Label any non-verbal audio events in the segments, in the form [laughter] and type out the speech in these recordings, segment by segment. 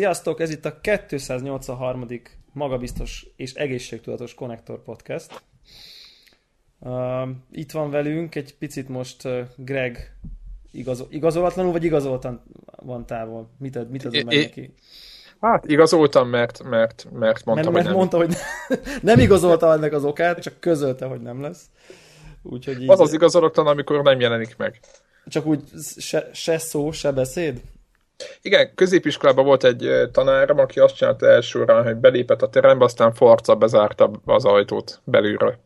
Sziasztok, ez itt a 283. magabiztos és egészségtudatos Connector Podcast. Uh, itt van velünk egy picit most Greg igazol, igazolatlanul, vagy igazoltan van távol? Mit, ad, mit adod meg neki? Hát igazoltam, mert, mert, mert mondta, mert, mert hogy nem. mondta, hogy [laughs] nem igazolta ennek az okát, csak közölte, hogy nem lesz. Úgyhogy így... Az az igazolatlan, amikor nem jelenik meg. Csak úgy se, se szó, se beszéd? Igen, középiskolában volt egy tanárom, aki azt csinálta elsőre, hogy belépett a terembe, aztán forca bezárta az ajtót belülről.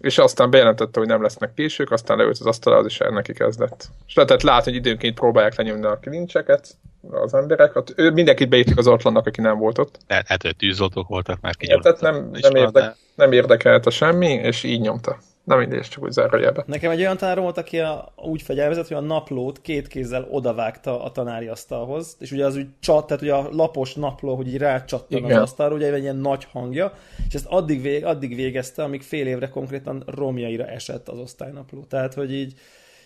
És aztán bejelentette, hogy nem lesznek késők, aztán leült az asztalra, az is neki kezdett. És lehetett látni, hogy időnként próbálják lenyomni a kilincseket, az emberek, hát ő mindenkit beírtak az ortlannak, aki nem volt ott. Hát, hogy tűzoltók voltak már kinyomtak. Tehát nem, nem, érdek, nem érdekelte semmi, és így nyomta. Na mindegy, csak úgy zárójelbe. Nekem egy olyan tanár volt, aki a, úgy fegyelmezett, hogy a naplót két kézzel odavágta a tanári asztalhoz, és ugye az úgy csat, tehát ugye a lapos napló, hogy így rácsattan az asztalra, ugye egy ilyen nagy hangja, és ezt addig, vég, addig végezte, amíg fél évre konkrétan romjaira esett az osztálynapló. Tehát, hogy így,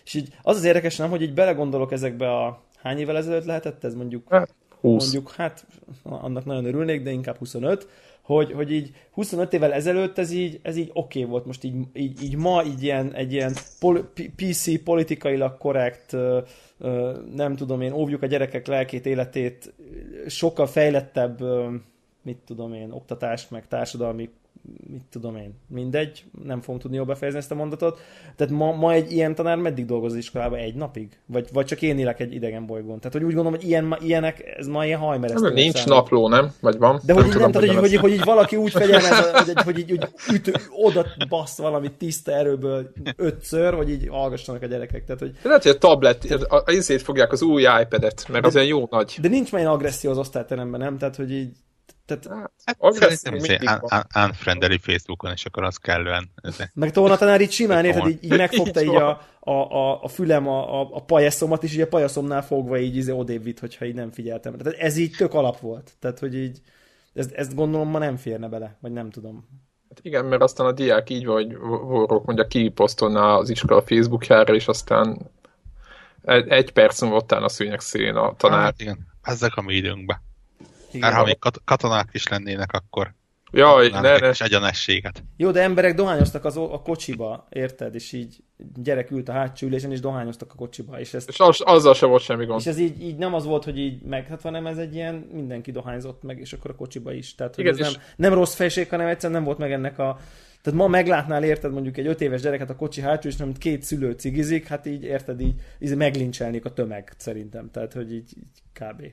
és így az az érdekes, nem, hogy így belegondolok ezekbe a hány évvel ezelőtt lehetett ez mondjuk? Hát, 20. Mondjuk, hát annak nagyon örülnék, de inkább 25 hogy, hogy így 25 évvel ezelőtt ez így, ez így oké okay volt, most így, így, így ma így ilyen, egy ilyen pol, PC politikailag korrekt, nem tudom én, óvjuk a gyerekek lelkét, életét, sokkal fejlettebb, mit tudom én, oktatást, meg társadalmi mit tudom én, mindegy, nem fogom tudni jól befejezni ezt a mondatot. Tehát ma, ma egy ilyen tanár meddig dolgozik iskolában? Egy napig? Vagy, vagy csak én élek egy idegen bolygón? Tehát, hogy úgy gondolom, hogy ilyen, ilyenek, ez ma ilyen hajmeresztő. Nincs számít. napló, nem? Vagy van? De hogy nem, nem tehát, hogy, hogy, hogy, így valaki úgy fegyelmez, hogy, hogy, hogy így úgy ütő, oda bassz valami tiszta erőből ötször, hogy így hallgassanak a gyerekek. Tehát, hogy... De lehet, hogy a tablet, izét fogják az új iPad-et, mert de, az olyan jó nagy. De nincs már ilyen agresszió az osztályteremben, nem? Tehát, hogy így tehát, hát, az szerintem un- unfriendly Facebookon, és akkor az kellően... Meg Tóna tanár így simán, érted, így, így megfogta így a, a, a, a fülem a, a, a pajaszomat, és így a pajaszomnál fogva így izé odébb vitt, hogyha így nem figyeltem. Tehát ez így tök alap volt. Tehát, hogy így ezt, ezt gondolom ma nem férne bele, vagy nem tudom. Hát igen, mert aztán a diák így vagy vorrók mondja kiposztolná az iskola Facebookjára, és aztán egy, egy perc múlva ott a szőnyeg szélén a tanár. Hát igen, ezek a mi időnkben. Igen, Már ha még kat- katonák is lennének, akkor Jaj, ne, ne. egyenességet. Jó, de emberek dohányoztak az, a kocsiba, érted? És így gyerek ült a hátsó ülésen, és dohányoztak a kocsiba. És, ezt, és az, azzal sem volt semmi gond. És ez így, így nem az volt, hogy így meg, hát hanem ez egy ilyen, mindenki dohányzott meg, és akkor a kocsiba is. Tehát, hogy Igen, ez nem, nem rossz fejség, hanem egyszerűen nem volt meg ennek a... Tehát ma meglátnál, érted, mondjuk egy öt éves gyereket a kocsi hátsó, és nem két szülő cigizik, hát így érted, így, így meglincselnék a tömeg szerintem. Tehát, hogy így, így kb.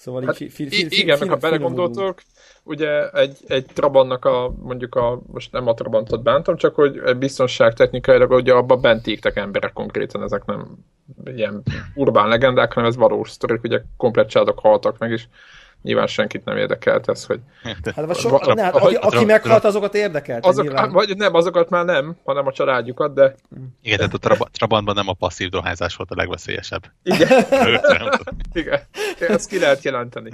Szóval hát, így fi, fi, fi, igen, meg ha belegondoltok, ugye egy, egy Trabantnak a, mondjuk a, most nem a Trabantot bántam, csak hogy biztonság technikailag, ugye abban bent égtek emberek konkrétan, ezek nem ilyen urbán legendák, hanem ez valós sztorik, ugye komplet családok haltak meg, és nyilván senkit nem érdekelt ez, hogy... Hát, vagy so, ne, hát, aki, aki meghalt, azokat érdekelt. Azok, nyilván. vagy nem, azokat már nem, hanem a családjukat, de... Igen, tehát a Trab Trabantban nem a passzív dohányzás volt a legveszélyesebb. Igen. [laughs] Igen. Ezt ki lehet jelenteni.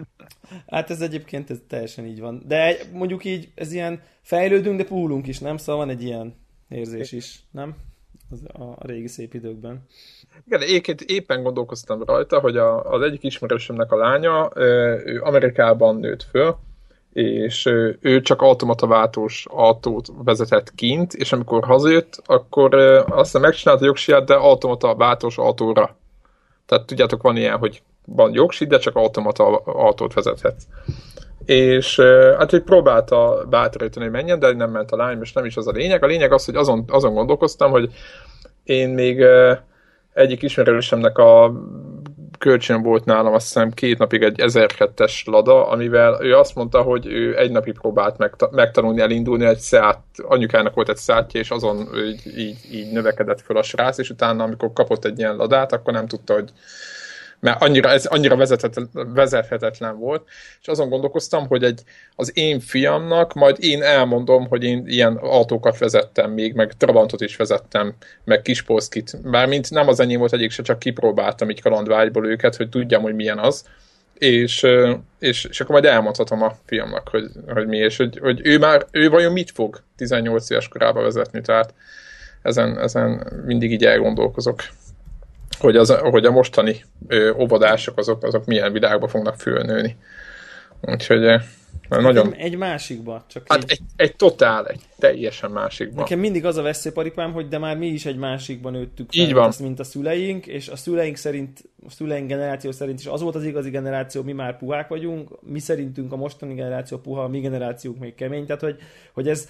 Hát ez egyébként ez teljesen így van. De mondjuk így, ez ilyen fejlődünk, de púlunk is, nem? Szóval van egy ilyen érzés is, nem? Az a régi szép időkben. Igen, éppen, éppen gondolkoztam rajta, hogy a, az egyik ismerősömnek a lánya, ő Amerikában nőtt föl, és ő csak automata váltós autót vezetett kint, és amikor hazajött, akkor azt hiszem megcsinálta a jogsiját, de automata váltós autóra. Tehát tudjátok, van ilyen, hogy van jogsi, de csak automata autót vezethet. És hát, hogy próbálta bátorítani, hogy menjen, de nem ment a lány, és nem is az a lényeg. A lényeg az, hogy azon, azon gondolkoztam, hogy én még egyik ismerősemnek a kölcsön volt nálam azt hiszem két napig egy 1002-es Lada, amivel ő azt mondta, hogy ő egy napig próbált megtanulni elindulni, egy Seat, anyukának volt egy Seatja, és azon így, így, így növekedett föl a srác, és utána amikor kapott egy ilyen Ladát, akkor nem tudta, hogy mert annyira, ez annyira vezethetetlen, volt, és azon gondolkoztam, hogy egy, az én fiamnak majd én elmondom, hogy én ilyen autókat vezettem még, meg Trabantot is vezettem, meg Kispolszkit, bármint nem az enyém volt egyik se, csak kipróbáltam így kalandvágyból őket, hogy tudjam, hogy milyen az, és, és, és akkor majd elmondhatom a fiamnak, hogy, hogy mi, és hogy, hogy ő már, ő vajon mit fog 18 éves korába vezetni, tehát ezen, ezen mindig így elgondolkozok. Hogy, az, hogy a mostani ö, óvodások azok, azok milyen világba fognak fölnőni. Úgyhogy nagyon... Egy, egy másikba. Csak hát egy... egy, egy totál, egy teljesen másikba. Nekem mindig az a veszélyparipám, hogy de már mi is egy másikban nőttük fel, Így van. Azt, mint a szüleink, és a szüleink szerint, a szüleink generáció szerint is az volt az igazi generáció, mi már puhák vagyunk, mi szerintünk a mostani generáció puha, a mi generációk még kemény, tehát hogy, hogy ez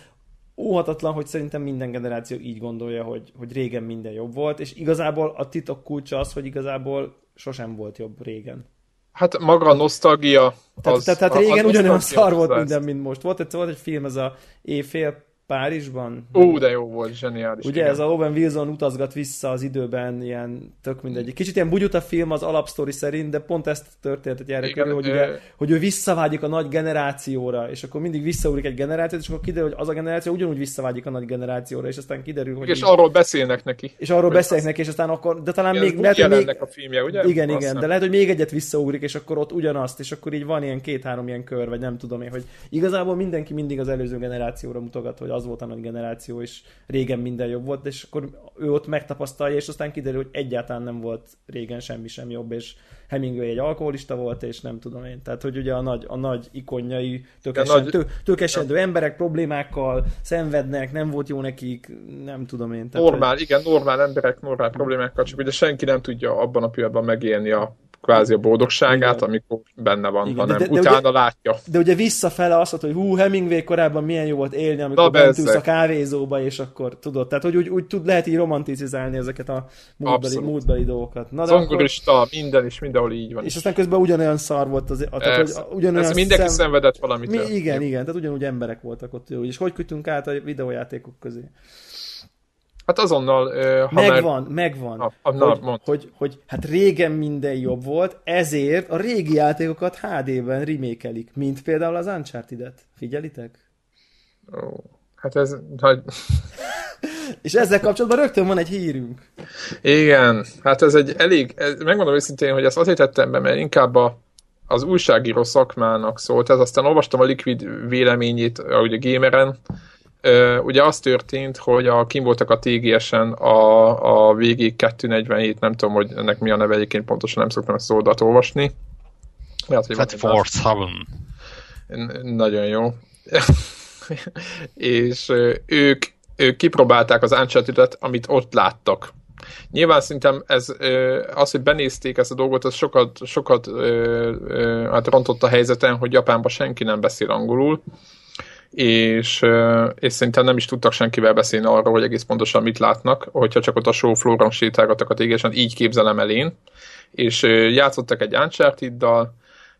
óhatatlan, hogy szerintem minden generáció így gondolja, hogy, hogy régen minden jobb volt, és igazából a titok kulcsa az, hogy igazából sosem volt jobb régen. Hát maga a nosztalgia... Tehát, az, tehát, tehát régen ugyanolyan szar volt minden, mint most. Volt egy, volt egy film, ez a Éjfél Párizsban. Ó, de jó volt, zseniális. Ugye igen. ez a Owen Wilson utazgat vissza az időben, ilyen tök mindegy. Kicsit ilyen bugyuta film az alapsztori szerint, de pont ezt történetet jár körül, hogy, ugye, hogy ő visszavágyik a nagy generációra, és akkor mindig visszaúrik egy generációt, és akkor kiderül, hogy az a generáció ugyanúgy visszavágyik a nagy generációra, és aztán kiderül, hogy... És így... arról beszélnek neki. És arról beszélnek neki, és aztán akkor, de talán igen, még... Lehet, hogy még... a filmje, ugye? Igen, Azt igen, nem. de lehet, hogy még egyet visszaugrik, és akkor ott ugyanazt, és akkor így van ilyen két-három ilyen kör, vagy nem tudom én, hogy igazából mindenki mindig az előző generációra mutogat, hogy az volt a nagy generáció, és régen minden jobb volt, és akkor ő ott megtapasztalja, és aztán kiderül, hogy egyáltalán nem volt régen semmi sem jobb, és Hemingway egy alkoholista volt, és nem tudom én. Tehát, hogy ugye a nagy, a nagy ikonjai nagy... tő, tökesedő ja. emberek problémákkal szenvednek, nem volt jó nekik, nem tudom én. Tehát, normál, hogy... igen, normál emberek, normál problémákkal, csak ugye senki nem tudja abban a pillanatban megélni a kvázi a boldogságát, Igen. amikor benne van, Igen, hanem de, de, utána ugye, látja. De ugye visszafele azt hogy hú, Hemingway korábban milyen jó volt élni, amikor bent ülsz a kávézóba, és akkor tudod, tehát hogy úgy, úgy tud, lehet így romanticizálni ezeket a múltbeli, múltbeli dolgokat. Na, Zongorista, akkor... minden is mindenhol így van. És aztán közben ugyanolyan szar volt az, tehát, hogy ugyanolyan Ez mindenki szem... szenvedett valamit. Mi, igen, igen, tehát ugyanúgy emberek voltak ott, és hogy küldtünk át a videójátékok közé. Hát azonnal... Ha megvan, már... megvan. A, a, na, hogy, hogy, hogy, hát régen minden jobb volt, ezért a régi játékokat HD-ben remékelik, mint például az Uncharted-et. Figyelitek? Ó, hát ez... Hogy... És ezzel kapcsolatban rögtön van egy hírünk. Igen, hát ez egy elég, ez, megmondom őszintén, hogy ezt azért tettem be, mert inkább a, az újságíró szakmának szólt, ez aztán olvastam a Liquid véleményét, ugye Gameren, ugye az történt, hogy a, kim voltak a TGS-en a, a végig 247, nem tudom, hogy ennek mi a neve, egyébként pontosan nem szoktam ezt oldalt olvasni. Lehet, hogy Haven. Nagyon jó. [laughs] és ők, ők kipróbálták az uncharted amit ott láttak. Nyilván szerintem ez, az, hogy benézték ezt a dolgot, az sokat, sokat hát rontott a helyzeten, hogy Japánban senki nem beszél angolul, és, és szerintem nem is tudtak senkivel beszélni arról, hogy egész pontosan mit látnak, hogyha csak ott a floor sétálgattak a tégesen, így képzelem el én. És játszottak egy Uncharted-dal,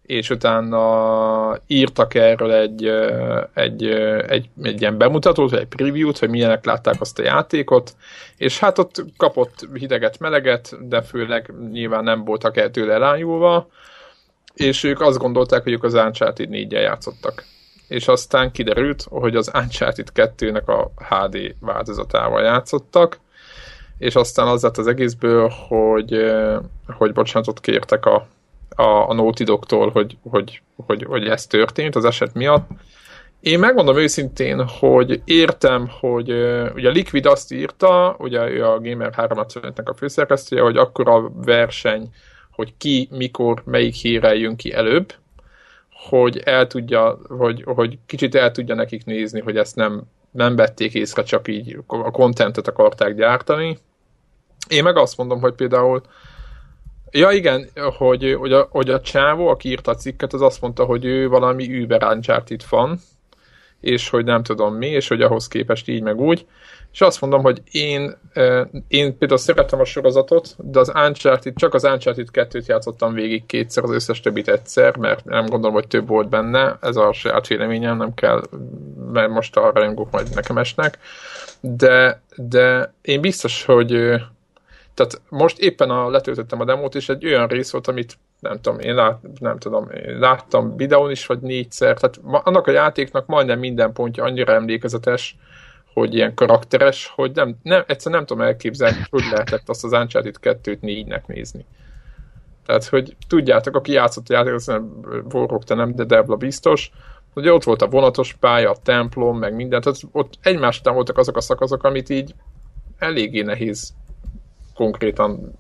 és utána írtak erről egy, egy, egy, egy ilyen bemutatót, vagy egy preview-t, hogy milyenek látták azt a játékot, és hát ott kapott hideget, meleget, de főleg nyilván nem voltak el tőle elájulva, és ők azt gondolták, hogy ők az Uncharted 4 játszottak. És aztán kiderült, hogy az Uncharted 2-nek a HD változatával játszottak, és aztán az lett az egészből, hogy, hogy bocsánatot kértek a, a, a Naughty Dog-tól, hogy, hogy, hogy, hogy ez történt az eset miatt. Én megmondom őszintén, hogy értem, hogy ugye a Liquid azt írta, ugye ő a Gamer 365-nek a főszerkesztője, hogy akkor a verseny, hogy ki, mikor, melyik hírrel jön ki előbb, hogy el tudja, hogy, hogy kicsit el tudja nekik nézni, hogy ezt nem, nem vették észre, csak így a kontentet akarták gyártani. Én meg azt mondom, hogy például Ja igen, hogy, hogy, a, hogy a csávó, aki írta a cikket, az azt mondta, hogy ő valami Uber Uncharted fan, és hogy nem tudom mi, és hogy ahhoz képest így meg úgy. És azt mondom, hogy én, én például szeretem a sorozatot, de az Uncharted, csak az Uncharted 2-t játszottam végig kétszer, az összes többit egyszer, mert nem gondolom, hogy több volt benne, ez a saját véleményem, nem kell, mert most a rajongók majd nekem esnek. De, de én biztos, hogy tehát most éppen a, letöltöttem a demót, és egy olyan rész volt, amit nem tudom, én lát, nem tudom, én láttam videón is, vagy négyszer, tehát annak a játéknak majdnem minden pontja annyira emlékezetes, hogy ilyen karakteres, hogy nem, nem, egyszer nem tudom elképzelni, hogy lehetett azt az Uncharted 2-t négynek nézni. Tehát, hogy tudjátok, aki játszott a játékot, nem Vorok, te nem, de Debla biztos, hogy ott volt a vonatos pálya, a templom, meg minden, tehát ott egymás után voltak azok a szakaszok, amit így eléggé nehéz konkrétan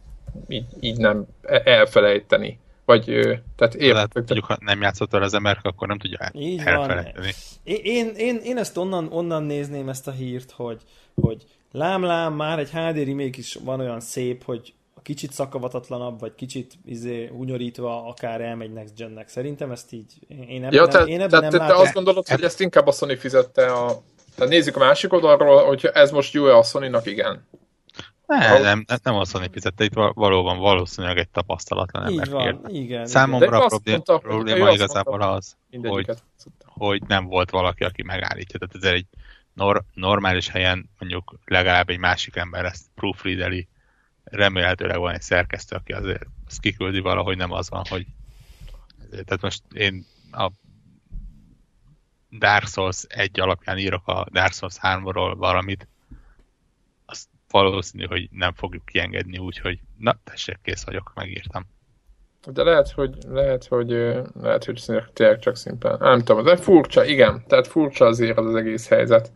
így, így nem e- elfelejteni. Vagy, tehát érted. Tehát, mondjuk, ha nem játszott vele az Amerika, akkor nem tudja így elfelejteni. Van. Én, én, én ezt onnan, onnan nézném ezt a hírt, hogy, hogy lám-lám, már egy HD remake is van olyan szép, hogy kicsit szakavatatlanabb, vagy kicsit izé, hunyorítva akár elmegy Next Gen-nek. Szerintem ezt így, én ebben ja, te, nem, én ebben te, nem te, te azt gondolod, hogy ezt inkább a Sony fizette a... Tehát nézzük a másik oldalról, hogy ez most jó-e a Sony-nak, igen. Ne, nem, nem a Sony fizette, itt valóban valószínűleg egy tapasztalatlan ember van, igen. Számomra a problém, mondta, probléma igazából az, hogy, hogy nem volt valaki, aki megállítja. Tehát ez egy nor, normális helyen mondjuk legalább egy másik ember ezt proofreadeli, remélhetőleg van egy szerkesztő, aki azért ezt kiküldi valahogy, nem az van, hogy tehát most én a Dark Souls egy alapján írok a Dark Souls 3-ról valamit, azt valószínű, hogy nem fogjuk kiengedni úgy, hogy na, tessék, kész vagyok, megírtam. De lehet, hogy, lehet, hogy, lehet, hogy tényleg csak szimplán. Nem tudom, de furcsa, igen. Tehát furcsa azért az, az egész helyzet.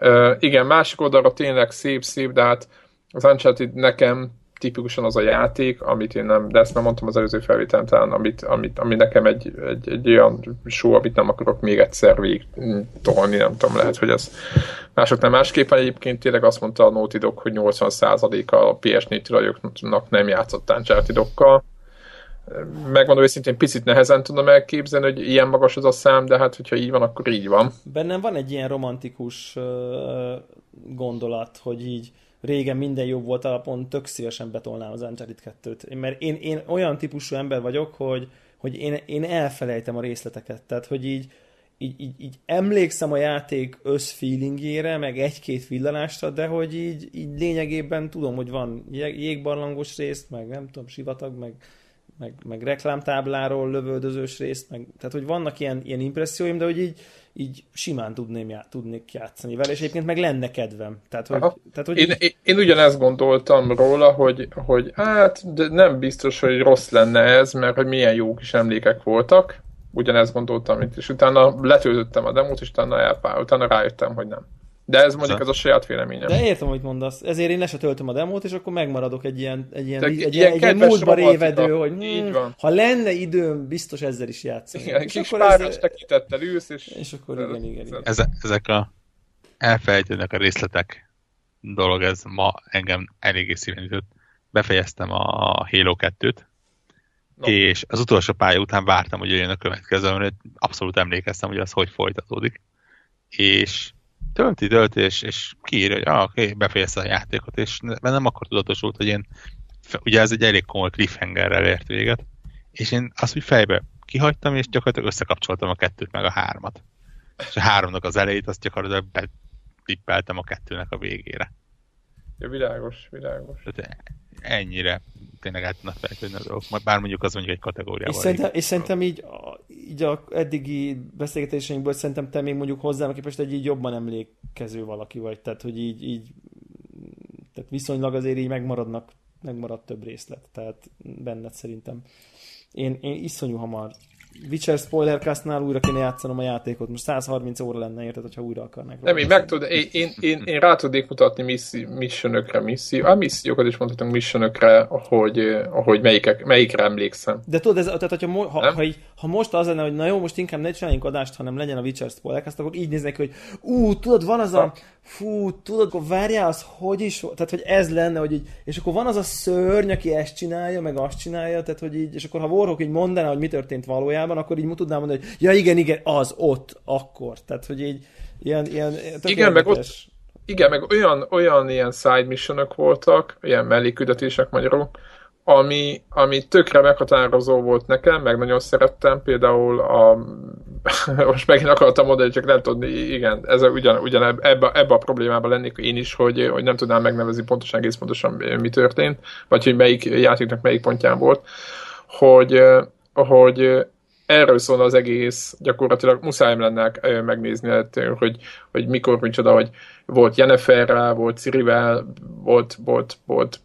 Uh, igen, másik oldalra tényleg szép-szép, de hát az Uncharted nekem tipikusan az a játék, amit én nem, de ezt nem mondtam az előző felvételen talán, amit, amit, ami nekem egy, egy, egy olyan show, amit nem akarok még egyszer végig tolni, nem tudom, lehet, hogy ez mások nem másképpen. Egyébként tényleg azt mondta a Naughty Dog, hogy 80% a PS4 tulajoknak nem játszott uncharted megmondom őszintén, picit nehezen tudom elképzelni, hogy ilyen magas az a szám, de hát, hogyha így van, akkor így van. Bennem van egy ilyen romantikus gondolat, hogy így régen minden jobb volt alapon, tök szívesen betolnám az Uncharted 2-t. Mert én, én olyan típusú ember vagyok, hogy, hogy én, én elfelejtem a részleteket. Tehát, hogy így, így, így, így emlékszem a játék összfeelingjére, meg egy-két villanásra, de hogy így, így lényegében tudom, hogy van jégbarlangos részt, meg nem tudom, sivatag, meg, meg, meg reklámtábláról lövöldözős részt, meg, tehát hogy vannak ilyen, ilyen impresszióim, de hogy így, így simán tudném já, tudnék játszani vele, és egyébként meg lenne kedvem. Tehát, hogy, tehát, hogy én, így... én, ugyanezt gondoltam róla, hogy, hogy hát de nem biztos, hogy rossz lenne ez, mert hogy milyen jó kis emlékek voltak, ugyanezt gondoltam itt, és utána letöltöttem a demót, és utána, elpár, utána rájöttem, hogy nem. De ez mondjuk az a saját véleményem. De értem, amit mondasz. Ezért én le se töltöm a demót, és akkor megmaradok egy ilyen, egy ilyen, egy, egy, ilyen, egy ilyen múltba révedő, hogy hmm, ha lenne időm, biztos ezzel is játszani. Igen, és kis akkor ez... tekintettel ülsz, és... És akkor igen, igen, igen. Eze, ezek a elfelejtőnek a részletek dolog, ez ma engem eléggé szíven ütött. Befejeztem a Halo 2-t, no. és az utolsó pálya után vártam, hogy jöjjön a következő, mert abszolút emlékeztem, hogy az hogy folytatódik. És tölti, tölti, és, és kiírja, hogy ah, oké, befejezte a játékot, és nem akkor tudatosult, hogy én, ugye ez egy elég komoly cliffhangerrel ért véget, és én azt úgy fejbe kihagytam, és gyakorlatilag összekapcsoltam a kettőt meg a hármat. És a háromnak az elejét, azt gyakorlatilag betippeltem a kettőnek a végére. Ja, világos, világos. Tehát ennyire tényleg át tudnak feltűnni a dolgok, bár mondjuk az mondjuk egy kategóriával. És szerintem, és szerintem így, így a eddigi beszélgetéseinkből szerintem te még mondjuk hozzám képest egy így jobban emlékező valaki vagy, tehát hogy így, így tehát viszonylag azért így megmaradnak, megmarad több részlet, tehát benned szerintem. Én, én iszonyú hamar Witcher Spoilercastnál újra kéne játszanom a játékot. Most 130 óra lenne, érted, hogyha újra akarnák. Nem, én meg tud, én, én, én, én, rá tudnék mutatni misszi, missionökre, misszió, a missziókat is mondhatunk missionökre, hogy, hogy melyikek, melyikre emlékszem. De tudod, ez, tehát, hogyha ha, ha, így, ha, most az lenne, hogy na jó, most inkább ne csináljunk adást, hanem legyen a Witcher Spoilercast, akkor így néznek, hogy ú, tudod, van az a, fú, tudod, akkor várjál, az hogy is, tehát hogy ez lenne, hogy így, és akkor van az a szörny, aki ezt csinálja, meg azt csinálja, tehát hogy így, és akkor ha Warhawk így mondaná, hogy mi történt valójában, akkor így tudnám mondani, hogy ja igen, igen, az, ott, akkor. Tehát, hogy így ilyen, ilyen igen, meg ott, igen, meg olyan, olyan ilyen side missionok voltak, ilyen melléküldetések magyarul, ami, ami tökre meghatározó volt nekem, meg nagyon szerettem, például a [laughs] most megint akartam mondani, csak nem tudni, igen, ez ugyan, ugyan ebbe, ebbe a problémában lennék én is, hogy, hogy nem tudnám megnevezni pontosan, egész pontosan mi történt, vagy hogy melyik játéknak melyik pontján volt, hogy, hogy erről szól az egész, gyakorlatilag muszáj lenne megnézni, hát, hogy, hogy mikor, micsoda, hogy volt Jenniferrel, volt Cirivel, volt, volt, volt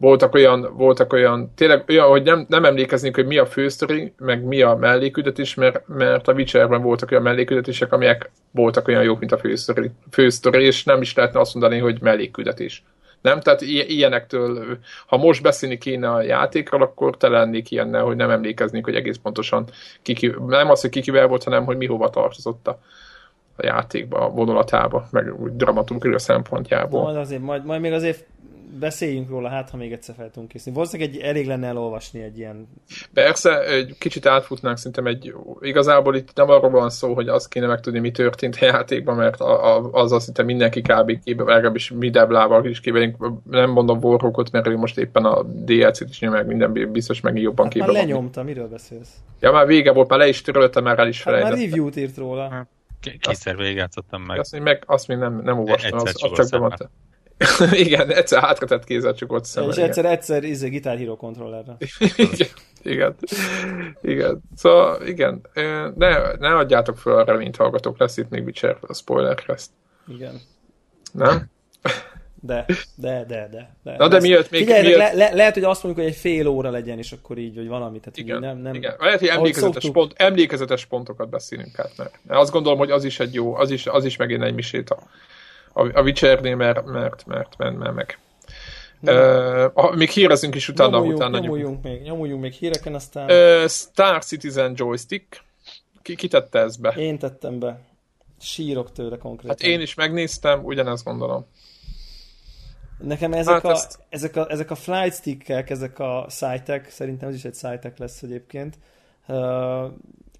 voltak olyan, voltak olyan, tényleg olyan, hogy nem, nem emlékeznék, hogy mi a fősztori, meg mi a melléküldetés, mert, mert a Witcherben voltak olyan melléküldetések, amelyek voltak olyan jók, mint a fősztori, fősztori és nem is lehetne azt mondani, hogy melléküldetés. Nem? Tehát ilyenektől, ha most beszélni kéne a játékról, akkor te lennék ilyennel, hogy nem emlékeznék, hogy egész pontosan kiki, nem az, hogy kikivel volt, hanem hogy mi hova tartozott a, a játékba, a vonulatába, meg úgy dramaturgia szempontjából. Majd, azért, majd, majd még azért beszéljünk róla, hát ha még egyszer fel tudunk készíteni. Valószínűleg egy, elég lenne elolvasni egy ilyen... Persze, egy kicsit átfutnánk szerintem egy... Igazából itt nem arról van szó, hogy azt kéne megtudni, mi történt a játékban, mert a, a, az szinte mindenki kb. kébe, legalábbis mi deblával is kébe, nem mondom Warhawkot, mert ő most éppen a DLC-t is nyom meg, minden biztos meg jobban hát kébe már lenyomta, miről beszélsz? Ja, már vége volt, már le is töröltem, már el is hát Már review-t írt róla. Kétszer végigjátszottam meg. Azt, meg, azt még nem, nem olvastam, azt, azt csak bemondta. [laughs] igen, egyszer hátratett kézzel csukott szemmel. És egyszer, egyszer izé, Guitar Hero kontrollerre. [laughs] igen, igen, igen. Szóval igen, ne, ne adjátok fel a reményt hallgatók, lesz itt még Witcher a spoiler ezt. Igen. Nem? De, de, de, de. de. Na de miért még... Figyelj, miért... Le, le, lehet, hogy azt mondjuk, hogy egy fél óra legyen, és akkor így, vagy valami. Tehát igen, nem, nem, igen. Lehet, hogy emlékezetes, pont, emlékezetes pontokat beszélünk hát, mert azt gondolom, hogy az is egy jó, az is, az is megint egy misét a, a, Witchernél, mert, mert, mert, mert, mert meg. Uh, még hírezünk is utána. Nyomuljunk, utána nyomuljunk, még, nyomuljunk még híreken, aztán... Uh, Star Citizen joystick. Ki, ki tette ezt be? Én tettem be. Sírok tőle konkrétan. Hát én is megnéztem, ugyanezt gondolom. Nekem ezek, hát a, ezt... ezek, a, ezek a flight stickek, ezek a szájtek, szerintem ez is egy szájtek lesz egyébként, uh,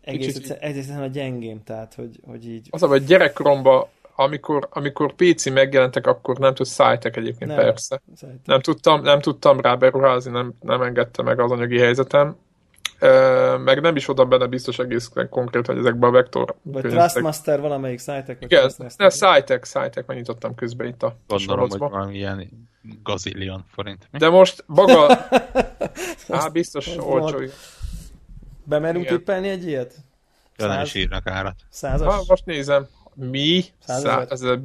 egész egyszerűen a gyengém, tehát hogy, hogy így... Az a, hogy gyerekkoromban amikor, amikor PC megjelentek, akkor nem tudsz szájtek egyébként, nem, persze. Nem tudtam, nem tudtam rá beruházni, nem, nem engedte meg az anyagi helyzetem. E, meg nem is oda benne biztos egész konkrét, hogy ezekben a vektor Vagy Trustmaster valamelyik szájtek? Igen, ne, szájtek, szájtek, megnyitottam közben itt a Gondolom, hogy ilyen gazillion forint. Mi? De most maga... [laughs] Á, biztos olcsó. Bemerünk tippelni egy ilyet? Ja, nem is írnak árat. Százas? Ha, most nézem. Mi? Száz,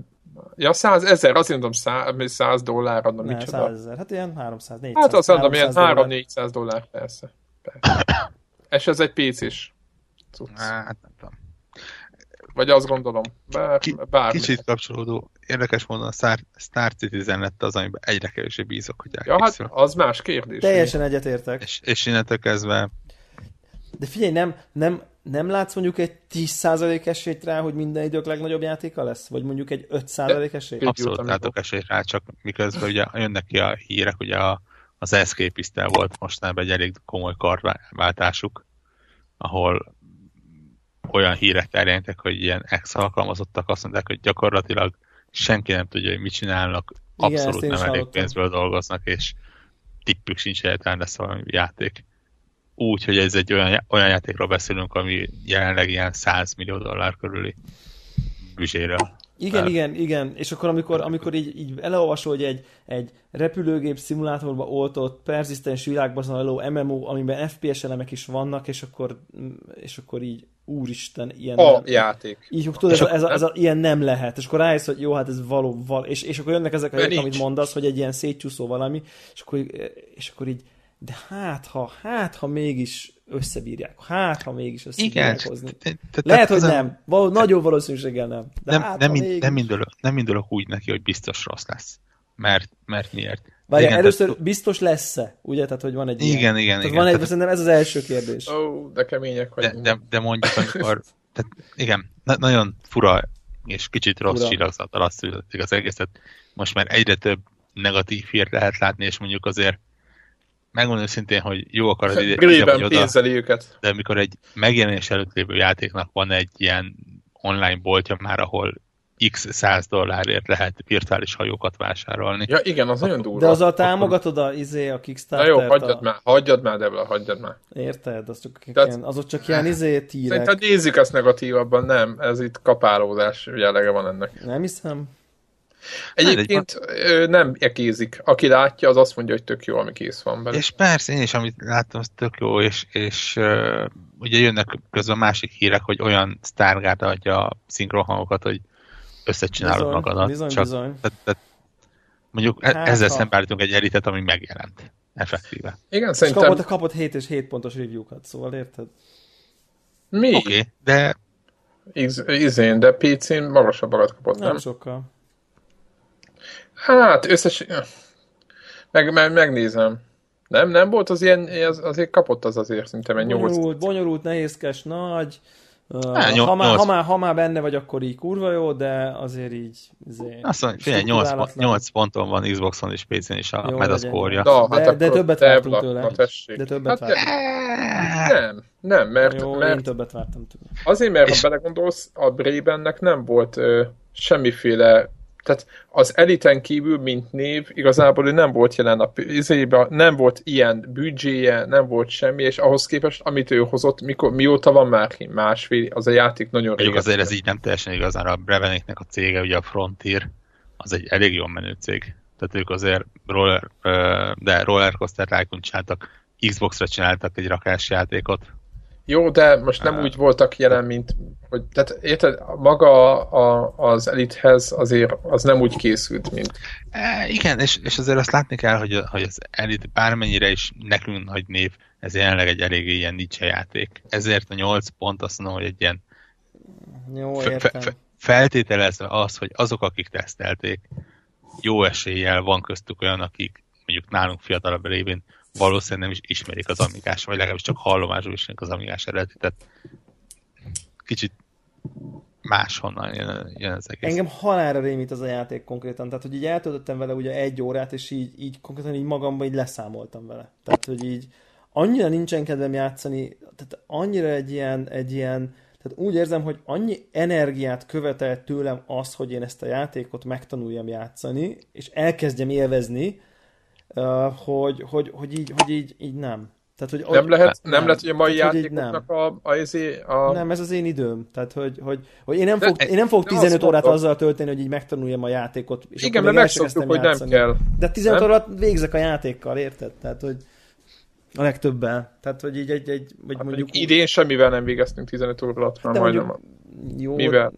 ja, száz ezer, azt mondom, száz, száz dollár adna, ne, micsoda. Százezer, hát ilyen 300, 400. Hát azt mondom, ilyen 3-400 dollár, persze. persze. [coughs] És ez egy PC-s Hát nem tudom. Vagy azt gondolom. Bár, Ki, bármi. Kicsit kapcsolódó. Érdekes módon a Star, Star Citizen lett az, amiben egyre kevésbé bízok, hogy Ja, hát az más kérdés. Teljesen egyetértek. És, és innentől kezdve... De figyelj, nem, nem, nem látsz mondjuk egy 10% esélyt rá, hogy minden idők legnagyobb játéka lesz? Vagy mondjuk egy 5% esélyt? Abszolút látok esélyt rá, csak miközben ugye jönnek ki a hírek, ugye a, az escape volt mostanában egy elég komoly karváltásuk, ahol olyan hírek terjedtek, hogy ilyen ex alkalmazottak azt mondták, hogy gyakorlatilag senki nem tudja, hogy mit csinálnak, abszolút Igen, nem elég pénzből dolgoznak, és tippük sincs egyáltalán lesz valami játék úgy, hogy ez egy olyan, olyan játékról beszélünk, ami jelenleg ilyen 100 millió dollár körüli büzséről. Igen, igen, igen. És akkor amikor, amikor így, így elolvasol, hogy egy, egy repülőgép szimulátorba oltott, perzisztens világban zajló MMO, amiben FPS elemek is vannak, és akkor, és akkor így úristen, ilyen a nem, játék. Így, tudod, ez, a, ez, a, ez a, ilyen nem lehet. És akkor rájössz, hogy jó, hát ez való, való. És, és akkor jönnek ezek a helyek, amit mondasz, hogy egy ilyen szétcsúszó valami, és akkor, és akkor így de hát ha, hát ha mégis összebírják, hát ha mégis összebírják Igen, hozni. Te, te, Lehet, hogy nem, Val- nagyon valószínűséggel nem. De nem, hát, nem, mégis... nem, indulok, nem indulok úgy neki, hogy biztos rossz lesz. Mert, mert miért? Várja, igen, először tehát... biztos lesz-e, ugye? Tehát, hogy van egy Igen, ilyen. igen, tehát igen. Van egy, szerintem ez az első kérdés. Ó, oh, de kemények vagy. De, de, de mondjuk, amikor, tehát igen, na, nagyon fura és kicsit rossz csillagzattal azt az egészet. Most már egyre több negatív hírt lehet látni, és mondjuk azért megmondom szintén, hogy jó akarod [laughs] ide, ide őket. De amikor egy megjelenés előtt lévő játéknak van egy ilyen online boltja már, ahol x 100 dollárért lehet virtuális hajókat vásárolni. Ja igen, az nagyon durva. De azzal támogatod a, izé, a kickstarter Na jó, hagyjad a... már, hagyjad már, Debla, hagyjad már. Érted? Az csak Tehát, ilyen, azok csak ilyen izé tírek. Szerintem nézzük ezt negatívabban, nem. Ez itt kapálódás jellege van ennek. Nem hiszem. Egyébként nem ekézik. Aki látja, az azt mondja, hogy tök jó, ami kész van benne. És persze, én is, amit láttam, az tök jó, és, és uh, ugye jönnek közben másik hírek, hogy olyan Stargard adja a szinkronhangokat, hogy összecsinálod bizony, magadat. Bizony, Csak, bizony. Tehát, tehát mondjuk e- hát, ezzel ha. szembeállítunk egy elitet, ami megjelent. Effektíve. Igen, szerintem... kapott, kapott 7 és 7 pontos review-kat, szóval érted? Mi? Oké, okay, de... Izén, de PC-n magasabbakat kapott, nem? Nem sokkal. Hát, összes... Meg, meg, megnézem. Nem, nem volt az ilyen, az, azért kapott az azért, szerintem egy Bonyolult, 8. bonyolult, nehézkes, nagy. Uh, Á, nyol- ha, már, ha, már, ha már benne vagy, akkor így kurva jó, de azért így... Azért Azt mondja, figyelj, 8, strukturálatlan. 8 ponton van Xboxon és PC-n is a. Na, De- hát de akkor többet vártunk tőle. De többet hát, vártunk. Nem, nem, mert, Jó, én mert többet vártam tőle. azért, mert És- ha belegondolsz, a Brabennek nem volt ö, semmiféle tehát az eliten kívül, mint név, igazából ő nem volt jelen a izébe, nem volt ilyen büdzséje, nem volt semmi, és ahhoz képest, amit ő hozott, mikor, mióta van már másfél, az a játék nagyon régen. azért ez így nem teljesen igaz, mert a Breveniknek a cége, ugye a Frontier, az egy elég jól menő cég. Tehát ők azért roller, de Rollercoaster Tycoon csináltak, Xbox-ra csináltak egy rakás játékot. Jó, de most nem úgy voltak jelen, mint hogy, tehát érted, maga a, az elithez azért az nem úgy készült, mint E, igen, és, és azért azt látni kell, hogy, hogy az Elite bármennyire is nekünk nagy név, ez jelenleg egy eléggé ilyen niche játék. Ezért a 8 pont azt mondom, hogy egy ilyen Jó, fe, fe, értem. fe, feltételezve az, hogy azok, akik tesztelték, jó eséllyel van köztük olyan, akik mondjuk nálunk fiatalabb révén valószínűleg nem is ismerik az amigás, vagy legalábbis csak hallomásról ismerik az amigás eredetet. Kicsit máshonnan jön, jön az egész. Engem halára rémít az a játék konkrétan, tehát hogy így eltöltöttem vele ugye egy órát, és így, így konkrétan így magamban így leszámoltam vele. Tehát, hogy így annyira nincsen kedvem játszani, tehát annyira egy ilyen, egy ilyen tehát úgy érzem, hogy annyi energiát követel tőlem az, hogy én ezt a játékot megtanuljam játszani, és elkezdjem élvezni, hogy, hogy, hogy, így, hogy így, így nem. Tehát, hogy, nem lehet, nem, nem lehet, hogy a mai Tehát, játékoknak a, a, izé, a, nem, ez az én időm. Tehát, hogy, hogy, hogy én, nem De- fog, én nem fogok azt 15 órát mondom- azzal tölteni, hogy így megtanuljam a játékot. És igen, mert megszoktuk, hogy kezdtem nem játszani. kell. De 15 Nem? órát végzek a játékkal, érted? Tehát, hogy a legtöbben. Tehát, hogy így egy, egy vagy Hát mondjuk... idén semmivel nem végeztünk 15 óra alatt, de majdnem mondjuk, jó, mivel?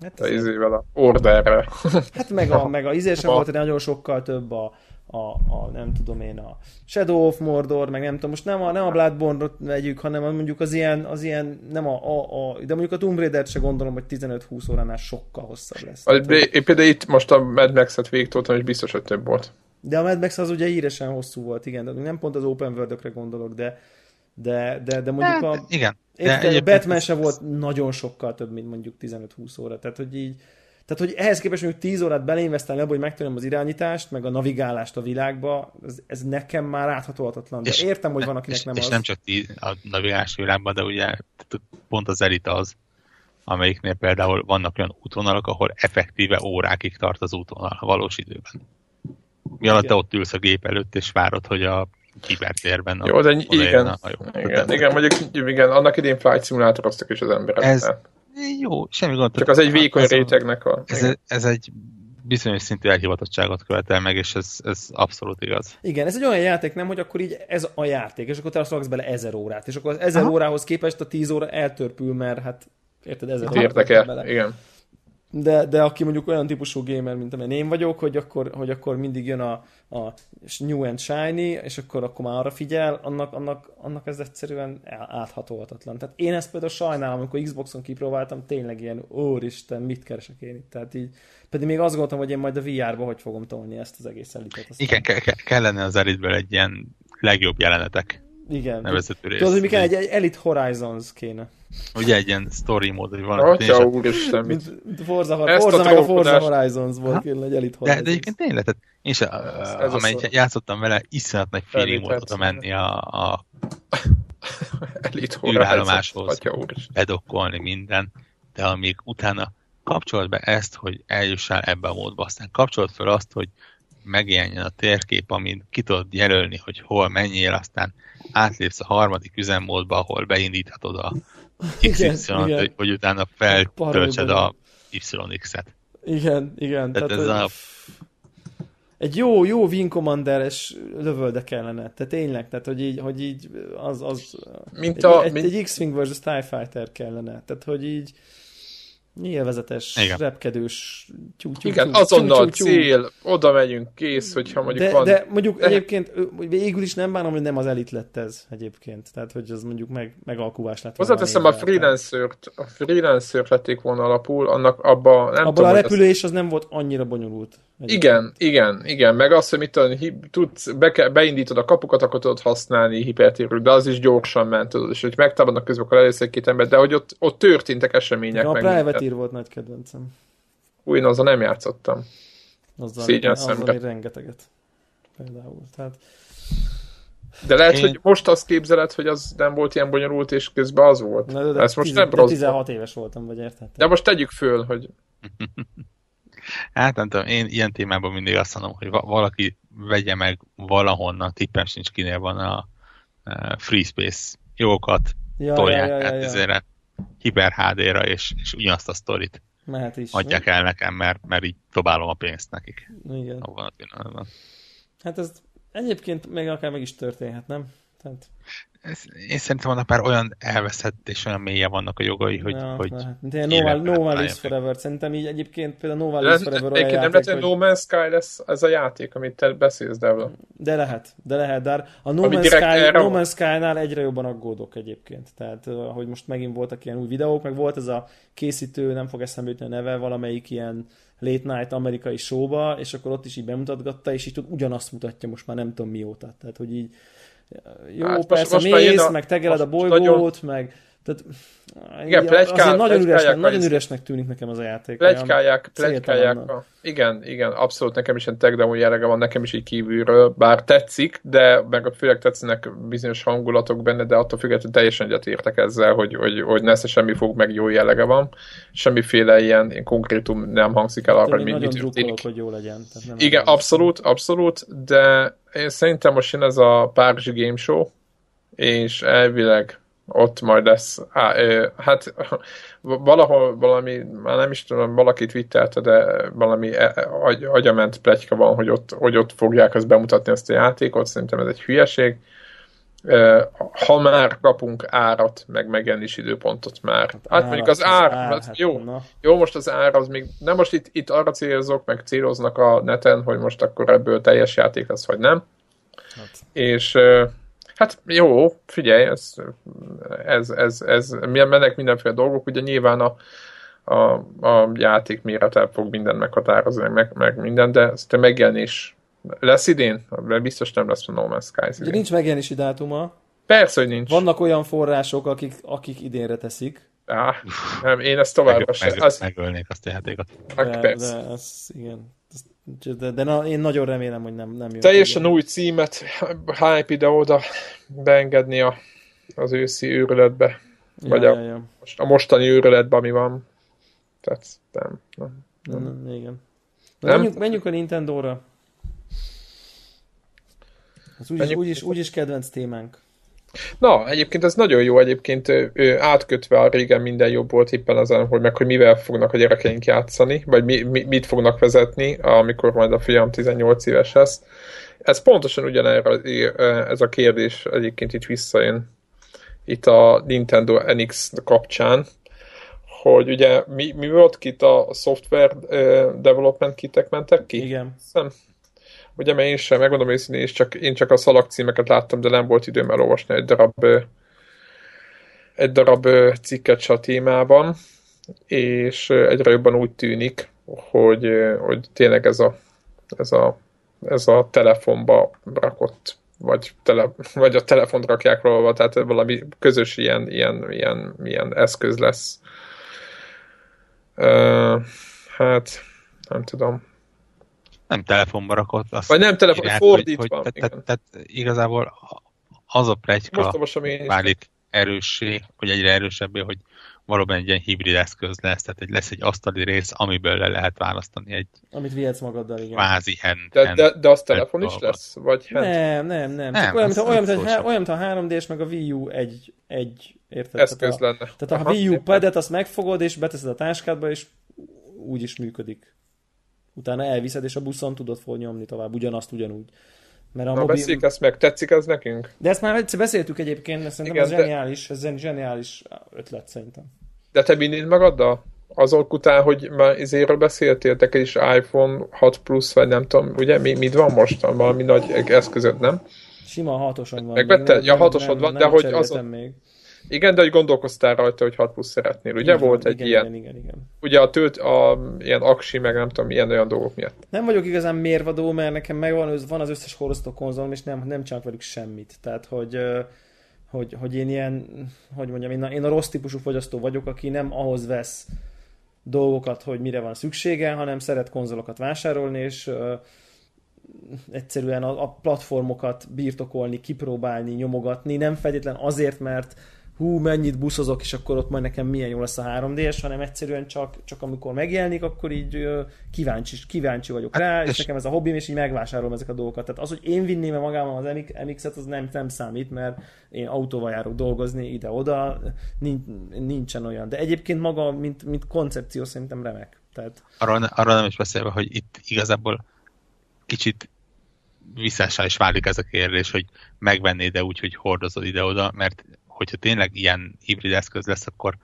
Hát, ez, izével a orderre. hát meg a, meg a izé sem [laughs] volt, de nagyon sokkal több a, a, a, nem tudom én, a Shadow of Mordor, meg nem tudom, most nem a, nem a Bloodborne-ot vegyük, hanem a, mondjuk az ilyen, az ilyen, nem a, a, a de mondjuk a Tomb Raider-t se gondolom, hogy 15-20 óránál sokkal hosszabb lesz. Tehát, hogy- Én például itt most a Mad Max-et végigtoltam, és biztos, hogy több volt. De a Mad Max az ugye híresen hosszú volt, igen, de nem pont az open world gondolok, de, de, de, de mondjuk a, Hát, igen. De érted, a Batman se volt nagyon sokkal több, mint mondjuk 15-20 óra, tehát hogy így, tehát hogy ehhez képest mondjuk 10 órát beleinvestálni abba, hogy megtanuljam az irányítást, meg a navigálást a világba, ez, ez nekem már áthatóhatatlan. De És- értem, hogy van, akinek és, nem és az. nem csak ti a navigás világban, de ugye pont az elit az, amelyiknél például vannak olyan útvonalak, ahol effektíve órákig tart az útvonal a valós időben. Mi alatt te ott ülsz a gép előtt, és várod, hogy a kibertérben Jó, de igen, a hajó. igen, igen, mondjuk igen, annak idén flight szimulátoroztak is az emberek. Ez- Jó, semmi gond. Csak az egy vékony Ez rétegnek a... Ez, ez egy bizonyos szintű elhivatottságot követel meg, és ez, ez abszolút igaz. Igen, ez egy olyan játék, nem, hogy akkor így ez a játék, és akkor te azt raksz bele ezer órát, és akkor az ezer Aha. órához képest a tíz óra eltörpül, mert hát érted, ezer órát Értek raksz bele. el, igen. De, de aki mondjuk olyan típusú gamer, mint amilyen én vagyok, hogy akkor, hogy akkor mindig jön a, a new and shiny, és akkor, akkor már arra figyel, annak, annak, annak ez egyszerűen áthatóhatatlan. Tehát én ezt például sajnálom, amikor Xboxon kipróbáltam, tényleg ilyen, úristen, mit keresek én itt? Tehát így, pedig még azt gondoltam, hogy én majd a VR-ba hogy fogom tolni ezt az egész elitet. Aztán, Igen, ke- ke- kellene az elitből egy ilyen legjobb jelenetek igen. nevezető rész. Tudod, hogy mi kell? Egy, egy Elite Horizons kéne. Ugye egy ilyen story mód, hogy valami Atya úristen, mit... Forza, Forza meg a Forza Horizons volt, kéne egy Elite De, Horizons. de egyébként tényleg, tehát én a amelyik játszottam vele, iszonyat nagy feeling volt oda menni a, a [laughs] Elite űrállomáshoz. Bedokkolni minden, de amíg utána kapcsolod be ezt, hogy eljussál ebbe a módba, aztán kapcsolod fel azt, hogy megjelenjen a térkép, amin ki tudod jelölni, hogy hol menjél, aztán átlépsz a harmadik üzemmódba, ahol beindíthatod a XY-t, igen. hogy, hogy utána feltöltsed a YX-et. Igen, igen. Tehát Tehát, ez a- Egy jó, jó Wing Commander-es lövölde kellene. Tehát tényleg, tehát hogy így, hogy így az, az Mint egy, a... egy, mint- egy X-Wing versus TIE Fighter kellene. Tehát, hogy így nyilvezetes, Igen. repkedős tyú, tyú, Igen, tyú, azonnal tyú, tyú, tyú. cél, oda megyünk, kész, hogyha mondjuk De, van... de mondjuk de- egyébként végül is nem bánom, hogy nem az elit lett ez egyébként. Tehát, hogy az mondjuk meg, megalkuvás lett. Hozzáteszem a névvel. freelancer-t, a freelancer lették volna alapul, annak abba nem Abban tudom, a repülés az nem volt annyira bonyolult. Igen, igen, igen. Meg azt, hogy mit tudom, hi- tudsz, be, beindítod a kapukat, akkor tudod használni hipertérő, de az is gyorsan ment, tudod, és hogy megtámadnak közben, akkor először egy-két ember, de hogy ott, ott történtek események. A meg Privateer volt nagy kedvencem. Új, azzal nem játszottam. Azzal, Szégyen azzal szemre. rengeteget. Például. Tehát, De lehet, Én- hogy most azt képzeled, hogy az nem volt ilyen bonyolult, és közben az volt. na, de, de, Ezt most tize- nem de rossz. 16 éves voltam, vagy érted? De most tegyük föl, hogy [laughs] Hát nem tudom, én ilyen témában mindig azt mondom, hogy va- valaki vegye meg valahonnan, tippem sincs kinél van a Free Space jogokat, ja, tolják ja, ja, ja, ja. ezére Hyper HD-ra, és, és ugyanazt a sztorit Mehet is. adják el nekem, mert, mert így dobálom a pénzt nekik. Igen. Abban a pillanatban. Hát ez egyébként még akár meg is történhet, nem? Tehát, Ez, én szerintem annak már olyan elveszett és olyan mélye vannak a jogai, hogy, ja, hogy. De no, One- no One Lives. Forever. Szerintem így egyébként például No One de Lives Forever olyan egyébként nem játék, lehet, hogy. No Man's Sky lesz ez a játék, amit te beszélsz, Devla. De lehet, de lehet, de a No Man's, Sky, erre no. Man's Sky-nál egyre jobban aggódok egyébként. Tehát, hogy most megint voltak ilyen új videók, meg volt ez a készítő, nem fog eszembe jutni a neve, valamelyik ilyen late night amerikai showba, és akkor ott is így bemutatgatta, és így tud, ugyanazt mutatja most már nem tudom mióta. Tehát, hogy így jó, Hát hát most- persze most mész, a- meg tegeled a bolygót, meg tehát, Igen, így plegykál- nagyon, üresnek, nagyon üresnek tűnik nekem az a játék. Plegykálják, plegykálják. A... Igen, igen, abszolút nekem is ilyen tech demo jellege van, nekem is így kívülről, bár tetszik, de meg főleg tetszenek bizonyos hangulatok benne, de attól függetlenül teljesen egyetértek ezzel, hogy, hogy, hogy nesze semmi fog meg jó jellege van, semmiféle ilyen, konkrétum nem hangzik el arra, Tehát hogy mi, mi nagyon drukkolok, történik. hogy jó legyen. Tehát nem Igen, arra- abszolút, abszolút, de én szerintem most jön ez a Párizsi Game Show, és elvileg ott majd lesz, á, ö, hát [laughs] valahol valami, már nem is tudom, valaki twittelte, de valami e- agy, agyament pletyka van, hogy ott, hogy ott fogják ezt bemutatni ezt a játékot, szerintem ez egy hülyeség. Ha már kapunk árat, meg megjelenés időpontot már. Hát mondjuk az ár, hát hát, jó, Na, jó, most az ár az még, nem most itt, itt arra célzok, meg céloznak a neten, hogy most akkor ebből teljes játék lesz, vagy nem. hát. És hát jó, figyelj, ez, ez, ez, ez mennek mindenféle dolgok, ugye nyilván a, a, a játék mérete fog mindent meghatározni, meg, meg minden, de szerintem megjelenés lesz idén? Mert biztos nem lesz a No Man's Sky Ugye idén. nincs megjelenési dátuma, Persze, hogy nincs. vannak olyan források, akik, akik idénre teszik, Á, nem, én ezt továbbra meg, sem. meg, Az, megölnék azt a játékot. hát de, persze. de ez, igen. De, de na, én nagyon remélem, hogy nem, nem jön. Teljesen ki. új címet, hype ide-oda beengedni a, az őszi őrületbe. Ja, vagy ja, a- ja. Most a mostani őrületbe, ami van. Tehát nem. nem. Nem, nem, igen. Na, Nem? menjünk, menjünk a Nintendo-ra. Ez úgyis, Menjünk- úgyis, úgyis kedvenc témánk. Na, egyébként ez nagyon jó egyébként ö, átkötve a régen minden jobb volt éppen ezen, hogy meg hogy mivel fognak a gyerekeink játszani, vagy mi, mi, mit fognak vezetni, amikor majd a fiam 18 éves lesz. Ez pontosan ugyanerre ez a kérdés egyébként itt visszajön itt a Nintendo NX kapcsán, hogy ugye mi, mi volt itt a software development kitek mentek ki? Igen. Hiszem. Ugye, mert én sem, megmondom őszintén, és csak, én csak a szalagcímeket láttam, de nem volt időm elolvasni egy darab, egy darab cikket se a témában, és egyre jobban úgy tűnik, hogy, hogy tényleg ez a, ez a, ez a telefonba rakott, vagy, tele, [laughs] vagy a telefont rakják róla, tehát valami közös ilyen, ilyen, ilyen, ilyen eszköz lesz. Ö, hát, nem tudom. Nem telefonba rakott, azt Vagy nem telefon, írják, fordítva. Hogy, hogy, igen. tehát, tehát igazából az a plegyka válik erőssé, vagy egyre erősebbé, hogy valóban egy ilyen hibrid eszköz lesz, tehát egy, lesz egy asztali rész, amiből le lehet választani egy Amit vihetsz magaddal, igen. kvázi hand, De, hand de, de az telefon is lesz? Vagy hand Nem, nem, nem. Nem, Csak olyan, mint a, olyan, mint a, olyan, mint a 3D-s meg a Wii U egy, egy érted? eszköz tehát a, lenne? tehát a Aha, Wii U padet azt megfogod, és beteszed a táskádba, és úgy is működik. Utána elviszed, és a buszon tudod fog nyomni tovább, ugyanazt, ugyanúgy. Mert a Na, mobil... beszéljük ezt meg. Tetszik ez nekünk? De ezt már egyszer beszéltük egyébként, mert szerintem Igen, ez de- zseniális, ez zseniális ötlet szerintem. De te vinnéd magaddal? Azok után, hogy már izéről beszéltél, te is iPhone 6 Plus, vagy nem tudom, ugye mi, mit van most? Valami nagy eszközöd, nem? Sima hatoson van. Megvetted? Ja, hatosod van, nem de hogy azon- még. Igen, de hogy gondolkoztál rajta, hogy 6 plusz szeretnél. Ugye igen, volt egy igen, ilyen... Igen, igen, igen. Ugye a tőt, a ilyen aksi, meg nem tudom, ilyen olyan dolgok miatt. Nem vagyok igazán mérvadó, mert nekem megvan van az összes horosztó konzolom, és nem, nem csak velük semmit. Tehát, hogy, hogy, hogy én ilyen, hogy mondjam, én a, én a rossz típusú fogyasztó vagyok, aki nem ahhoz vesz dolgokat, hogy mire van szüksége, hanem szeret konzolokat vásárolni, és egyszerűen a, a platformokat birtokolni, kipróbálni, nyomogatni, nem feltétlen azért, mert hú, mennyit buszozok, és akkor ott majd nekem milyen jó lesz a 3D-es, hanem egyszerűen csak, csak amikor megjelenik, akkor így kíváncsi, kíváncsi vagyok rá, hát, és, és nekem ez a hobbim, és így megvásárolom ezeket a dolgokat. Tehát az, hogy én vinném -e magával az MX-et, az nem, nem számít, mert én autóval járok dolgozni ide-oda, nincsen olyan. De egyébként maga, mint, mint koncepció szerintem remek. Tehát... Arról, arról nem is beszélve, hogy itt igazából kicsit visszással is válik ez a kérdés, hogy megvennéd de úgy, hogy hordozod ide-oda, mert hogyha tényleg ilyen hibrid eszköz lesz, akkor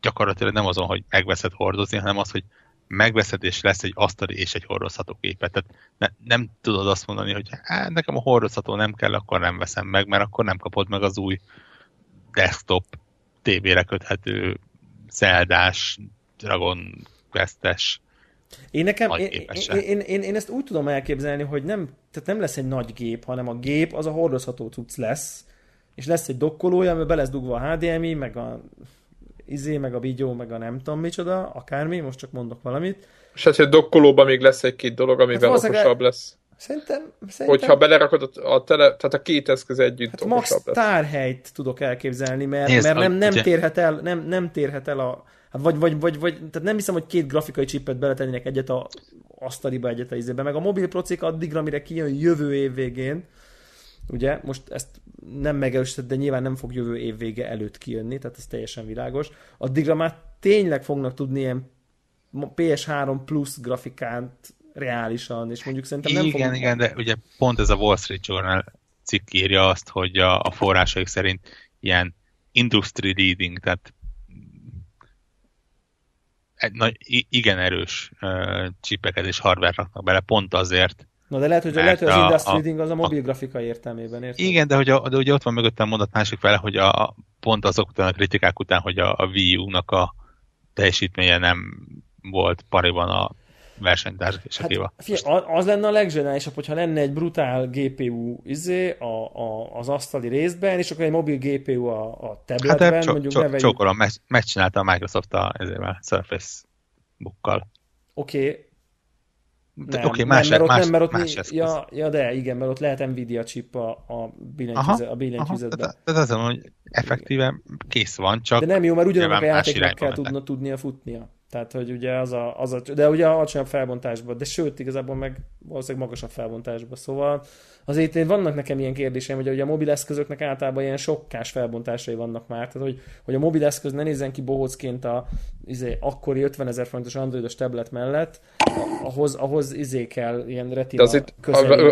gyakorlatilag nem azon, hogy megveszed hordozni, hanem az, hogy megveszed és lesz egy asztali és egy hordozható képet. Tehát ne, nem tudod azt mondani, hogy hát, nekem a hordozható nem kell, akkor nem veszem meg, mert akkor nem kapod meg az új desktop tévére köthető Zeldás, Dragon Quest-es én nekem, én, én, én, én, én, ezt úgy tudom elképzelni, hogy nem, tehát nem lesz egy nagy gép, hanem a gép az a hordozható cucc lesz, és lesz egy dokkolója, amiben be lesz dugva a HDMI, meg a izé, meg a videó, meg a nem tudom micsoda, akármi, most csak mondok valamit. És hát, hogy a dokkolóban még lesz egy-két dolog, amivel hát okosabb lesz. Szerintem, szerintem... Hogyha belerakod a, tele, tehát a két eszköz együtt hát max lesz. tárhelyt tudok elképzelni, mert, Nézd, mert nem, nem, térhet el, nem, nem térhet el a, Hát vagy, vagy, vagy, vagy, tehát nem hiszem, hogy két grafikai chipet beletennének egyet a asztaliba, egyet a izébe, meg a mobil procik addigra, mire kijön jövő év végén, ugye, most ezt nem megerősített, de nyilván nem fog jövő év vége előtt kijönni, tehát ez teljesen világos. Addigra már tényleg fognak tudni ilyen PS3 plusz grafikát reálisan, és mondjuk szerintem nem Igen, fogunk... igen, de ugye pont ez a Wall Street Journal cikk írja azt, hogy a, a forrásaik szerint ilyen industry leading, tehát egy nagy, igen erős uh, csipeket és hardware raknak bele, pont azért, Na de lehet, hogy, lehet, hogy az a, industry reading az a mobil a, grafika értelmében, érted? Igen, de, hogy a, de ugye ott van mögöttem mondat másik fele, hogy a, pont azok után a kritikák után, hogy a, a Wii U-nak a teljesítménye nem volt pariban a versenytársakéval. Hát, az lenne a legzsenálisabb, hogyha lenne egy brutál GPU izé a, a, az asztali részben, és akkor egy mobil GPU a, a tabletben, hát, mondjuk neveljük... Csókolom, megcsinálta a Microsoft a, ezével, Surface Bookkal. Oké, okay. Nem, okay, más, nem, mert ott, más, nem, mert ott más mi, ja, ja, de igen, mert ott lehet Nvidia chip a, a billentyűzet, a billentyűzetben. Tehát az, hogy effektíve kész van, csak De nem jó, mert ugyanannak a játéknak kell tudna, tudnia futnia. Tehát, hogy ugye az a, az a, de ugye alacsonyabb felbontásban, de sőt, igazából meg valószínűleg magasabb felbontásban. Szóval azért én vannak nekem ilyen kérdéseim, hogy ugye a mobileszközöknek általában ilyen sokkás felbontásai vannak már, tehát hogy, hogy a mobileszköz ne nézzen ki bohócként a izé, akkori 50 ezer forintos androidos tablet mellett, ahhoz, ahhoz izé kell ilyen retina de azért,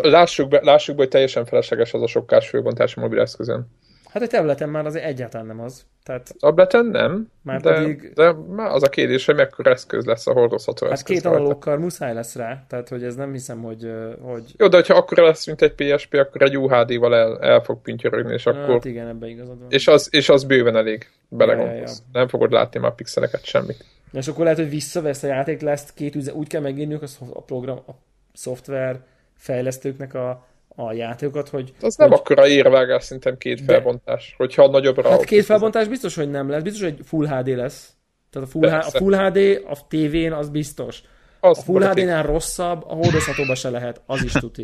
lássuk, be, lássuk be, hogy teljesen felesleges az a sokkás felbontás a mobileszközön. Hát egy tableten már az egyáltalán nem az. Tehát, tableten nem, már de, pedig... de már az a kérdés, hogy mekkora eszköz lesz a hordozható hát eszköz. Hát két analókkal muszáj lesz rá, tehát hogy ez nem hiszem, hogy... hogy... Jó, de hogyha akkor lesz, mint egy PSP, akkor egy UHD-val el, el fog pintyorogni, és akkor... Hát igen, ebben igazad van. És az, és az bőven elég belegondolsz. Ja, ja, ja. Nem fogod látni már pixeleket, semmit. És akkor lehet, hogy visszavesz a játék, lesz két üze, úgy kell megírniuk a program, a szoftver fejlesztőknek a a játékokat, hogy... Az nem hogy... akkora érvágás, szerintem két felbontás, de... hogyha nagyobbra... Hát két felbontás biztos, hogy nem lesz, biztos, hogy Full HD lesz. Tehát a Full, H- a full HD a tévén az biztos. Az a Full HD-nál rosszabb, a hordozhatóba se lehet, az is tuti.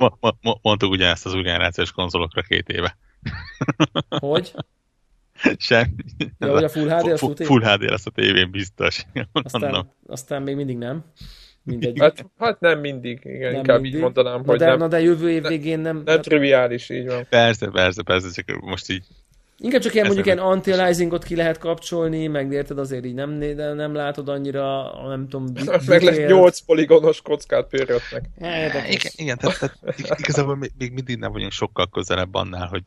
Mondtuk ugyanezt az új generációs konzolokra két éve. Hogy? Semmi. Ja, hogy a Full HD az tuti? Full HD lesz a tévén biztos. Aztán, aztán még mindig nem. Mindegy. Hát, hát nem mindig, igen, nem inkább mindig. így mondanám, na hogy de, nem. Na de jövő év végén nem... Nem triviális, így van. Persze, persze, persze, csak most így Inkább csak ilyen mondjuk ilyen anti-aliasingot ki lehet kapcsolni, meg érted azért így nem, de nem látod annyira, nem tudom... [laughs] meg lesz 8 poligonos kockát pörjöttnek. Igen, igen tehát, tehát igazából még, még mindig nem vagyunk sokkal közelebb annál, hogy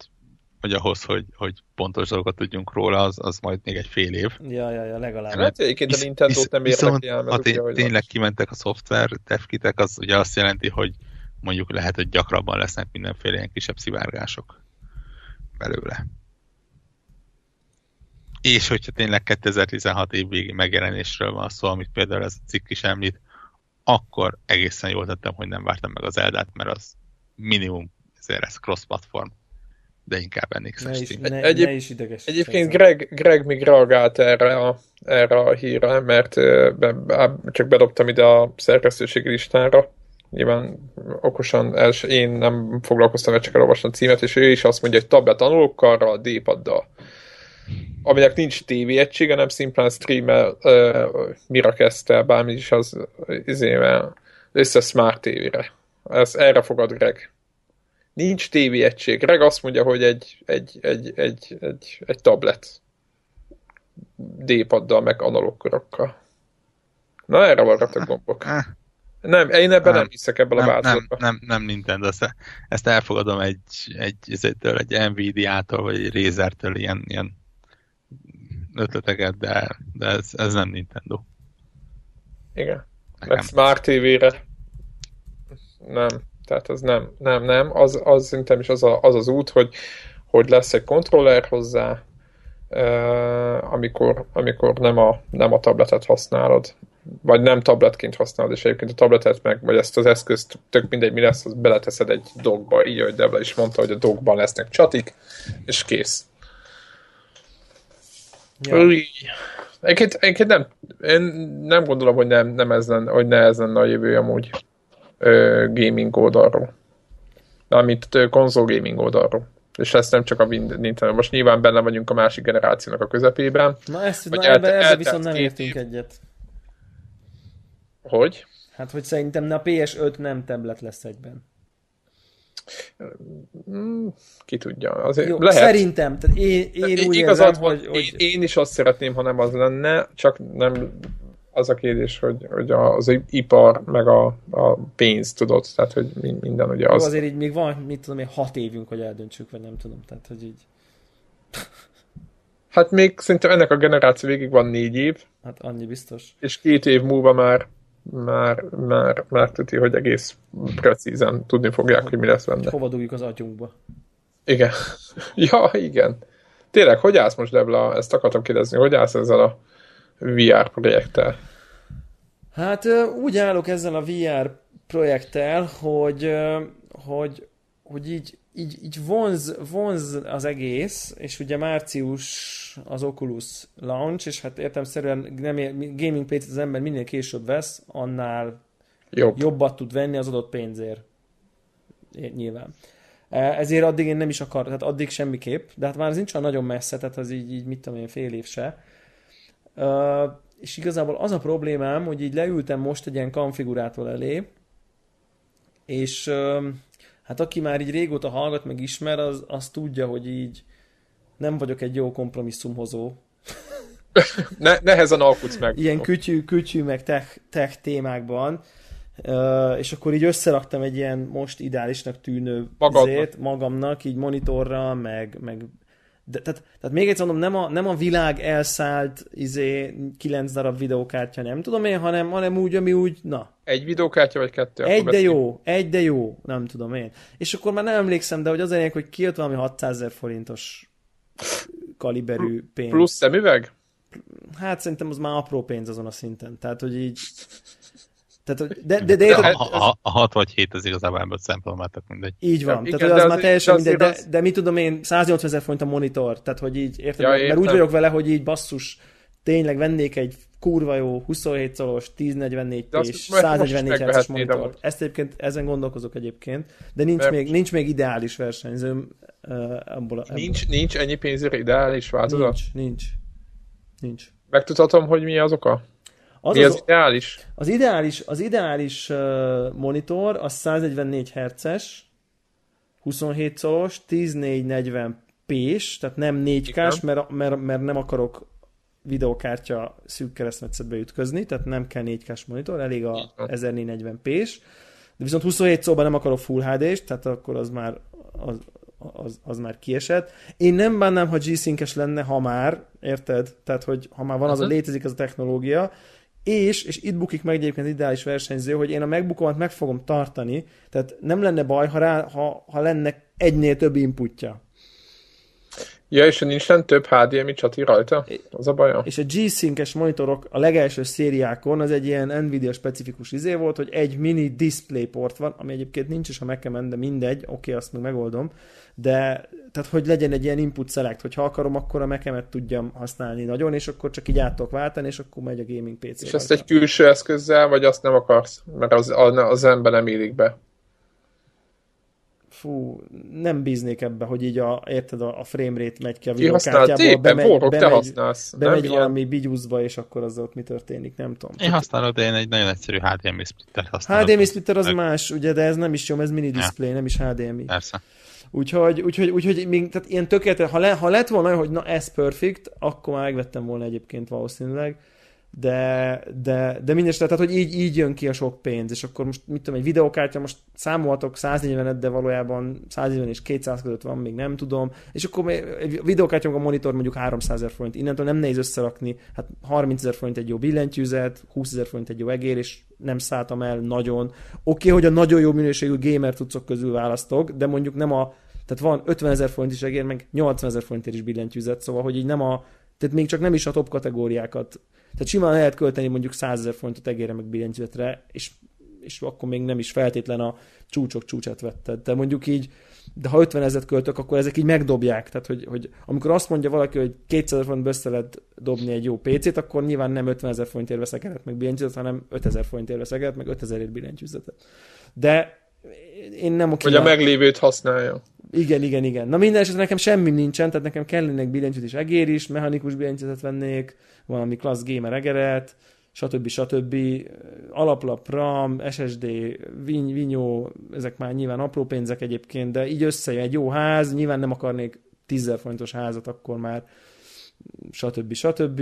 hogy ahhoz, hogy, hogy pontos dolgokat tudjunk róla, az, az majd még egy fél év. Ja, ja, ja, legalább. Hát egyébként a nintendo nem érdekli el, ha té- ugye, tényleg kimentek a szoftver devkitek, az ugye azt jelenti, hogy mondjuk lehet, hogy gyakrabban lesznek mindenféle ilyen kisebb szivárgások belőle. És hogyha tényleg 2016 év végi megjelenésről van szó, amit például ez a cikk is említ, akkor egészen jól tettem, hogy nem vártam meg az Eldát, mert az minimum ezért ez cross-platform, de inkább NX-es Ne is, cím. ne, Egyéb- ne is ideges. Egyébként Greg, Greg még reagált erre a, erre a hírre, mert be, csak bedobtam ide a szerkesztőségi listára. Nyilván okosan els, én nem foglalkoztam, mert csak elolvastam a címet, és ő is azt mondja, hogy tablet tanulókkal, D-paddal. Aminek nincs TV egysége, nem szimplán streamel uh, Miracast-tel, bármi is az izével, össze Smart TV-re. Ez, erre fogad Greg. Nincs TV egység. Greg azt mondja, hogy egy, egy, egy, egy, egy, egy tablet D-paddal, meg analóg korokkal. Na, erre varratok gombok. Nem, én ebben nem, Nem. hiszek ebben a nem, nem, változatban. nem, nem Nintendo, ezt, ezt elfogadom egy, egy, ezétől, egy Nvidia-tól, vagy egy Razer-től ilyen, ilyen ötleteket, de, de ez, ez nem Nintendo. Igen. Nekem. Meg Smart TV-re. Nem. Tehát az nem, nem, nem. Az, az szerintem is az, a, az az út, hogy, hogy lesz egy kontroller hozzá, amikor, amikor nem, a, nem a tabletet használod, vagy nem tabletként használod, és egyébként a tabletet meg, vagy ezt az eszközt, tök mindegy, mi lesz, az beleteszed egy dogba, így, ahogy Debla is mondta, hogy a dogban lesznek csatik, és kész. Ja. Egyébként, egyébként nem, én nem gondolom, hogy, nem, nem ez lenne, hogy ne ez lenne a jövő amúgy gaming oldalról. Amit konzol gaming oldalról. És ezt nem csak a Nintendo. Most nyilván benne vagyunk a másik generációnak a közepében. Na, ezt, Hogy na ebbe, eltelt- ebbe viszont nem értünk év. egyet. Hogy? Hát, hogy szerintem a PS5 nem tablet lesz egyben. Mm, ki tudja. Azért Jó, lehet. szerintem. Tehát én, én úgy Igazad érzem, van, hogy, hogy én is azt szeretném, ha nem az lenne, csak nem az a kérdés, hogy, hogy az ipar, meg a, a pénz, tudod, tehát, hogy min- minden ugye jó, az. azért így még van, mit tudom én, hat évünk, hogy eldöntsük, vagy nem tudom. Tehát, hogy így, Hát még szerintem ennek a generáció végig van négy év, hát annyi biztos. és két év múlva már már, már, már tudja, hogy egész precízen tudni fogják, hogy mi lesz benne. Hova dugjuk az agyunkba? Igen. [laughs] ja, igen. Tényleg, hogy állsz most, Debla? Ezt akartam kérdezni. Hogy állsz ezzel a VR projekttel? Hát úgy állok ezzel a VR projekttel, hogy, hogy, hogy így, így, így vonz, vonz az egész, és ugye március az Oculus launch, és hát értemszerűen nem, gaming PC-t az ember minél később vesz, annál Jobb. jobbat tud venni az adott pénzért. Nyilván. Ezért addig én nem is akar, tehát addig semmiképp, de hát már ez nincs olyan nagyon messze, tehát az így, így mit tudom én, fél év se. És igazából az a problémám, hogy így leültem most egy ilyen konfigurátor elé, és hát aki már így régóta hallgat, meg ismer, az, az tudja, hogy így nem vagyok egy jó kompromisszumhozó. [laughs] Ne, nehezen alkutsz meg. Ilyen kütyű, kütyű, meg tech, tech témákban. Uh, és akkor így összeraktam egy ilyen most ideálisnak tűnő Magadnak. izét, magamnak, így monitorra, meg, meg de, tehát, tehát még egyszer mondom, nem a, nem a világ elszállt izé, kilenc darab videókártya, nem tudom én, hanem, hanem úgy, ami úgy, na, Egy videókártya vagy kettő? egy de jó, egy de jó, nem tudom én. És akkor már nem emlékszem, de hogy az lényeg, hogy kijött valami 600 ezer forintos kaliberű pénz. Plusz szemüveg? Hát szerintem az már apró pénz azon a szinten. Tehát, hogy így... Tehát, de, de, de, De érted, a, a, a 6 vagy 7 az igazából ebből szempontból, tehát mindegy. így van. Igen, tehát, de az már teljesen de mindegy. De, az- de mit tudom én, 180 ezer forint a monitor. Tehát, hogy így, érted? Ja, mert, mert úgy vagyok vele, hogy így basszus, tényleg vennék egy kurva jó 27 szolos, 1044 De azt és most- most 144 is hertzes megvehetnéd monitort. amúgy. Ezt egyébként, ezen gondolkozok egyébként, de nincs, Mert- még, nincs még ideális versenyzőm uh, abból, a- Nincs, nincs ennyi pénzére ideális változat? nincs, nincs, nincs. Megtudhatom, hogy mi az oka? Az mi az, az, ideális? Az ideális, az ideális monitor az 144 Hz-es, 27 szoros, 10440 p-s, tehát nem 4K-s, mert, mert, mert nem akarok videokártya szűk keresztmetszetbe ütközni, tehát nem kell 4K-s monitor, elég a Így van. 1440 p-s, de viszont 27 szóban nem akarok Full HD-s, tehát akkor az már az, az, az már kiesett. Én nem bánnám, ha G-Sync-es lenne, ha már, érted? Tehát, hogy ha már van az a Aha. létezik az a technológia, és, és itt bukik meg egyébként ideális versenyző, hogy én a MacBookomat meg fogom tartani, tehát nem lenne baj, ha, rá, ha, ha lenne egynél több inputja. Ja, és nincsen több HDMI csati rajta? Az a baja? És a G-Sync-es monitorok a legelső szériákon az egy ilyen Nvidia specifikus izé volt, hogy egy mini display port van, ami egyébként nincs is a mac de mindegy, oké, okay, azt meg megoldom, de tehát hogy legyen egy ilyen input select, hogyha akarom, akkor a mac tudjam használni nagyon, és akkor csak így át tudok váltani, és akkor megy a gaming PC. És rajta. ezt egy külső eszközzel, vagy azt nem akarsz, mert az, az ember nem élik be? Fú, nem bíznék ebbe, hogy így a, érted, a, a framerate megy ki a bemegy, Borok, bemegy, te használsz. bemegy nem valami bigyúzba, és akkor az ott mi történik, nem tudom. Én használod, de én egy nagyon egyszerű HDMI splitter használom. HDMI splitter az meg... más, ugye, de ez nem is jó, ez mini display, ja. nem is HDMI. Persze. Úgyhogy, úgyhogy, úgyhogy még, tehát ilyen tökéletes, ha, le, ha lett volna hogy na ez perfect, akkor már megvettem volna egyébként valószínűleg de, de, de mindesetre, tehát hogy így, így jön ki a sok pénz, és akkor most mit tudom, egy videokártya, most számolhatok 140 de valójában 140 és 200 között van, még nem tudom, és akkor egy videokártya, a monitor mondjuk 300 ezer forint, innentől nem nehéz összerakni, hát 30 ezer forint egy jó billentyűzet, 20 ezer forint egy jó egér, és nem szálltam el nagyon. Oké, okay, hogy a nagyon jó minőségű gamer tudszok közül választok, de mondjuk nem a, tehát van 50 ezer forint is egér, meg 80 ezer forintért is billentyűzet, szóval, hogy így nem a, tehát még csak nem is a top kategóriákat tehát simán lehet költeni mondjuk 100 ezer forintot egére meg billentyűzetre, és, és akkor még nem is feltétlen a csúcsok csúcsát vetted. De mondjuk így, de ha 50 ezeret költök, akkor ezek így megdobják. Tehát, hogy, hogy amikor azt mondja valaki, hogy 200 forint össze lehet dobni egy jó PC-t, akkor nyilván nem 50 ezer forintért veszek meg billentyűzetet, hanem 5000 forintért veszek meg 5000 ért billentyűzetet. De én nem oké. Hogy a meglévőt használja. Igen, igen, igen. Na minden esetre nekem semmi nincsen, tehát nekem kellenek billentyűt és egér is, mechanikus billentyűzetet vennék, valami klassz gamer egeret, stb. stb. Alaplap, RAM, SSD, viny, vinyó, ezek már nyilván apró pénzek egyébként, de így összejön egy jó ház, nyilván nem akarnék 10 forintos házat akkor már, stb. stb.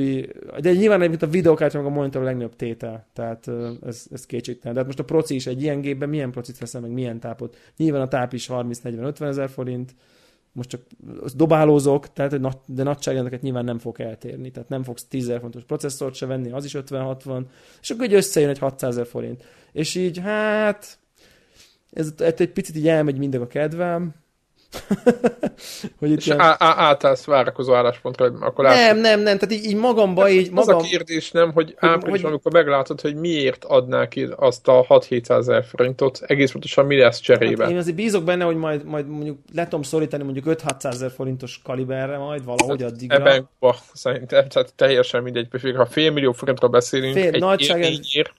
De nyilván egyébként a videókártya meg a monitor a legnagyobb tétel, tehát ez, ez kétségtelen. De hát most a proci is egy ilyen gépben milyen procit veszem, meg milyen tápot. Nyilván a táp is 30-40-50 ezer forint, most csak dobálózok, tehát, de nagyságrendeket nyilván nem fog eltérni, tehát nem fogsz 10 fontos processzort se venni, az is 50-60, és akkor egy összejön egy 600 ezer forint. És így, hát, ez, ez egy picit így elmegy mindig a kedvem, [laughs] hogy itt és ilyen... átállsz várakozó álláspontra, akkor Nem, látod. nem, nem, tehát így, így magamba így... Magam... Az a kérdés nem, hogy április, hogy... amikor meglátod, hogy miért adnák ki azt a 6-700 ezer forintot, egész pontosan mi lesz cserébe. Hát én azért bízok benne, hogy majd, majd mondjuk le tudom szorítani mondjuk 5-600 ezer forintos kaliberre majd valahogy hát, addigra. Ebben, szerintem, tehát teljesen mindegy, ha fél millió forintról beszélünk, fél, egy nagyság, élményért,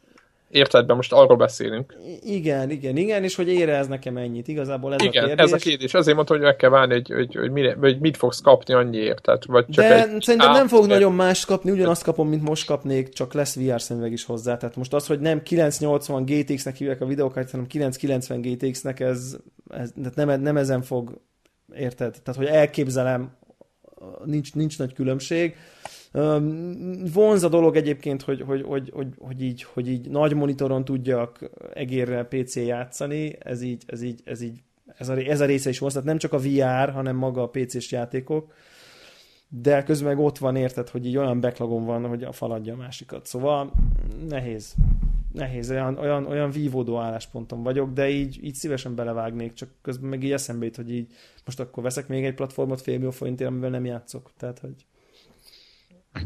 Érted, be most arról beszélünk. Igen, igen, igen, és hogy ére ez nekem ennyit, igazából ez igen, a kérdés. ez a kérdés. Azért mondtam, hogy meg kell várni, hogy, hogy, hogy, mire, hogy mit fogsz kapni annyiért. Tehát, vagy csak De egy szerintem nem fog nagyon más kapni, ugyanazt kapom, mint most kapnék, csak lesz VR szemüveg is hozzá. Tehát most az, hogy nem 980 GTX-nek hívják a videókártyát, hanem 990 GTX-nek, ez, ez nem, nem ezen fog, érted? Tehát, hogy elképzelem, nincs, nincs nagy különbség Vonz a dolog egyébként, hogy, hogy, hogy, hogy, hogy, így, hogy így nagy monitoron tudjak egérrel PC játszani, ez így, ez így, ez így ez a, ez a része is vonz, tehát nem csak a VR, hanem maga a PC-s játékok, de közben meg ott van, érted, hogy így olyan backlogom van, hogy a faladja a másikat. Szóval nehéz. Nehéz, olyan, olyan, olyan vívódó állásponton vagyok, de így, így szívesen belevágnék, csak közben meg így eszembe jut, hogy így most akkor veszek még egy platformot fél millió forintért, amivel nem játszok. Tehát, hogy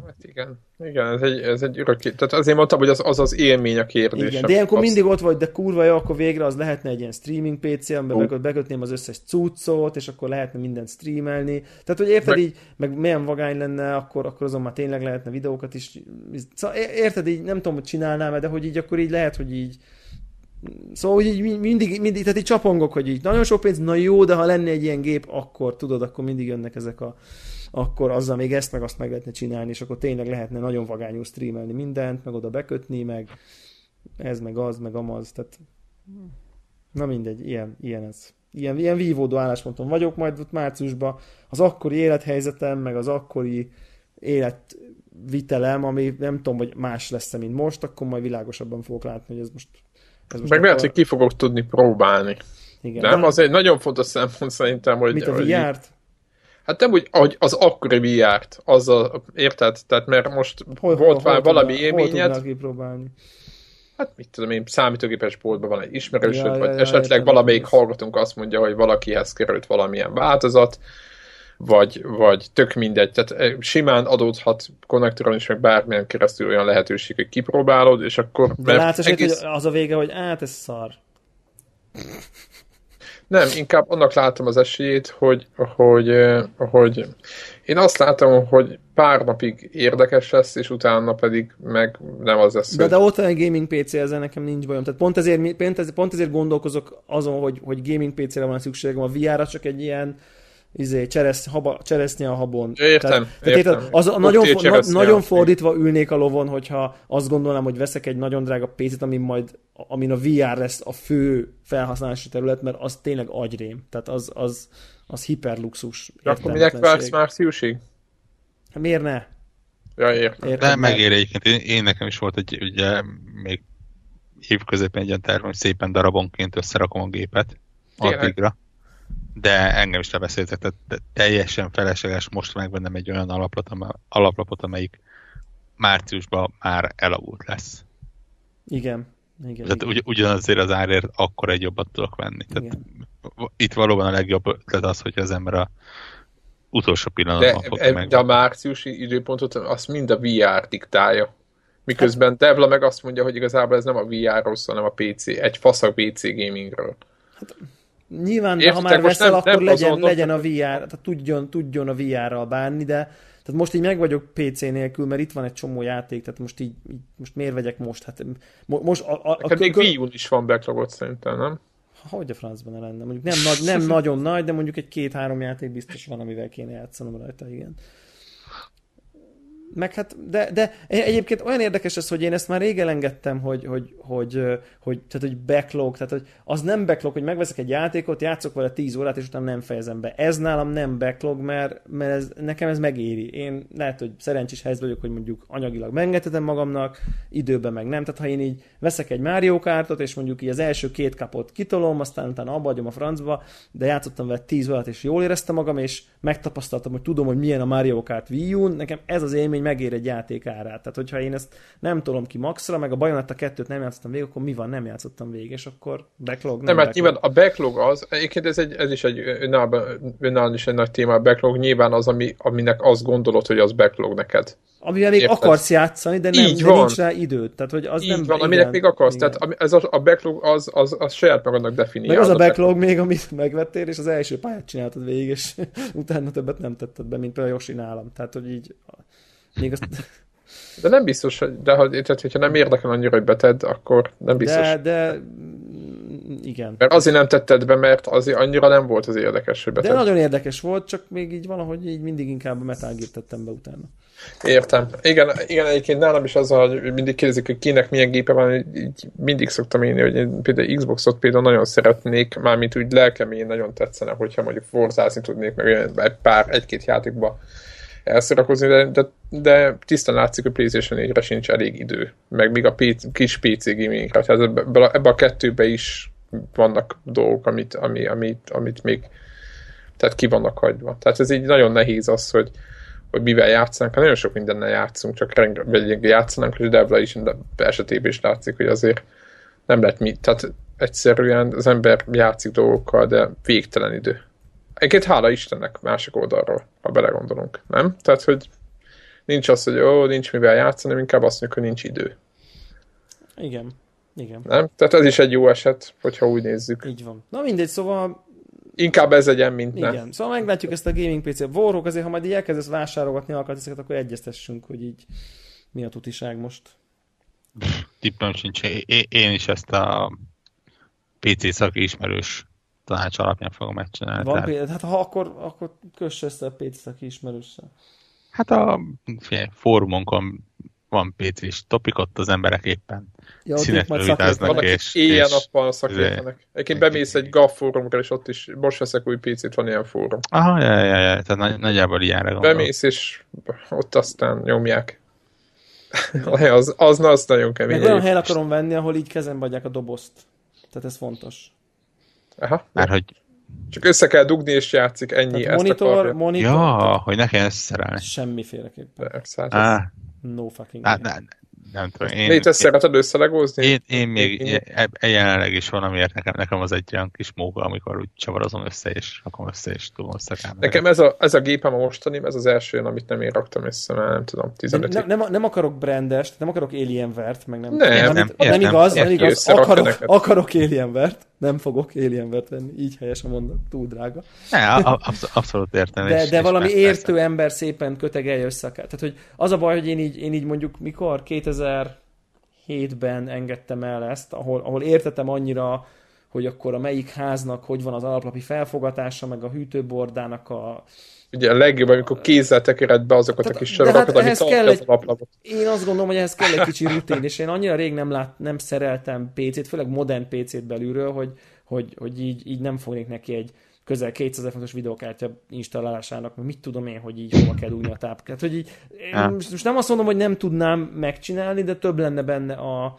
Hát igen. Igen, ez egy, ez egy örök... Tehát azért mondtam, hogy az az, az élmény a kérdés. Igen, de ilyenkor az... mindig ott vagy, de kurva jó, akkor végre az lehetne egy ilyen streaming PC, amiben uh. bekötném az összes cuccot, és akkor lehetne mindent streamelni. Tehát, hogy érted meg... így, meg milyen vagány lenne, akkor, akkor azon már tényleg lehetne videókat is. Szóval érted így, nem tudom, hogy csinálnám de hogy így akkor így lehet, hogy így Szóval hogy így mindig, mindig, tehát így csapongok, hogy így nagyon sok pénz, na jó, de ha lenne egy ilyen gép, akkor tudod, akkor mindig jönnek ezek a akkor azzal még ezt meg azt meg lehetne csinálni, és akkor tényleg lehetne nagyon vagányú streamelni mindent, meg oda bekötni, meg ez, meg az, meg amaz, tehát na mindegy, ilyen, ilyen ez. Ilyen, ilyen vívódó állásponton vagyok, majd ott márciusban az akkori élethelyzetem, meg az akkori életvitelem, ami nem tudom, hogy más lesz mint most, akkor majd világosabban fogok látni, hogy ez most... Ez most Meg lehet, hogy ki fogok tudni próbálni. Igen. Nem, az egy nagyon fontos szempont szerintem, hogy... Mit a VR-t? Hát nem úgy, ahogy az akkori VR-t, azzal, érted? Tehát mert most hol, volt hol, hol valami tudná, élményed. Hol kipróbálni? Hát mit tudom én, számítógépes boltban van egy ismerősöd, ja, vagy ja, esetleg ja, valamelyik hallgatunk azt mondja, hogy valakihez került valamilyen változat, vagy, vagy tök mindegy. Tehát simán adódhat konnektoron is, meg bármilyen keresztül olyan lehetőség, hogy kipróbálod, és akkor... De látsz egész... hogy az a vége, hogy át ez szar. Nem, inkább annak látom az esélyét, hogy, hogy, hogy én azt látom, hogy pár napig érdekes lesz, és utána pedig meg nem az lesz. De, de ott van egy gaming PC, ezzel nekem nincs bajom. Tehát pont ezért, pont ezért, pont ezért gondolkozok azon, hogy, hogy gaming PC-re van szükségem. A VR-ra csak egy ilyen izé, cseresz, haba, cseresznye a habon. Értem, tehát, értem. Tehát az, nagyon, for, na, nagyon fordítva ülnék a lovon, hogyha azt gondolom, hogy veszek egy nagyon drága PC-t, ami majd, amin a VR lesz a fő felhasználási terület, mert az tényleg agyrém. Tehát az, az, az hiperluxus. Akkor minek vársz márciusig? Hát miért ne? Ja, értem. értem De megér egyébként. Én, én, nekem is volt egy, ugye, még évközepén egy olyan terv, hogy szépen darabonként összerakom a gépet. Addigra de engem is lebeszéltek, tehát teljesen felesleges most megvennem egy olyan alaplapot, alaplapot amelyik márciusban már elavult lesz. Igen. Igen, tehát igen. Ugy, ugyanazért az árért akkor egy jobbat tudok venni. Tehát itt valóban a legjobb ötlet az, hogy az ember a utolsó pillanatban de, fogja e, meg. De a márciusi időpontot azt mind a VR diktálja. Miközben hát, Devla meg azt mondja, hogy igazából ez nem a VR-ról szól, hanem a PC, egy faszak PC gamingről. Hát, Nyilván, de ha már veszel, nem, akkor nem legyen, legyen a VR, tehát tudjon, tudjon a VR-ral bánni, de tehát most így meg vagyok PC nélkül, mert itt van egy csomó játék, tehát most így, így most miért vegyek most? Hát most a, a, a, még Wii is van backlogot szerintem, nem? Hogy a francban lenne? Mondjuk nem, nagy, nem [laughs] nagyon nagy, de mondjuk egy két-három játék biztos van, amivel kéne játszanom rajta, igen. Meg hát, de, de egyébként olyan érdekes ez, hogy én ezt már rég elengedtem, hogy, hogy, hogy, hogy, tehát, hogy backlog, tehát hogy az nem backlog, hogy megveszek egy játékot, játszok vele 10 órát, és utána nem fejezem be. Ez nálam nem backlog, mert, mert ez, nekem ez megéri. Én lehet, hogy szerencsés helyzet vagyok, hogy mondjuk anyagilag megengedhetem magamnak, időben meg nem. Tehát ha én így veszek egy Mario kártot, és mondjuk így az első két kapot kitolom, aztán utána abba a francba, de játszottam vele 10 órát, és jól éreztem magam, és megtapasztaltam, hogy tudom, hogy milyen a Mario Kart Wii U, nekem ez az élmény megér egy játék árát. Tehát, hogyha én ezt nem tolom ki maxra, meg a Bayonetta 2-t nem játszottam végig, akkor mi van, nem játszottam végig, és akkor backlog, nem, nem mert nyilván a backlog az, egyébként ez, egy, ez is egy önállóan is egy nagy téma, a backlog nyilván az, ami, aminek azt gondolod, hogy az backlog neked. Amivel még Érted? akarsz játszani, de, nem, Így de van. nincs rá időt. Tehát, hogy az Így nem, van, igen, aminek még akarsz. Igen. Tehát ez a, a backlog az, az, az saját magadnak definiálod. Meg az a backlog még, amit megvettél, és az első pályát csináltad végig, és [laughs] utána többet nem tetted be, mint például Yoshi nálam. Tehát, hogy így még azt... De nem biztos, hogy, de ha, tehát, hogyha nem érdekel annyira, hogy beted, akkor nem biztos. De, de igen. Mert azért nem tetted be, mert azért annyira nem volt az érdekes, hogy beted. De nagyon érdekes volt, csak még így valahogy így mindig inkább a Metal Gear tettem be utána. Értem. Igen, igen egyébként nálam is az, hogy mindig kérdezik, hogy kinek milyen gépe van, így mindig szoktam írni, hogy én például Xboxot például nagyon szeretnék, mármint úgy lelkemén nagyon tetszene, hogyha mondjuk forzázni tudnék, meg egy pár, egy-két játékba elszorakozni, de, de, de tisztán látszik, hogy PlayStation 4-re sincs elég idő, meg még a PC, kis PC gamingre, tehát ebbe, ebbe a kettőbe is vannak dolgok, amit, ami, amit, amit még tehát ki vannak hagyva. Tehát ez így nagyon nehéz az, hogy, hogy mivel játszanánk, nagyon sok mindennel játszunk, csak rengeteg játszanánk, és Devla is esetében is látszik, hogy azért nem lehet mi, tehát egyszerűen az ember játszik dolgokkal, de végtelen idő. Egyébként hála Istennek másik oldalról, ha belegondolunk, nem? Tehát, hogy nincs az, hogy ó, nincs mivel játszani, inkább azt mondjuk, hogy nincs idő. Igen. Igen. Nem? Tehát ez is egy jó eset, hogyha úgy nézzük. Így van. Na mindegy, szóval Inkább ez legyen, mint Igen. nem. Szóval meglátjuk ezt a gaming PC-t. Warhawk azért, ha majd így elkezdesz vásárolgatni alkatrészeket, akkor egyeztessünk, hogy így mi a tutiság most. Tippem sincs. Én is ezt a PC szaki ismerős tanács alapján fogom megcsinálni. Van tehát... hát ha akkor, akkor köss össze a PC szaki ismerőssel. Hát a figyelj, fórumunkon van PC-s topik, ott az emberek éppen ja, színekről vitáznak, és... Éjjel-nappal szakértenek. Egyébként bemész egy GAF fórumra, és ott is, most veszek új PC-t, van ilyen fórum. Aha, ja, ja, ja, tehát nagy, nagyjából ilyenre gondolok. Bemész, és ott aztán nyomják. [laughs] az, az, az nagyon kemény. Meg olyan helyen akarom venni, ahol így kezembe adják a dobozt. Tehát ez fontos. Aha. Már hogy csak össze kell dugni, és játszik, ennyi. Tehát monitor, monitor. Ja, hogy ne kell szerelni. Semmiféleképpen. Persze, hát ah. No fucking ah, ne, nem tudom. Én, Légy, te szereted összelegózni? Én, én még én, én, e, jelenleg is van, amiért nekem, nekem az egy olyan kis móga, amikor úgy csavarozom össze, és rakom össze, és tudom összekámolni. Nekem ez a, ez a gépem a mostani, ez az első, amit nem én raktam össze, mert nem tudom, 15 nem, nem, nem, akarok brandest, nem akarok Alienvert, meg nem. Nem, nem, nem, nem, nem igaz, nem igaz, akarok, akarok Alienvert, nem fogok Alienvert venni, így helyes a mondat, túl drága. Ne, absz- abszolút értem. De, és, de valami és értő persze. ember szépen kötegelje össze. Tehát, hogy az a baj, hogy én így, én így mondjuk mikor 2007-ben engedtem el ezt, ahol, ahol értettem annyira, hogy akkor a melyik háznak hogy van az alaplapi felfogatása, meg a hűtőbordának a Ugye a legjobb, amikor kézzel tekered be azokat Tehát, a kis sorokat, hát amit kell egy, alaplapot. Én azt gondolom, hogy ehhez kell egy kicsi [laughs] rutin, és én annyira rég nem, lát, nem szereltem PC-t, főleg modern PC-t belülről, hogy, hogy, hogy így, így nem fognék neki egy közel 200 fontos videokártya installálásának, mit tudom én, hogy így hova kell dugni a tápkát. Hogy így, most nem azt mondom, hogy nem tudnám megcsinálni, de több lenne benne a,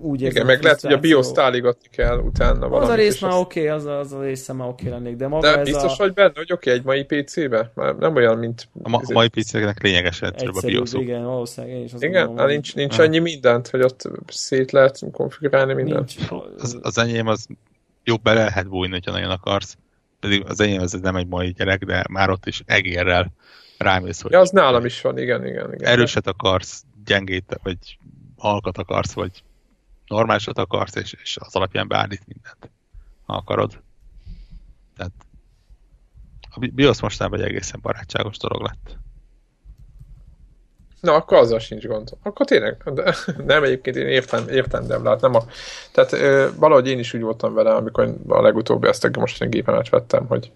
úgy érzem, Igen, meg lehet, hogy a BIOS táligatni kell utána valami. Az a rész már oké, okay, az, a, az a része már oké okay lennék, de maga De biztos a... vagy benne, hogy oké, okay, egy mai PC-be? Már nem olyan, mint... A, ma, a mai PC-nek lényegesen több a bios -ok. Igen, valószínűleg én is azt Igen, gondolom, nincs, nincs annyi mindent, hogy ott szét lehet konfigurálni mindent. Nincs. Az, az enyém az jobb bele lehet bújni, hogyha nagyon akarsz. Pedig az enyém az nem egy mai gyerek, de már ott is egérrel rámész, hogy... Ja, az nálam is van, igen, igen. igen. Erőset akarsz, gyengét, vagy halkat akarsz, vagy normálisat akarsz, és, és az alapján beállít mindent, ha akarod. Tehát a BIOS mostában egy egészen barátságos dolog lett. Na, akkor azzal sincs gond. Akkor tényleg, de [laughs] nem egyébként én értem, értem de lát, nem a, tehát ö, valahogy én is úgy voltam vele, amikor a legutóbbi ezt a mostani gépemet vettem, hogy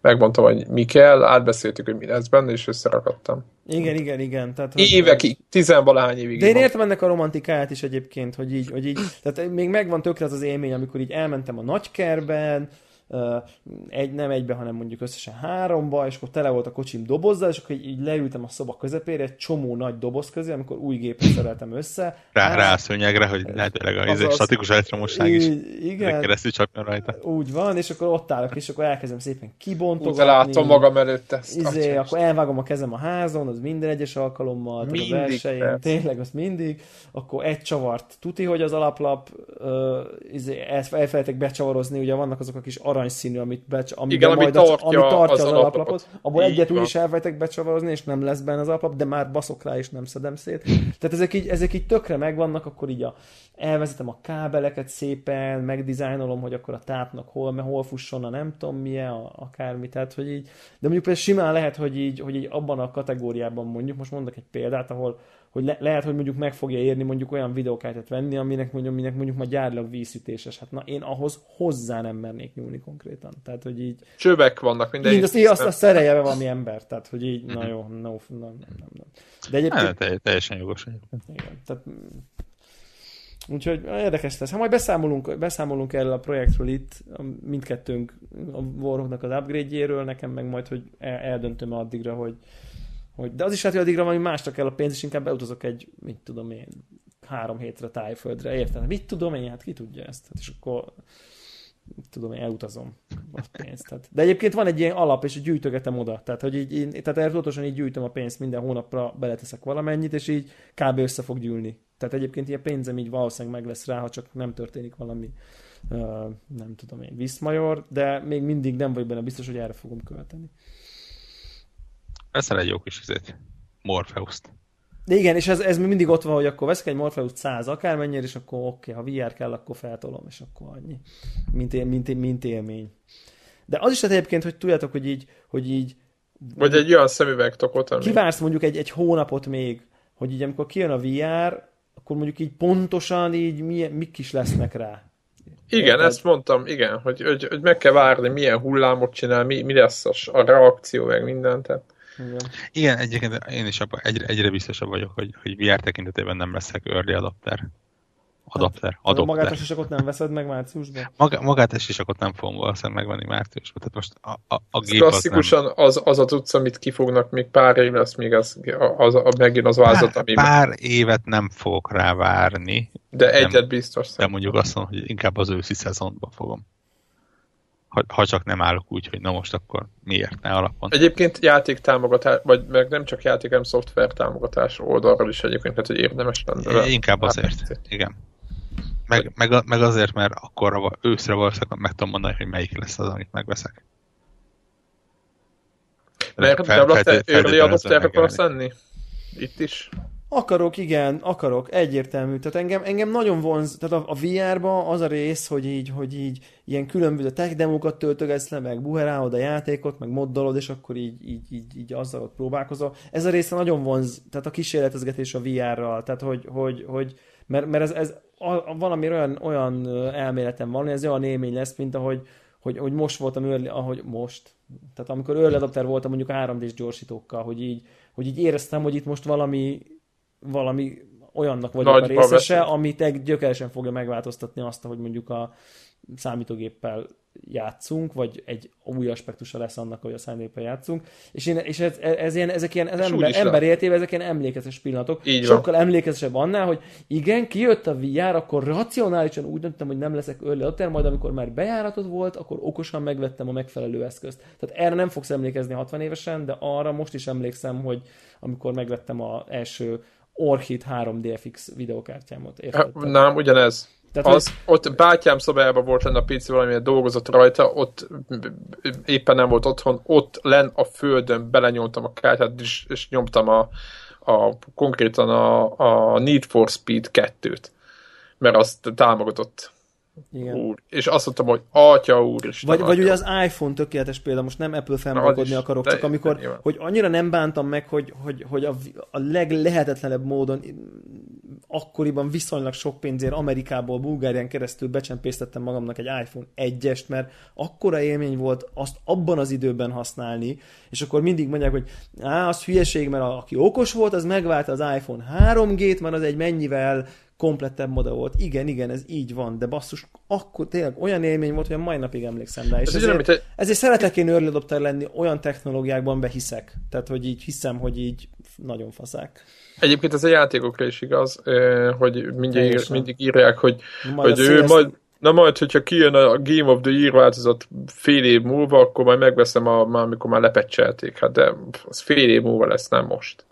megmondtam, hogy mi kell, átbeszéltük, hogy mi lesz benne, és összerakadtam. Igen, igen, igen. Tehát, Évekig, tizenvalahány évig. De én értem ennek a romantikáját is egyébként, hogy így, hogy így tehát még megvan tökre az az élmény, amikor így elmentem a nagykerben, egy, nem egybe, hanem mondjuk összesen háromba, és akkor tele volt a kocsim dobozzal, és akkor így, így leültem a szoba közepére, egy csomó nagy doboz közé, amikor új gépet szereltem össze. Rá, rá a szőnyegre, hogy lehetőleg a izé, statikus elektromosság is igen, keresztül csapjon rajta. Úgy van, és akkor ott állok, és akkor elkezdem szépen kibontogatni. Úgy látom magam előtt ezt. Izé, akkor elvágom a kezem a házon, az minden egyes alkalommal, mindig, a versenyén, tényleg, az mindig. Akkor egy csavart tuti, hogy az alaplap, uh, izé, elfelejtek becsavarozni, ugye vannak azok a kis aranyszínű, amit becs, Igen, majd tartja, ami tartja az, az alaplapot. Abból így egyet úgy is elvejtek becsavarozni, és nem lesz benne az alaplap, de már baszok rá, és nem szedem szét. Tehát ezek így, ezek így tökre megvannak, akkor így a, elvezetem a kábeleket szépen, megdizájnolom, hogy akkor a tápnak hol, hol fusson a nem tudom milyen, a, akármi, tehát hogy így, de mondjuk például simán lehet, hogy így, hogy így abban a kategóriában mondjuk, most mondok egy példát, ahol hogy le, lehet, hogy mondjuk meg fogja érni mondjuk olyan videókártyát venni, aminek mondjuk, aminek mondjuk ma gyárlag vízütéses. Hát na, én ahhoz hozzá nem mernék nyúlni konkrétan. Tehát, hogy így... Csőbek vannak minden. Így, azt, azt, azt szerelje valami ember. Tehát, hogy így, na jó, no, no, nem, nem, nem. De egyébként... Nem, teljesen jogos. Igen, tehát Úgyhogy érdekes lesz. Ha majd beszámolunk, beszámolunk erről a projektről itt, mindkettőnk a Warhawknak az upgrade-jéről, nekem meg majd, hogy eldöntöm addigra, hogy, hogy, de az is lehet, hogy addigra valami másra kell a pénz, és inkább beutazok egy, mit tudom én, három hétre tájföldre, érted? Mit tudom én, hát ki tudja ezt? Hát és akkor tudom én, elutazom a pénzt. Tehát, de egyébként van egy ilyen alap, és gyűjtögetem oda. Tehát, hogy így, én, tehát erről így gyűjtöm a pénzt, minden hónapra beleteszek valamennyit, és így kb. össze fog gyűlni. Tehát egyébként ilyen pénzem így valószínűleg meg lesz rá, ha csak nem történik valami, uh, nem tudom én, viszmajor, de még mindig nem vagyok benne biztos, hogy erre fogom költeni. Veszel egy jó kis izét. Morpheus-t. De igen, és ez, ez mindig ott van, hogy akkor veszek egy Morpheus 100 akármennyire, és akkor oké, okay, ha VR kell, akkor feltolom, és akkor annyi. Mint, él, mint, mint élmény. De az is lehet egyébként, hogy tudjátok, hogy így, hogy így vagy egy olyan szemüvegtokot, ami... Kivársz mondjuk egy, egy hónapot még, hogy így amikor kijön a VR, akkor mondjuk így pontosan így milyen, mik is lesznek rá. Igen, Érted? ezt mondtam, igen, hogy, hogy, hogy meg kell várni, milyen hullámot csinál, mi, mi lesz a, a reakció, meg minden. Tehát igen. Igen, egyébként én is abba, egyre, egyre biztosabb vagyok, hogy, hogy VR tekintetében nem leszek early adapter. Adapter, hát, adapter. Magát a sisakot nem veszed meg márciusban? Maga, magát a sisakot nem fogom valószínűleg megvenni márciusban. Tehát most a, a, a gép Klasszikusan az, nem... az, az a tudsz, amit kifognak, még pár év lesz, még az, az, az megint az vázat, pár, ami... Pár évet nem fogok rá várni. De egyet biztos. De mondjuk azt mondom, hogy inkább az őszi szezonban fogom. Ha, ha csak nem állok úgy, hogy na most akkor miért ne alapon. Egyébként játék támogatás, vagy meg nem csak játék, hanem szoftver támogatás oldalról is egyébként, tehát hogy érdemes lenne. Inkább azért, igen. Meg, meg, meg azért, mert akkor őszre valószínűleg meg tudom mondani, hogy melyik lesz az, amit megveszek. Mert fel, fel, fel, adopter akarsz lenni? Itt is? Akarok, igen, akarok, egyértelmű. Tehát engem, engem nagyon vonz, tehát a, a VR-ba az a rész, hogy így, hogy így ilyen különböző tech demókat töltögetsz le, meg buherálod a játékot, meg moddolod, és akkor így, így, így, így azzal ott próbálkozol. Ez a része nagyon vonz, tehát a kísérletezgetés a VR-ral, tehát hogy, hogy, hogy mert, mert ez, ez a, valami olyan, olyan elméletem van, hogy ez olyan élmény lesz, mint ahogy hogy, hogy most voltam early, ahogy most. Tehát amikor early adapter voltam mondjuk 3D-s gyorsítókkal, hogy így, hogy így éreztem, hogy itt most valami valami olyannak vagyok Nagy a részese, amit egy gyökeresen fogja megváltoztatni azt, hogy mondjuk a számítógéppel játszunk, vagy egy új aspektusa lesz annak, hogy a számítógéppel játszunk. És, én, és ez, ez, ilyen, ezek ilyen, ez ember, ember életében ezek ilyen emlékezes pillanatok. Így Sokkal van. emlékezesebb annál, hogy igen, kijött a VR, akkor racionálisan úgy döntöttem, hogy nem leszek early adopter, majd amikor már bejáratot volt, akkor okosan megvettem a megfelelő eszközt. Tehát erre nem fogsz emlékezni 60 évesen, de arra most is emlékszem, hogy amikor megvettem az első Orchid 3 DFX videokártyámot. Érted? Nem, ugyanez. Tehát, az, hogy... Ott bátyám szobában volt lenne a PC valamilyen dolgozott rajta, ott éppen nem volt otthon, ott len a földön belenyomtam a kártyát, és, és nyomtam a, a konkrétan a, a Need for Speed 2-t, mert azt támogatott igen. Úr. És azt mondtam, hogy atya úr is. Vagy, vagy ugye az iPhone tökéletes példa, most nem Apple felmagadni akarok, de, csak amikor, de, hogy annyira nem bántam meg, hogy, hogy, hogy a, a leglehetetlenebb módon akkoriban viszonylag sok pénzért Amerikából, Bulgárián keresztül becsempésztettem magamnak egy iPhone 1-est, mert akkora élmény volt azt abban az időben használni, és akkor mindig mondják, hogy á, az hülyeség, mert a, aki okos volt, az megválta az iPhone 3G-t, mert az egy mennyivel komplettebb modell volt. Igen, igen, ez így van, de basszus, akkor tényleg olyan élmény volt, hogy a mai napig emlékszem rá. És ez ezért, te... ezért szeretek én early adopter lenni, olyan technológiákban behiszek. Tehát, hogy így hiszem, hogy így nagyon faszák. Egyébként ez a játékokra is igaz, hogy mindig, mindig írják, hogy, hogy ő majd, Na majd, hogyha kijön a Game of the Year változat fél év múlva, akkor majd megveszem, a, már, amikor már lepecselték. Hát de az fél év múlva lesz, nem most.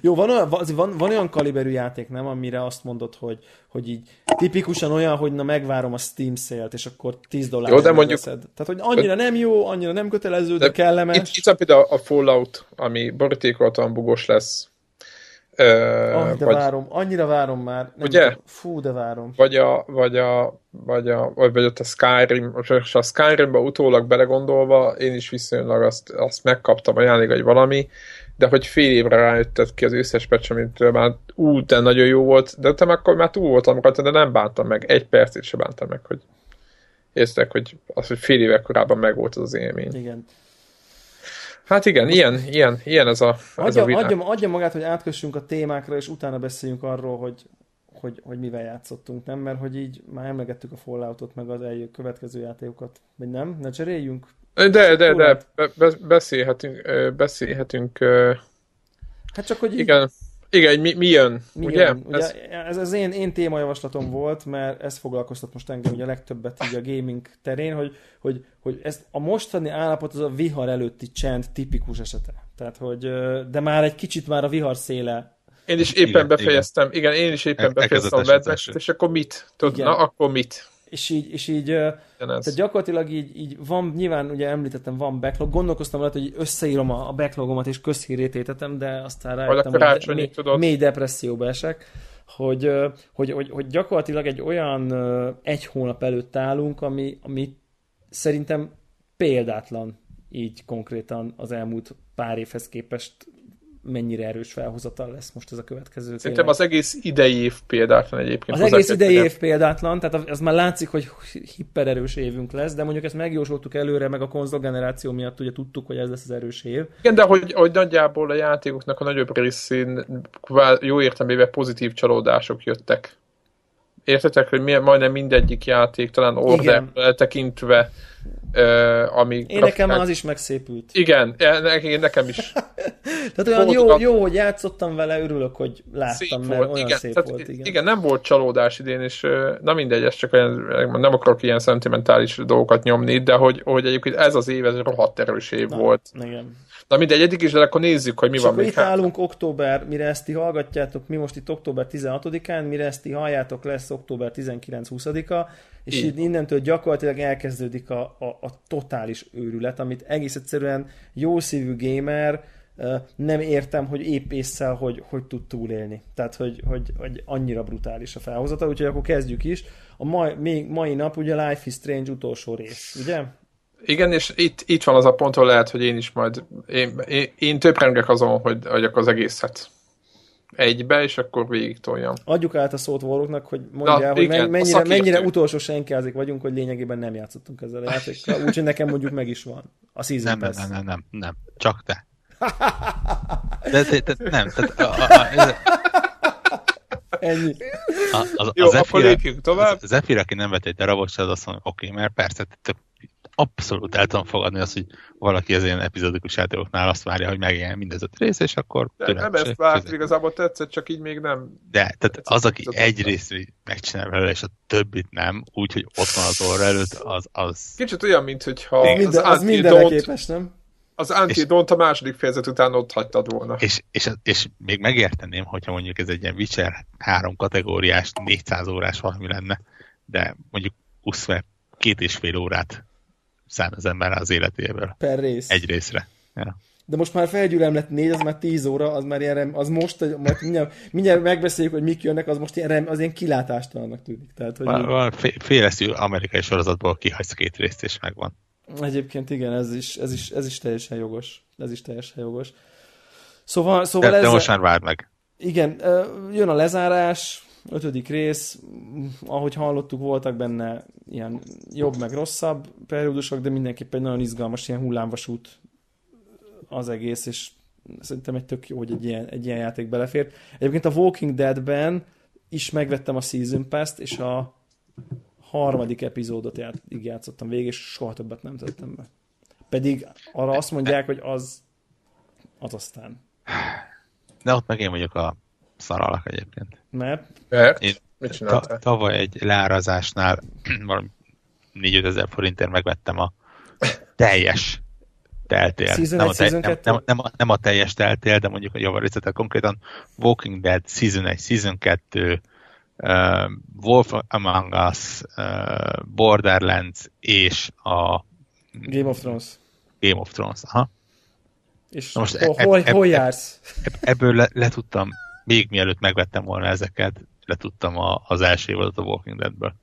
Jó, van olyan, van, van olyan kaliberű játék, nem, amire azt mondod, hogy, hogy így tipikusan olyan, hogy na megvárom a Steam sale és akkor 10 dollár jó, de mondjuk, veszed. Tehát, hogy annyira nem jó, annyira nem kötelező, de, de kellemes. Itt, itt például a Fallout, ami borítékoltan bugos lesz, Uh, oh, de vagy, várom, annyira várom már. Nem ugye? Tudom. Fú, de várom. Vagy a, vagy a, vagy a, vagy, vagy ott a Skyrim, és a Skyrimbe utólag belegondolva, én is viszonylag azt, azt megkaptam ajándék, vagy valami, de hogy fél évre rájötted ki az összes patch, amit már ú, de nagyon jó volt, de te akkor már túl voltam rajta, de nem bántam meg, egy percét sem bántam meg, hogy érztek, hogy az, hogy fél évek korábban meg volt az az élmény. Igen. Hát igen, ilyen, ilyen, ilyen ez a, ez adja, a világ. Adja, adja magát, hogy átkössünk a témákra, és utána beszéljünk arról, hogy, hogy, hogy mivel játszottunk, nem? Mert hogy így már emlegettük a Falloutot, meg az eljö következő játékokat. Vagy nem? Ne cseréljünk? De, de, de, be, beszélhetünk, beszélhetünk. Hát csak, hogy igen, igen, mi, mi jön, mi ugye? Jön? ugye ez, ez az én, én témajavaslatom volt, mert ez foglalkoztat most engem ugye a legtöbbet így a gaming terén, hogy, hogy, hogy ez a mostani állapot az a vihar előtti csend tipikus esete. Tehát, hogy, de már egy kicsit már a vihar széle én is éppen igen, befejeztem, igen. igen, én is éppen befejeztem a Mad és akkor mit? Tudod, na, akkor mit? És így, és így tehát gyakorlatilag így, így van, nyilván ugye említettem, van backlog, gondolkoztam rá, hogy összeírom a, a backlogomat és közhírététetem, de aztán rájöttem, hogy mély, mély depresszióba esek, hogy, hogy, hogy, hogy gyakorlatilag egy olyan egy hónap előtt állunk, ami, ami szerintem példátlan így konkrétan az elmúlt pár évhez képest mennyire erős felhozatal lesz most ez a következő. Szerintem az egész idei év példátlan egyébként. Az egész idei év példátlan, tehát az már látszik, hogy hiper erős évünk lesz, de mondjuk ezt megjósoltuk előre, meg a konzol generáció miatt ugye tudtuk, hogy ez lesz az erős év. Igen, de hogy, hogy nagyjából a játékoknak a nagyobb részén jó értelmében pozitív csalódások jöttek. Értetek, hogy milyen, majdnem mindegyik játék, talán order tekintve uh, ami... Én nekem az is megszépült. Igen, ne, nekem is. [laughs] Tehát olyan jó, jó, hogy játszottam vele, örülök, hogy láttam, szép mert volt. olyan igen, szép volt. Igen. igen, nem volt csalódás idén, és na mindegy, ez csak olyan, nem akarok ilyen szentimentális dolgokat nyomni, de hogy, hogy egyébként ez az év, ez rohadt erős év na, volt. Igen. Na mindegy, eddig is, de akkor nézzük, hogy mi és van még. itt hát. állunk október, mire ezt ti hallgatjátok, mi most itt október 16-án, mire ezt ti halljátok, lesz október 19-20-a, és így innentől gyakorlatilag elkezdődik a, a, a totális őrület, amit egész egyszerűen jó szívű gamer nem értem, hogy épp észszel, hogy, hogy tud túlélni. Tehát, hogy, hogy, hogy annyira brutális a felhozata, úgyhogy akkor kezdjük is. A mai, még mai nap ugye Life is Strange utolsó rész, ugye? Igen, és itt, itt van az a pont, ahol lehet, hogy én is majd, én, én, én töprengek azon, hogy, hogy az egészet egybe, és akkor végig toljam. Adjuk át a szót Warlocknak, hogy mondja Na, hogy igen, mennyire, mennyire utolsó senkázik vagyunk, hogy lényegében nem játszottunk ezzel a játékkal, [laughs] úgyhogy nekem mondjuk meg is van a Season nem, Pass. Nem, nem, nem, nem, csak te. [laughs] De, de, de nem, tehát a, a, a, Ennyi. A, az, Jó, az akkor lépjünk tovább. Az Zephyr, aki nem vett egy darabot, az azt mondja, oké, okay, mert persze, tök abszolút el tudom fogadni azt, hogy valaki az ilyen epizódikus játékoknál azt várja, hogy megjeljen mindez öt rész, és akkor... De nem ezt várt, igazából tetszett, csak így még nem... De, tehát az, aki egy részt megcsinál vele, és a többit nem, úgyhogy ott van az orra előtt, az... az... Kicsit olyan, mint hogyha minden, az, az mindenre képes, nem? Az Antidont a második fejezet után ott hagytad volna. És, és, és még megérteném, hogyha mondjuk ez egy ilyen Witcher három kategóriás, 400 órás valami lenne, de mondjuk 20 két és fél órát szán az ember az életéből. Per rész. Egy részre. Ja. De most már felgyűlöm lett négy, az már tíz óra, az már ilyen, az most, majd mindjárt, mindjárt megbeszéljük, hogy mik jönnek, az most ilyen, az ilyen kilátástalannak tűnik. Tehát, hogy van, féleszű amerikai sorozatból kihagysz két részt, és megvan. Egyébként igen, ez is, ez is, ez is teljesen jogos. Ez is teljesen jogos. Szóval, szóval de, ezzel, de most már várd meg. Igen, jön a lezárás, ötödik rész, ahogy hallottuk, voltak benne ilyen jobb meg rosszabb periódusok, de mindenképpen egy nagyon izgalmas ilyen hullámvasút az egész, és szerintem egy tök jó, hogy egy ilyen, egy ilyen játék belefért. Egyébként a Walking Dead-ben is megvettem a Season Pass-t, és a harmadik epizódot ját, így játszottam végig, és soha többet nem tettem be. Pedig arra azt mondják, hogy az az aztán. De ott meg én vagyok a szaralak egyébként. Mert? Mert? Én ta- tavaly egy leárazásnál [clears throat] valami 4 ezer forintért megvettem a teljes teltél. Season nem, a tej, nem, nem, nem, a, nem a teljes teltél, de mondjuk a javarészet, tehát konkrétan Walking Dead Season 1, Season 2, uh, Wolf Among Us, uh, Borderlands és a Game of Thrones. Game of Thrones, aha. És Na most hol, hol, hol jársz? Ebből le, le tudtam még mielőtt megvettem volna ezeket, letudtam a, az első évadot a Walking Deadből.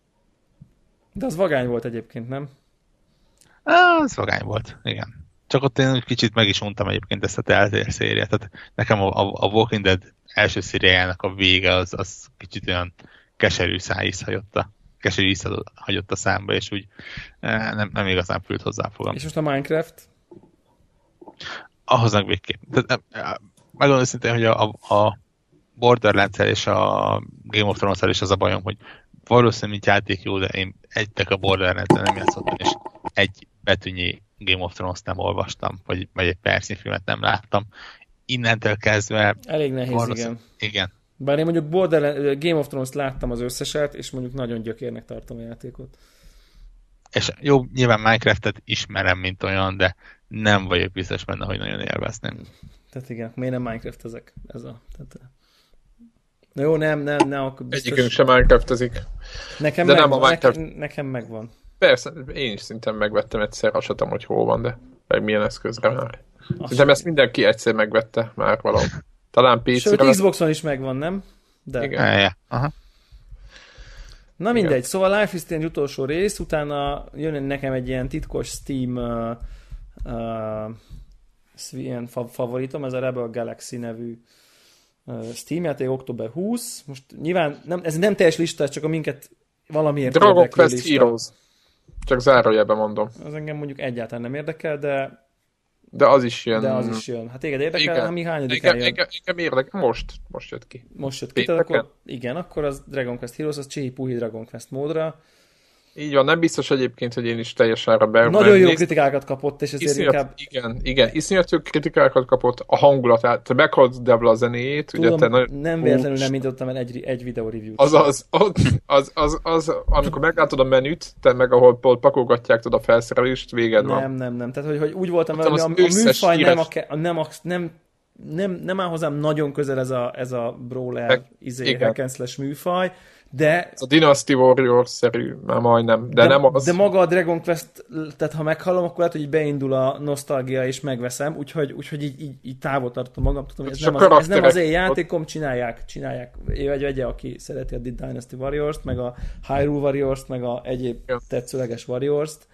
De az vagány volt egyébként, nem? Á, az vagány volt, igen. Csak ott én kicsit meg is untam egyébként ezt a Telltale szériát. Tehát nekem a, a, a Walking Dead első szériájának a vége az, az kicsit olyan keserű szájíz hagyott a, keserű íz hagyott a számba, és úgy eh, nem, nem igazán fült hozzá fogam. És most a Minecraft? Ahhoz meg végképp. Megmondom őszintén, hogy a, a, a borderlands és a Game of thrones is az a bajom, hogy valószínűleg mint játék jó, de én egytek a borderlands nem játszottam, és egy betűnyi Game of Thrones nem olvastam, vagy, vagy egy Percy filmet nem láttam. Innentől kezdve... Elég nehéz, igen. Igen. Bár én mondjuk Borderlands, Game of Thrones láttam az összeset, és mondjuk nagyon gyökérnek tartom a játékot. És jó, nyilván Minecraft-et ismerem, mint olyan, de nem vagyok biztos benne, hogy nagyon élvezném. Tehát igen, miért nem Minecraft ezek? Ez a, tehát Na jó, nem, nem, nem, akkor biztos... Egyikünk sem Minecraftezik. Nekem, de nem a Minecraft... nekem, nekem megvan. Persze, én is szintén megvettem egyszer, azt tudom, hogy hol van, de meg milyen eszközre már. Szerintem ezt mindenki egyszer megvette már valahol. Talán PC-re. Sőt, Xboxon is megvan, nem? De. Igen. Ja, Aha. Na mindegy, Igen. szóval Life is Strange utolsó rész, utána jön nekem egy ilyen titkos Steam uh, uh, ilyen favoritom, ez a Rebel Galaxy nevű Steam játék október 20. Most nyilván nem, ez nem teljes lista, csak a minket valamiért Dragon Quest lista. Heroes. Csak zárójelben mondom. Az engem mondjuk egyáltalán nem érdekel, de de az is jön. De az is jön. Hát téged érdekel, igen. mi hányadik engem, engem, engem érdekel, most, most jött ki. Most jött ki, tehát akkor, igen, akkor az Dragon Quest Heroes, az Csihi Puhi Dragon Quest módra. Így van, nem biztos egyébként, hogy én is teljesen arra be. Nagyon jó kritikákat kapott, és ezért iszonyat, inkább... Igen, igen, iszonyat jó kritikákat kapott, a hangulatát, te meghallod Devla a zenéjét, Tudom, ugye te nagyon... nem véletlenül nem indítottam el egy, egy videó review-t. Az az, az, az, az, az, amikor meglátod a menüt, te meg ahol pakolgatják a felszerelést, véged nem, van. Nem, nem, nem. Tehát, hogy, hogy úgy voltam hogy a, a műfaj híres- nem, a, nem, a, nem, nem, nem áll hozzám nagyon közel ez a, ez a brawler izé, hack műfaj, de Ez a Dynasty Warrior-szerű, már majdnem, de, de, nem az. de maga a Dragon Quest, tehát ha meghallom, akkor lehet, hogy beindul a nosztalgia, és megveszem, úgyhogy, úgyhogy így, így, így távol tartom magam, tudom, hogy ez nem, az, ez nem az én játékom, csinálják, csinálják. Vagy vegye, aki szereti a Dynasty Warriors-t, meg a Hyrule Warriors-t, meg a egyéb tetszőleges Warriors-t,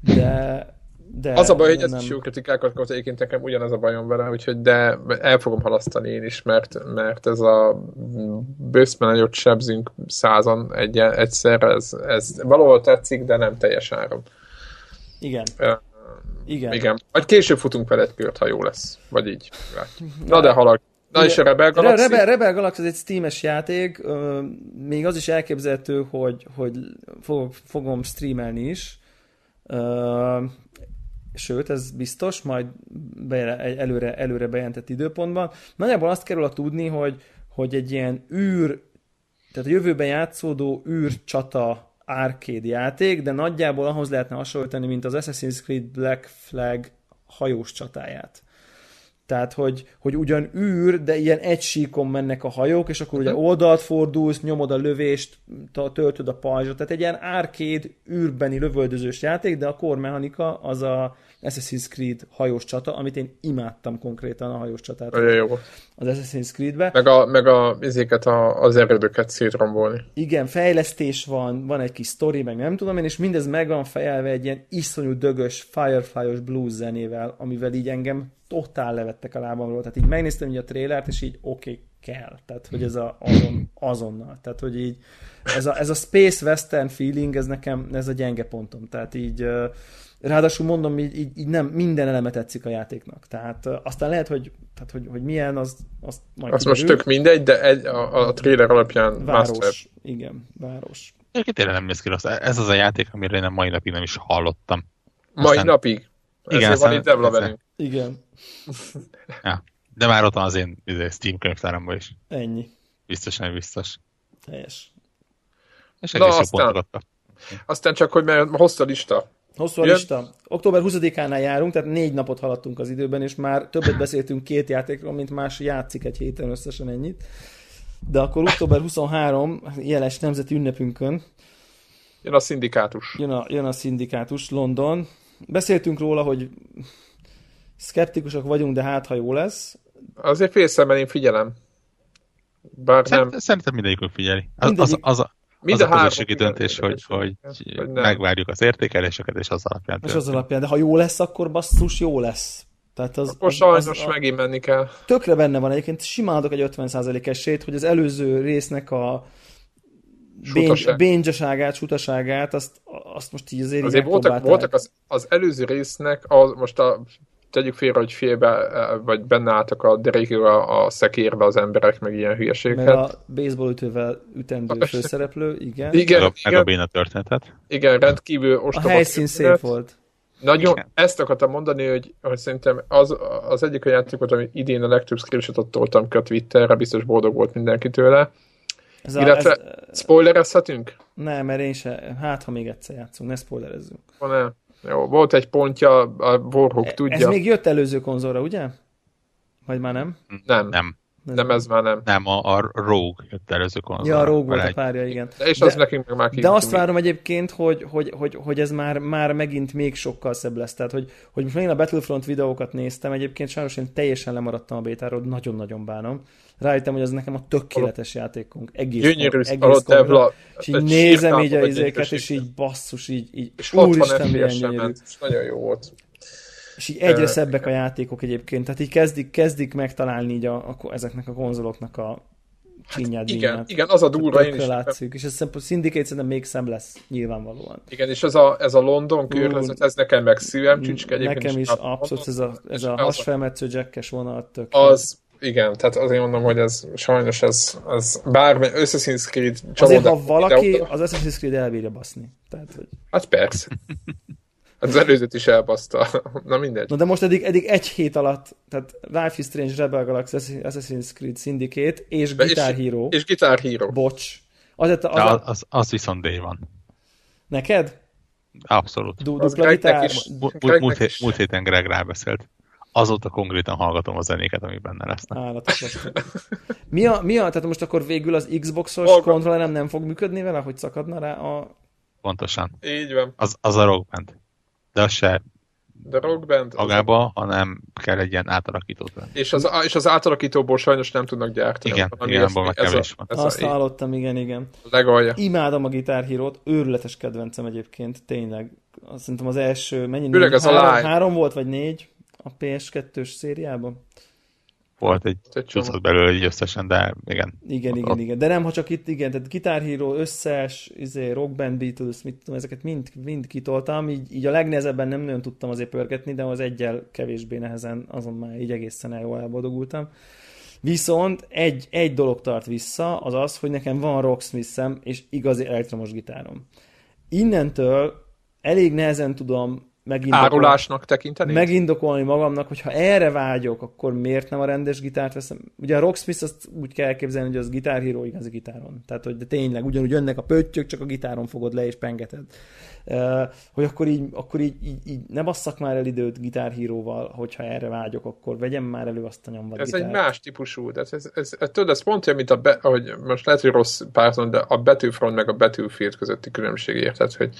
de, de Az a baj, hogy ez nem. is jó kritikákat kapott, egyébként nekem ugyanaz a bajom vele, úgyhogy de el fogom halasztani én is, mert, mert ez a bőszben nagyot sebzünk százan egy, egyszerre, ez, ez valahol tetszik, de nem teljes áron. Igen. Ö, Igen. Igen. Vagy később futunk fel egy kört, ha jó lesz. Vagy így. [laughs] Na de halag. Na és a Rebel Re- Galaxy? Rebel, Rebel Galaxy ez egy Steam-es játék, még az is elképzelhető, hogy, hogy fog, fogom streamelni is. Sőt, ez biztos, majd be, előre, előre bejelentett időpontban. Nagyjából azt kell róla tudni, hogy, hogy egy ilyen űr, tehát a jövőben játszódó űrcsata arcade játék, de nagyjából ahhoz lehetne hasonlítani, mint az Assassin's Creed Black Flag hajós csatáját. Tehát, hogy, hogy ugyan űr, de ilyen egy síkon mennek a hajók, és akkor ugye oldalt fordulsz, nyomod a lövést, töltöd a pajzsot. Tehát egy ilyen arcade űrbeni lövöldözős játék, de a core mechanika az a Assassin's Creed hajós csata, amit én imádtam konkrétan a hajós csatát Nagyon jó. az Assassin's Creed-be. Meg, a, meg a, izéket, a, az erődöket szétrombolni. Igen, fejlesztés van, van egy kis sztori, meg nem tudom én, és mindez meg van fejelve egy ilyen iszonyú dögös, Firefly-os blues zenével, amivel így engem totál levettek a lábamról. Tehát így megnéztem így a trélert, és így oké, okay, kell. Tehát, hogy ez a azon, azonnal. Tehát, hogy így ez a, ez a space western feeling, ez nekem, ez a gyenge pontom. Tehát így ráadásul mondom, így, így, így nem minden eleme tetszik a játéknak. Tehát aztán lehet, hogy, tehát, hogy, hogy milyen, az, az majd Azt most tök mindegy, de egy, a, a trailer alapján master. Város. Igen, város. Egyébként tényleg nem néz ki rossz. Ez az a játék, amiről én a mai napig nem is hallottam. Mai Aztán- napig. Igen, Ezért van itt aztán- velünk. Igen, Ja. De már ott van az én izé, Steam könyvtáramban is. ennyi. Biztos, nem biztos. Helyes. És Na, egész jó aztán-. Aztán csak, hogy mert hosszú a lista. Hosszú a lista. Október 20-ánál járunk, tehát négy napot haladtunk az időben, és már többet beszéltünk két játékról, mint más játszik egy héten összesen ennyit. De akkor október 23, jeles nemzeti ünnepünkön Jön a szindikátus. jön a, jön a szindikátus London. Beszéltünk róla, hogy szkeptikusak vagyunk, de hát ha jó lesz. Azért félszemmel én figyelem. Bár nem. Szerint, szerintem mindegyikünk figyeli. Az, az, Mindegyik- az, a, Mind az a a három közösségi döntés, hogy, hogy nem. megvárjuk az értékeléseket, és az alapján És az alapján, de ha jó lesz, akkor basszus jó lesz. Tehát az, Akkor az, sajnos az, megint menni kell. tökre benne van egyébként, simán adok egy 50% esélyt, hogy az előző résznek a Sutaság. bénzsaságát, sutaságát, azt, azt most így azért, Azért voltak, voltak az, az előző résznek, az, most a, tegyük félre, hogy félbe, vagy benne álltak a derékül a, a szekérbe az emberek, meg ilyen Meg hülyeségeket. a baseball ütővel ütendő főszereplő, igen. Igen, Meg a, meg a igen, béna történetet. igen, rendkívül A ostoba helyszín történet. szép volt. Nagyon, Igen. ezt akartam mondani, hogy, hogy szerintem az, az egyik a játék volt, ami idén a legtöbb screenshotot toltam ki a Twitterre, biztos boldog volt mindenki tőle. Ez a, Illetve ez, spoilerezhetünk? nem, mert én se, hát ha még egyszer játszunk, ne spoilerezzünk. Van -e? Jó, volt egy pontja, a Warhawk Ez tudja. még jött előző konzolra, ugye? Vagy már nem? Nem, nem, Nem, nem, ez már nem. nem a, a Rogue jött előző konzolra. Ja, a Rogue volt Vele a egy- párja, igen. És De- az nekünk meg már De azt várom egyébként, hogy, hogy, hogy, hogy ez már, már megint még sokkal szebb lesz. Tehát, hogy, hogy most megint a Battlefront videókat néztem, egyébként sajnos én teljesen lemaradtam a bétáról, nagyon-nagyon bánom. Rájöttem, hogy az nekem a tökéletes játékunk. Egész, Gyönyörű, egész alatt. Devla, És így nézem így a izéket, és így basszus, így, így és 60 úristen, milyen gyönyörű. ment, és nagyon jó volt. És így egyre szebbek a játékok egyébként, tehát így kezdik, kezdik megtalálni így a, a, ezeknek a konzoloknak a csinyát, Igen, bínyát. igen, az a durva, én is. látszik, és ez szempont Syndicate szerintem még szebb lesz, nyilvánvalóan. Igen, és ez a, ez a London környezet, ez nekem meg szívem csücske egyébként. Nekem is hát abszolút ez a, ez a hasfelmetsző jackes vonal tök. Az, igen, tehát azért mondom, hogy ez sajnos ez, ez bármi Assassin's Creed Azért, ha valaki az Assassin's Creed elbírja baszni. Tehát, hogy... Hát persze. Az előzőt is elbaszta. [laughs] Na mindegy. Na de most eddig, eddig egy hét alatt, tehát Life is Strange, Rebel Galaxy, Assassin's Creed Syndicate és Guitar Hero. És Guitar Hero. Bocs. Az, az, az, az, az, viszont day van. Neked? Abszolút. Du, dupla gitár? Is, múlt, múlt, múlt héten Greg rábeszélt. Azóta konkrétan hallgatom a zenéket, amik benne lesznek. Állatos. mi, a, mi a, tehát most akkor végül az Xboxos kontrollerem nem fog működni vele, hogy szakadna rá a... Pontosan. Így van. Az, az a Rock Band. De az se de Rock Band magába, az... hanem kell egy ilyen átalakítót venni. És az, és az átalakítóból sajnos nem tudnak gyártani. Igen, igen, abban meg kevés van. Azt a, hallottam, igen, igen. Legalja. Imádom a gitárhírót, őrületes kedvencem egyébként, tényleg. Azt szerintem az első, mennyi? Főleg az három, a három volt, vagy négy a PS2-ös szériában? volt egy, egy tucat belőle így összesen, de igen. Igen, igen, igen. De nem, ha csak itt, igen, tehát Guitar Hero, összes, izé, Rock Band, Beatles, mit tudom, ezeket mind, mind kitoltam, így, így a legnehezebben nem nagyon tudtam azért pörgetni, de az egyel kevésbé nehezen, azon már így egészen el jól elboldogultam. Viszont egy, egy dolog tart vissza, az az, hogy nekem van Rocksmith-em és igazi elektromos gitárom. Innentől elég nehezen tudom megindokolni, Árulásnak tekinteni? Megindokolni magamnak, hogy ha erre vágyok, akkor miért nem a rendes gitárt veszem? Ugye a Rocksmith azt úgy kell elképzelni, hogy az gitárhíró igazi gitáron. Tehát, hogy de tényleg ugyanúgy jönnek a pöttyök, csak a gitáron fogod le és pengeted. Uh, hogy akkor így, akkor így, így, így ne basszak már el időt gitárhíróval, hogyha erre vágyok, akkor vegyem már elő azt a nyomvat Ez gitárt. egy más típusú, de ez, ez, ez, ez, tudod, ez pont olyan, mint a, be, hogy most lehet, hogy rossz párton, de a Battlefront meg a Battlefield közötti különbség, érted, hogy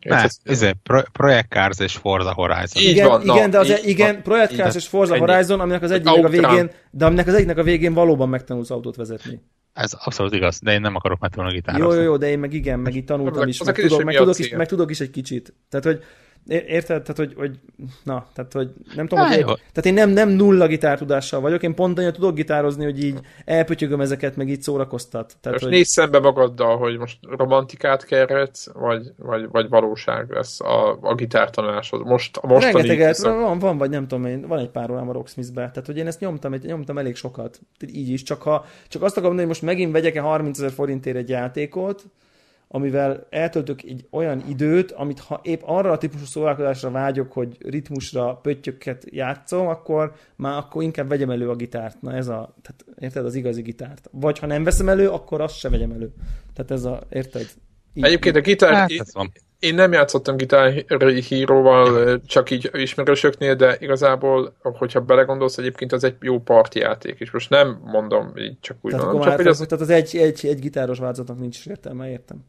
ne, ez pro, Project Cars és Forza Horizon. Így igen, van, igen, na, de az, igen, Project Cars és Forza ennyi. Horizon, aminek az egyiknek a végén, de aminek az egyiknek a végén valóban megtanulsz autót vezetni. Ez abszolút igaz, de én nem akarok megtanulni gitározni. Jó, jó, jó, de én meg igen, meg itt tanultam is, meg, tudok, meg, tudok is, meg tudok is egy kicsit. Tehát, hogy Érted? Tehát, hogy, hogy na, tehát, hogy nem tudom, Há, hogy én, tehát én nem, nem nulla gitártudással vagyok, én pont annyira tudok gitározni, hogy így elpötyögöm ezeket, meg így szórakoztat. Tehát, most hogy... nézz szembe magaddal, hogy most romantikát keretsz, vagy, vagy, vagy valóság lesz a, a gitártanulásod. Most a mostani... Rengeteget, van, van, vagy nem tudom én, van egy pár órám a Rocksmith-be, tehát hogy én ezt nyomtam, egy, nyomtam elég sokat, így is, csak ha, csak azt akarom mondani, hogy most megint vegyek-e 30 ezer forintért egy játékot, amivel eltöltök egy olyan időt, amit ha épp arra a típusú szórakozásra vágyok, hogy ritmusra pöttyöket játszom, akkor már akkor inkább vegyem elő a gitárt. Na ez a, tehát érted, az igazi gitárt. Vagy ha nem veszem elő, akkor azt se vegyem elő. Tehát ez a, érted? Így, Egyébként a gitár, hát, én nem játszottam Guitar Hero-val csak így ismerősöknél, de igazából, hogyha belegondolsz, egyébként az egy jó partjáték, és most nem mondom így csak úgy. Tehát, mondom, csak, hogy az... tehát az egy, egy, egy gitáros változatnak nincs értelme, értem.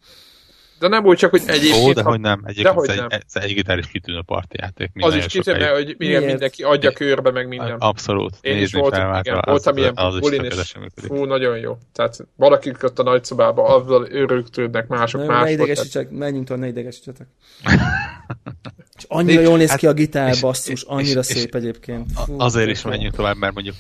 De nem úgy csak, hogy egyébként... Ó, de hogy nem. Egyébként hogy ez, nem. Egy, ez egy gitár is kitűnő partijáték. Az is kitűnő, hogy milyen mindenki adja körbe, meg minden. Abszolút. Én is voltam, igen, voltam ilyen bulin, és fú, nagyon jó. Tehát valaki ott a nagyszobába, azzal örültődnek mások más. Ne idegesítsetek, menjünk tovább, ne idegesítsetek. [laughs] és annyira jól néz ki a gitár, basszus, annyira szép egyébként. Azért is menjünk tovább, mert mondjuk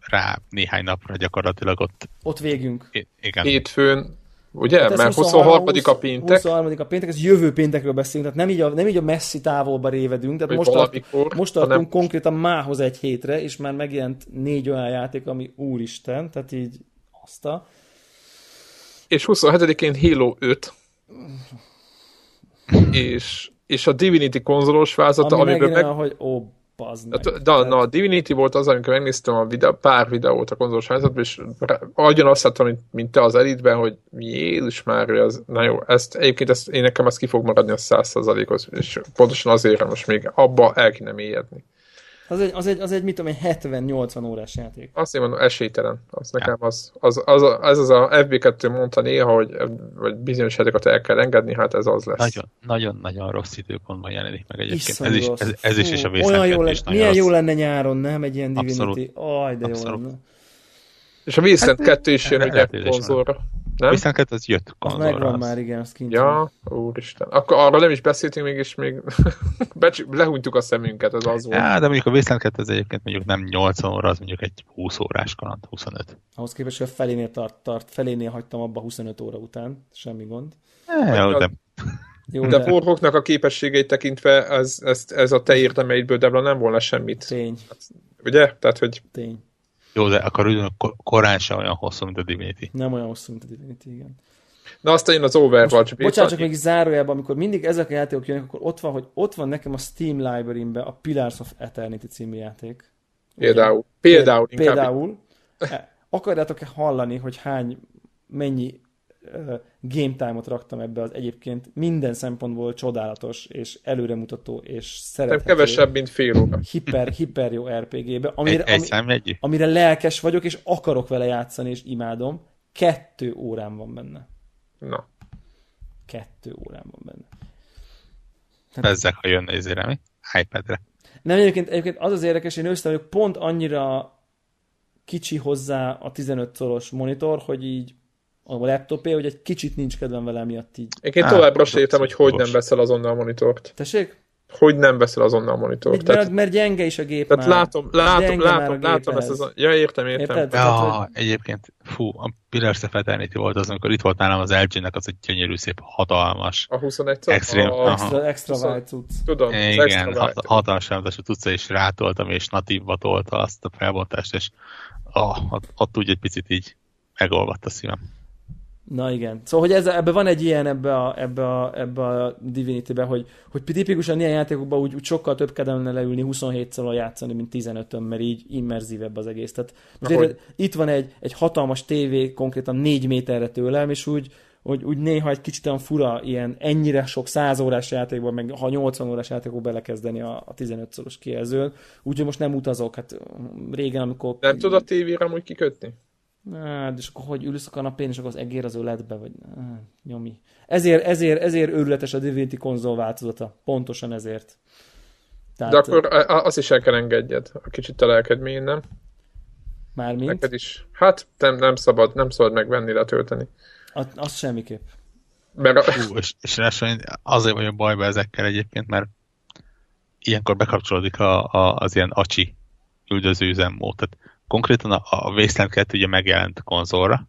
rá néhány napra gyakorlatilag ott... Ott végünk. Igen. Hétfőn Ugye? Hát Mert 23 a péntek. 23 a péntek, ez jövő péntekről beszélünk, tehát nem így a, nem így a messzi távolba révedünk, tehát most, tart, most tartunk hanem... konkrétan mához egy hétre, és már megjelent négy olyan játék, ami úristen, tehát így azt a... És 27-én Halo 5, és, és a Divinity konzolos vázata, ami amiből meg... hogy ó, Bazd meg. De, de, na, a Divinity volt az, amikor megnéztem a videó, pár videót a konzolos házatban, és agyon azt láttam, mint, mint te az Elite-ben, hogy Jézus már, az, na jó, ezt, egyébként ezt, én nekem az ki fog maradni a 100%-os, és pontosan azért most még abba el kéne mélyedni. Az egy, az egy, az egy mit tudom, egy 70-80 órás játék. Azt én mondom, esélytelen. Az nekem az, az, az, az, az, az a FB2 mondta néha, hogy, hogy bizonyos játékokat el kell engedni, hát ez az lesz. Nagyon, nagyon, nagyon rossz időpontban jelenik meg egyébként. Ez is, ez, ez is, és a Olyan jó lenne, milyen rossz. jó lenne nyáron, nem? Egy ilyen Divinity. Aj, de Abszolút. jó lenne. És a Wasteland hát, 2 is jön ugye konzolra. Nem? Viszont ez jött konzolra. Az megvan már, igen, az kint Ja, úristen. Akkor arra nem is beszéltünk, mégis még [laughs] lehúnytuk a szemünket, az az volt. Ja, de mondjuk a Wasteland 2 az egyébként mondjuk nem 80 óra, az mondjuk egy 20 órás kaland, 25. Ahhoz képest, hogy a felénél tart, tart felénél hagytam abba 25 óra után, semmi gond. Ja, jó, de... Jó, de, de Warhawknak a képességeit tekintve ez, ez, ez a te érdemeidből Debla nem volna semmit. Tény. Ugye? Tehát, hogy... Tény. Jó, de akkor ugyan korán sem olyan hosszú, mint a Divinity. Nem olyan hosszú, mint a Divinity, igen. Na aztán jön az Overwatch. bocsánat, csak még zárójában, amikor mindig ezek a játékok jönnek, akkor ott van, hogy ott van nekem a Steam library a Pillars of Eternity című játék. Például. Például. Például. E, akarjátok-e hallani, hogy hány, mennyi game time-ot raktam ebbe az egyébként minden szempontból csodálatos és előremutató és szerethető. Nem kevesebb, mint fél óra. Hiper, hiper jó RPG-be. Amire, egy, egy ami, amire lelkes vagyok, és akarok vele játszani, és imádom. Kettő órán van benne. Na. Kettő órán van benne. Tehát... Bezzek, ha jönne ezért, mi? iPad-re. Nem, egyébként, egyébként az az érdekes, én őszintén vagyok, pont annyira kicsi hozzá a 15 szoros monitor, hogy így a laptopé, hogy egy kicsit nincs kedvem vele miatt így. Én továbbra sem értem, hogy hogy nem veszel azonnal a monitort. Tessék? hogy nem veszel azonnal a monitort. Mert, tehát, mert gyenge is a gép tehát már. látom, látom, látom, látom ezt az... Ja, értem, értem. Érted? Ja, tehát, hogy... egyébként, fú, a Pillars of Eternity volt az, amikor itt volt nálam az LG-nek az egy gyönyörű szép, hatalmas. A 21 Extrém, a... Extra, extra wide cucc. Tudom, Igen, hat, hatalmas és tudsz, és rátoltam, és natívba tolta azt a felbontást, és oh, ott, ott úgy egy picit így megolvadt a szívem. Na igen. Szóval, hogy ez, ebbe van egy ilyen ebbe a, ebbe a, ebbe a Divinity-be, hogy, hogy tipikusan ilyen játékokban úgy, úgy sokkal több kedvelne leülni 27 szalon játszani, mint 15-ön, mert így immerzívebb az egész. Tehát most itt van egy, egy hatalmas tévé, konkrétan 4 méterre tőlem, és úgy, hogy úgy néha egy kicsit olyan fura, ilyen ennyire sok 100 órás játékban, meg ha 80 órás játékban belekezdeni a, a 15-szoros kijelzőn. Úgyhogy most nem utazok, hát régen, amikor... Nem tudod a tévére amúgy kikötni? Hát, és akkor hogy ülsz a kanapén, és akkor az egér az öletbe, vagy nyomi. Ezért, ezért, ezért őrületes a Divinity konzol változata. Pontosan ezért. Tehát, De akkor azt is el kell engedjed. A kicsit a lelked mélyén, nem? Mármint? Neked is. Hát nem, nem szabad, nem szabad megvenni, letölteni. Az, az semmiképp. Mert a... Hú, és, és azért vagyok bajba ezekkel egyébként, mert ilyenkor bekapcsolódik a, a, az ilyen acsi üldöző üzemmód. Tehát konkrétan a, a Wasteland 2 ugye megjelent konzolra,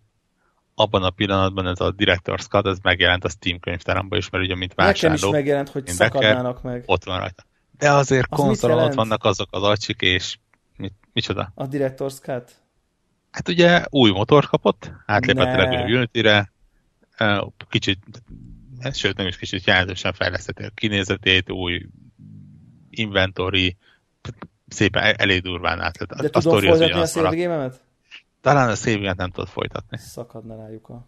abban a pillanatban ez a Director's Cut, ez megjelent a Steam könyvtáramba is, mert ugye mint vásárló. Nekem is megjelent, hogy szakadnának meg. Ott van rajta. De azért az konzolon ott vannak azok az acsik, és mit, micsoda? A Director's Cut? Hát ugye új motor kapott, átlépett a Unity-re, kicsit, sőt nem is kicsit jelentősen fejlesztette a kinézetét, új inventory, szépen e- elég durván át. De a tudom folytatni a save Talán a save nem tudod folytatni. Szakadna rájuk a...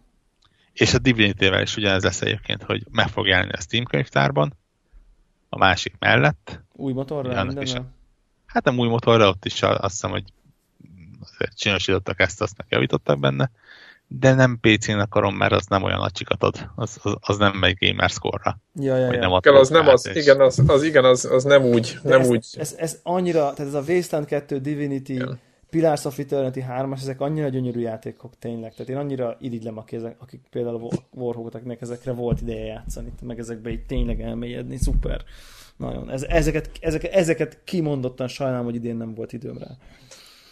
És a Divinity-vel is ugyanez lesz egyébként, hogy meg fog jelenni a Steam könyvtárban, a másik mellett. Új motorra? Is, hát nem új motorra, ott is azt hiszem, hogy csinosítottak ezt, azt megjavítottak benne, de nem PC-n akarom, mert az nem olyan nagy csikat ad, az, az, az nem megy gamer score-ra. Ja, ja, ja. Nem igen, az nem az, és... igen, az, az, igen, az, az nem úgy, de nem ez, úgy. Ez, ez, annyira, tehát ez a Wasteland 2, Divinity, igen. Pillars of Eternity 3 ezek annyira gyönyörű játékok tényleg. Tehát én annyira irigylem, akik, ezek, akik például a Warhawkot, akiknek ezekre volt ideje játszani, meg ezekbe így tényleg elmélyedni, szuper. Nagyon. Ez, ezeket, ezeket, ezeket kimondottan sajnálom, hogy idén nem volt időm rá.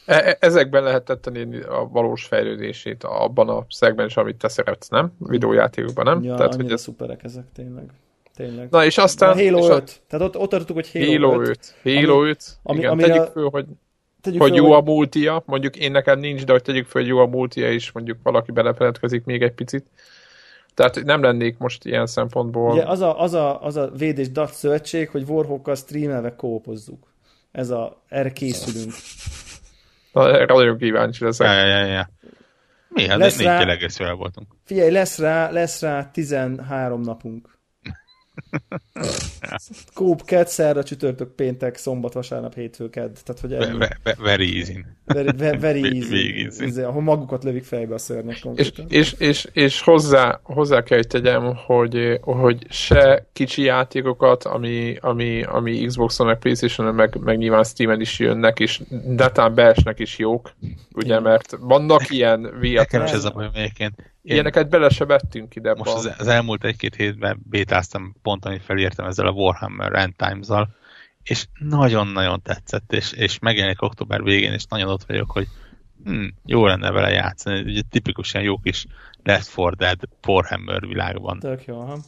E, e, ezekben lehet tenni a valós fejlődését abban a szegben amit te szeretsz, nem? Videójátékokban, nem? Ja, Tehát, hogy ez... szuperek ezek tényleg. Tényleg. Na és aztán... A Halo és 5. A... Tehát ott, ott tartottuk, hogy Halo, Halo 5. 5. Halo 5. Ami, igen, amire... tegyük föl, hogy, tegyük hogy föl, jó a multia. Mondjuk én nekem nincs, de hogy tegyük föl, hogy jó a multia, és mondjuk valaki belefeledkezik még egy picit. Tehát nem lennék most ilyen szempontból... Ugye az a, az a, az a védés DAT szövetség, hogy Warhawkkal streamelve kópozzuk. Ez a, erre készülünk. Nagyon kíváncsi leszek. Ja, ja, ja. Mi? Hát lesz négy rá, egész voltunk. Figyelj, lesz rá, lesz rá 13 napunk. Kóp, kedd, szerda, csütörtök, péntek, szombat, vasárnap, hétfő, kedd. Tehát, hogy ennyi. Ve, ve, very easy. Very, very, very easy. easy. Izé, ahol magukat lövik fejbe a szörnyek És, és, és, és hozzá, hozzá kell, hogy tegyem, hogy, hogy se kicsi játékokat, ami, ami, ami Xboxon, meg Playstation-on, meg, meg nyilván Steam-en is jönnek, és netán beesnek is jók, ugye, mert vannak ilyen Nekem is ez a baj, Ilyeneket bele se vettünk ide. Most az, az elmúlt egy-két hétben bétáztam pont, amit felírtam ezzel a Warhammer End Times-zal, és nagyon-nagyon tetszett, és, és megjelenik október végén, és nagyon ott vagyok, hogy hm, jó lenne vele játszani. Ugye tipikus ilyen jó kis Left 4 Dead Warhammer világban. Tök jó, ha.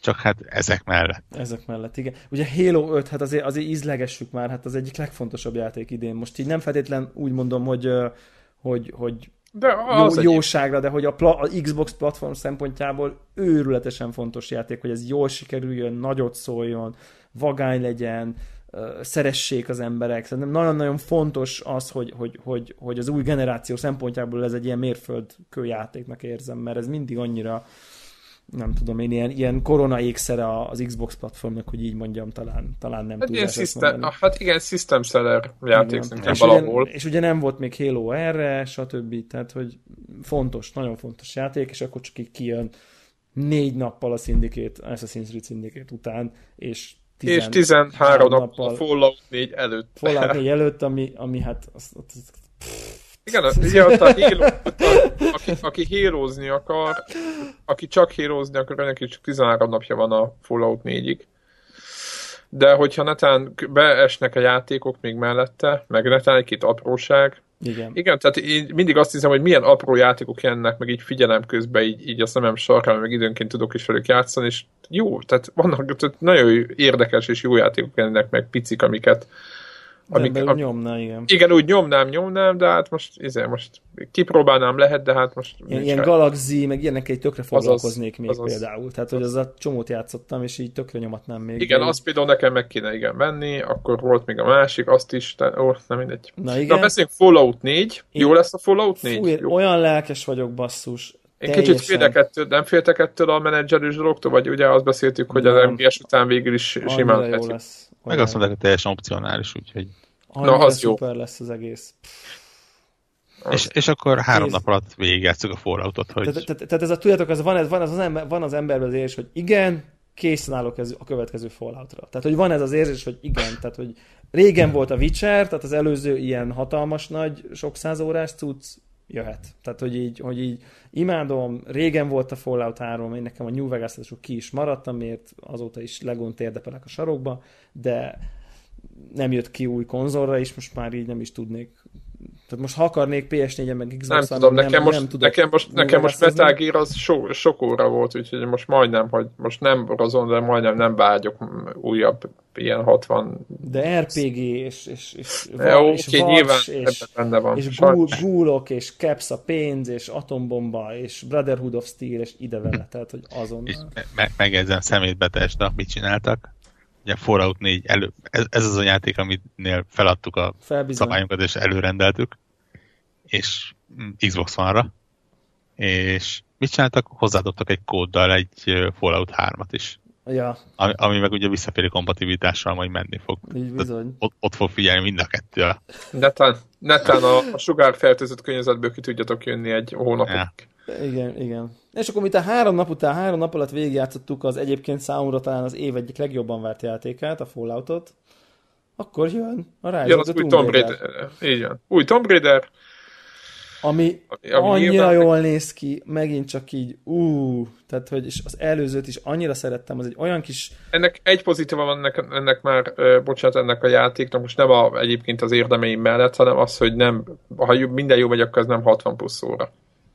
csak hát ezek mellett. Ezek mellett, igen. Ugye Halo 5, hát azért, azért ízlegessük már, hát az egyik legfontosabb játék idén. Most így nem feltétlen úgy mondom, hogy, hogy, hogy de az jó, jóságra, de hogy a, pla- a Xbox platform szempontjából őrületesen fontos játék, hogy ez jól sikerüljön, nagyot szóljon, vagány legyen, szeressék az emberek. Szerintem nagyon-nagyon fontos az, hogy, hogy, hogy, hogy az új generáció szempontjából ez egy ilyen mérföldkő játéknak érzem, mert ez mindig annyira nem tudom én, ilyen, ilyen korona ékszere az Xbox platformnak, hogy így mondjam, talán, talán nem hát, ilyen system, hát igen, system seller játék és valahol. Ugye, és ugye nem volt még Halo erre, stb. Tehát, hogy fontos, nagyon fontos játék, és akkor csak így kijön négy nappal a Syndicate, Assassin's Creed Syndicate után, és Tizen, és 13 nap nappal a Fallout 4 előtt. Fallout 4 előtt, ami, ami hát az, az, az, igen, ugye ott a hero, aki, aki hérozni akar, aki csak hérozni akar, neki csak 13 napja van a Fallout 4-ig. De hogyha netán beesnek a játékok még mellette, meg netán egy-két apróság, igen. Igen, tehát én mindig azt hiszem, hogy milyen apró játékok jönnek, meg így figyelem közben, így, így a szemem sarkán, meg időnként tudok is velük játszani, és jó, tehát vannak tehát nagyon érdekes és jó játékok jönnek, meg picik, amiket Amik, a, nyomná, igen. Igen, úgy nyomnám, nyomnám, de hát most, izé, most kipróbálnám lehet, de hát most... Ilyen, ilyen Galaxy, meg ilyenek egy tökre foglalkoznék azaz, még azaz, például. Tehát, hogy az a csomót játszottam, és így tökre nyomatnám még. Igen, azt például nekem meg kéne igen venni, akkor volt még a másik, azt is, de, ó, nem mindegy. Na igen. Na, beszéljünk Fallout 4. Én... Jó lesz a Fallout 4? Fú, Jó. olyan lelkes vagyok, basszus. Én kicsit féltek ettől, nem féltek ettől a menedzserős dologtól, vagy ugye azt beszéltük, hogy nem. az MGS után végül is simán lesz. Meg azt mondták, hogy teljesen opcionális, úgyhogy... Na, az szuper jó. lesz az egész. És, és akkor három Nézd. nap alatt végigjátszuk a Falloutot, hogy... Tehát, tehát, tehát ez a, tudjátok, ez van, ez, van, az, az ember, van az emberben az érzés, hogy igen, készen állok ez, a következő Falloutra. Tehát, hogy van ez az érzés, hogy igen, tehát, hogy régen volt a Witcher, tehát az előző ilyen hatalmas nagy, sok száz órás cucc, jöhet. Tehát, hogy így, hogy így imádom, régen volt a Fallout 3, én nekem a New vegas ki is maradtam, mert azóta is legont érdepelek a sarokba, de nem jött ki új konzolra, és most már így nem is tudnék tehát most ha akarnék PS4-en meg xbox Nem tudom, nekem, nem, most, nem tudok nekem most, nekem most Metal Gear az so, sok óra volt, úgyhogy most majdnem, hogy most nem rozon, de majdnem nem vágyok újabb ilyen 60... De RPG és, és, és, de, okay, és nyilván és, benne van. És gúl, gúlok, és caps a pénz, és atombomba, és Brotherhood of Steel, és ide vele, tehát hogy azon. És me- megjegyzem szemétbetes, de mit csináltak? Ugye Fallout 4 elő, ez, ez az a játék, aminél feladtuk a Felbizony. szabályunkat és előrendeltük, és Xbox One-ra, és mit csináltak? Hozzádottak egy kóddal egy Fallout 3-at is. Ja. Ami, ami meg ugye visszaféri kompatibilitással majd menni fog. Így bizony. Ott, ott fog figyelni mind a kettő. Netán, netán a, a sugárfertőzött környezetből ki tudjatok jönni egy hónapig. Ja. Igen, igen. És akkor, mint a három nap után, három nap alatt végigjátszottuk az egyébként számomra talán az év egyik legjobban várt játékát, a Falloutot, akkor jön a Rise jön az új Tomb Raider. Így van. Új Tomb Raider. Ami, ami annyira nyilván... jól néz ki, megint csak így, ú, tehát hogy és az előzőt is annyira szerettem, az egy olyan kis... Ennek egy pozitíva van ennek, ennek már, uh, bocsánat, ennek a játéknak, most nem a, egyébként az érdemeim mellett, hanem az, hogy nem, ha minden jó megy, akkor ez nem 60 plusz óra.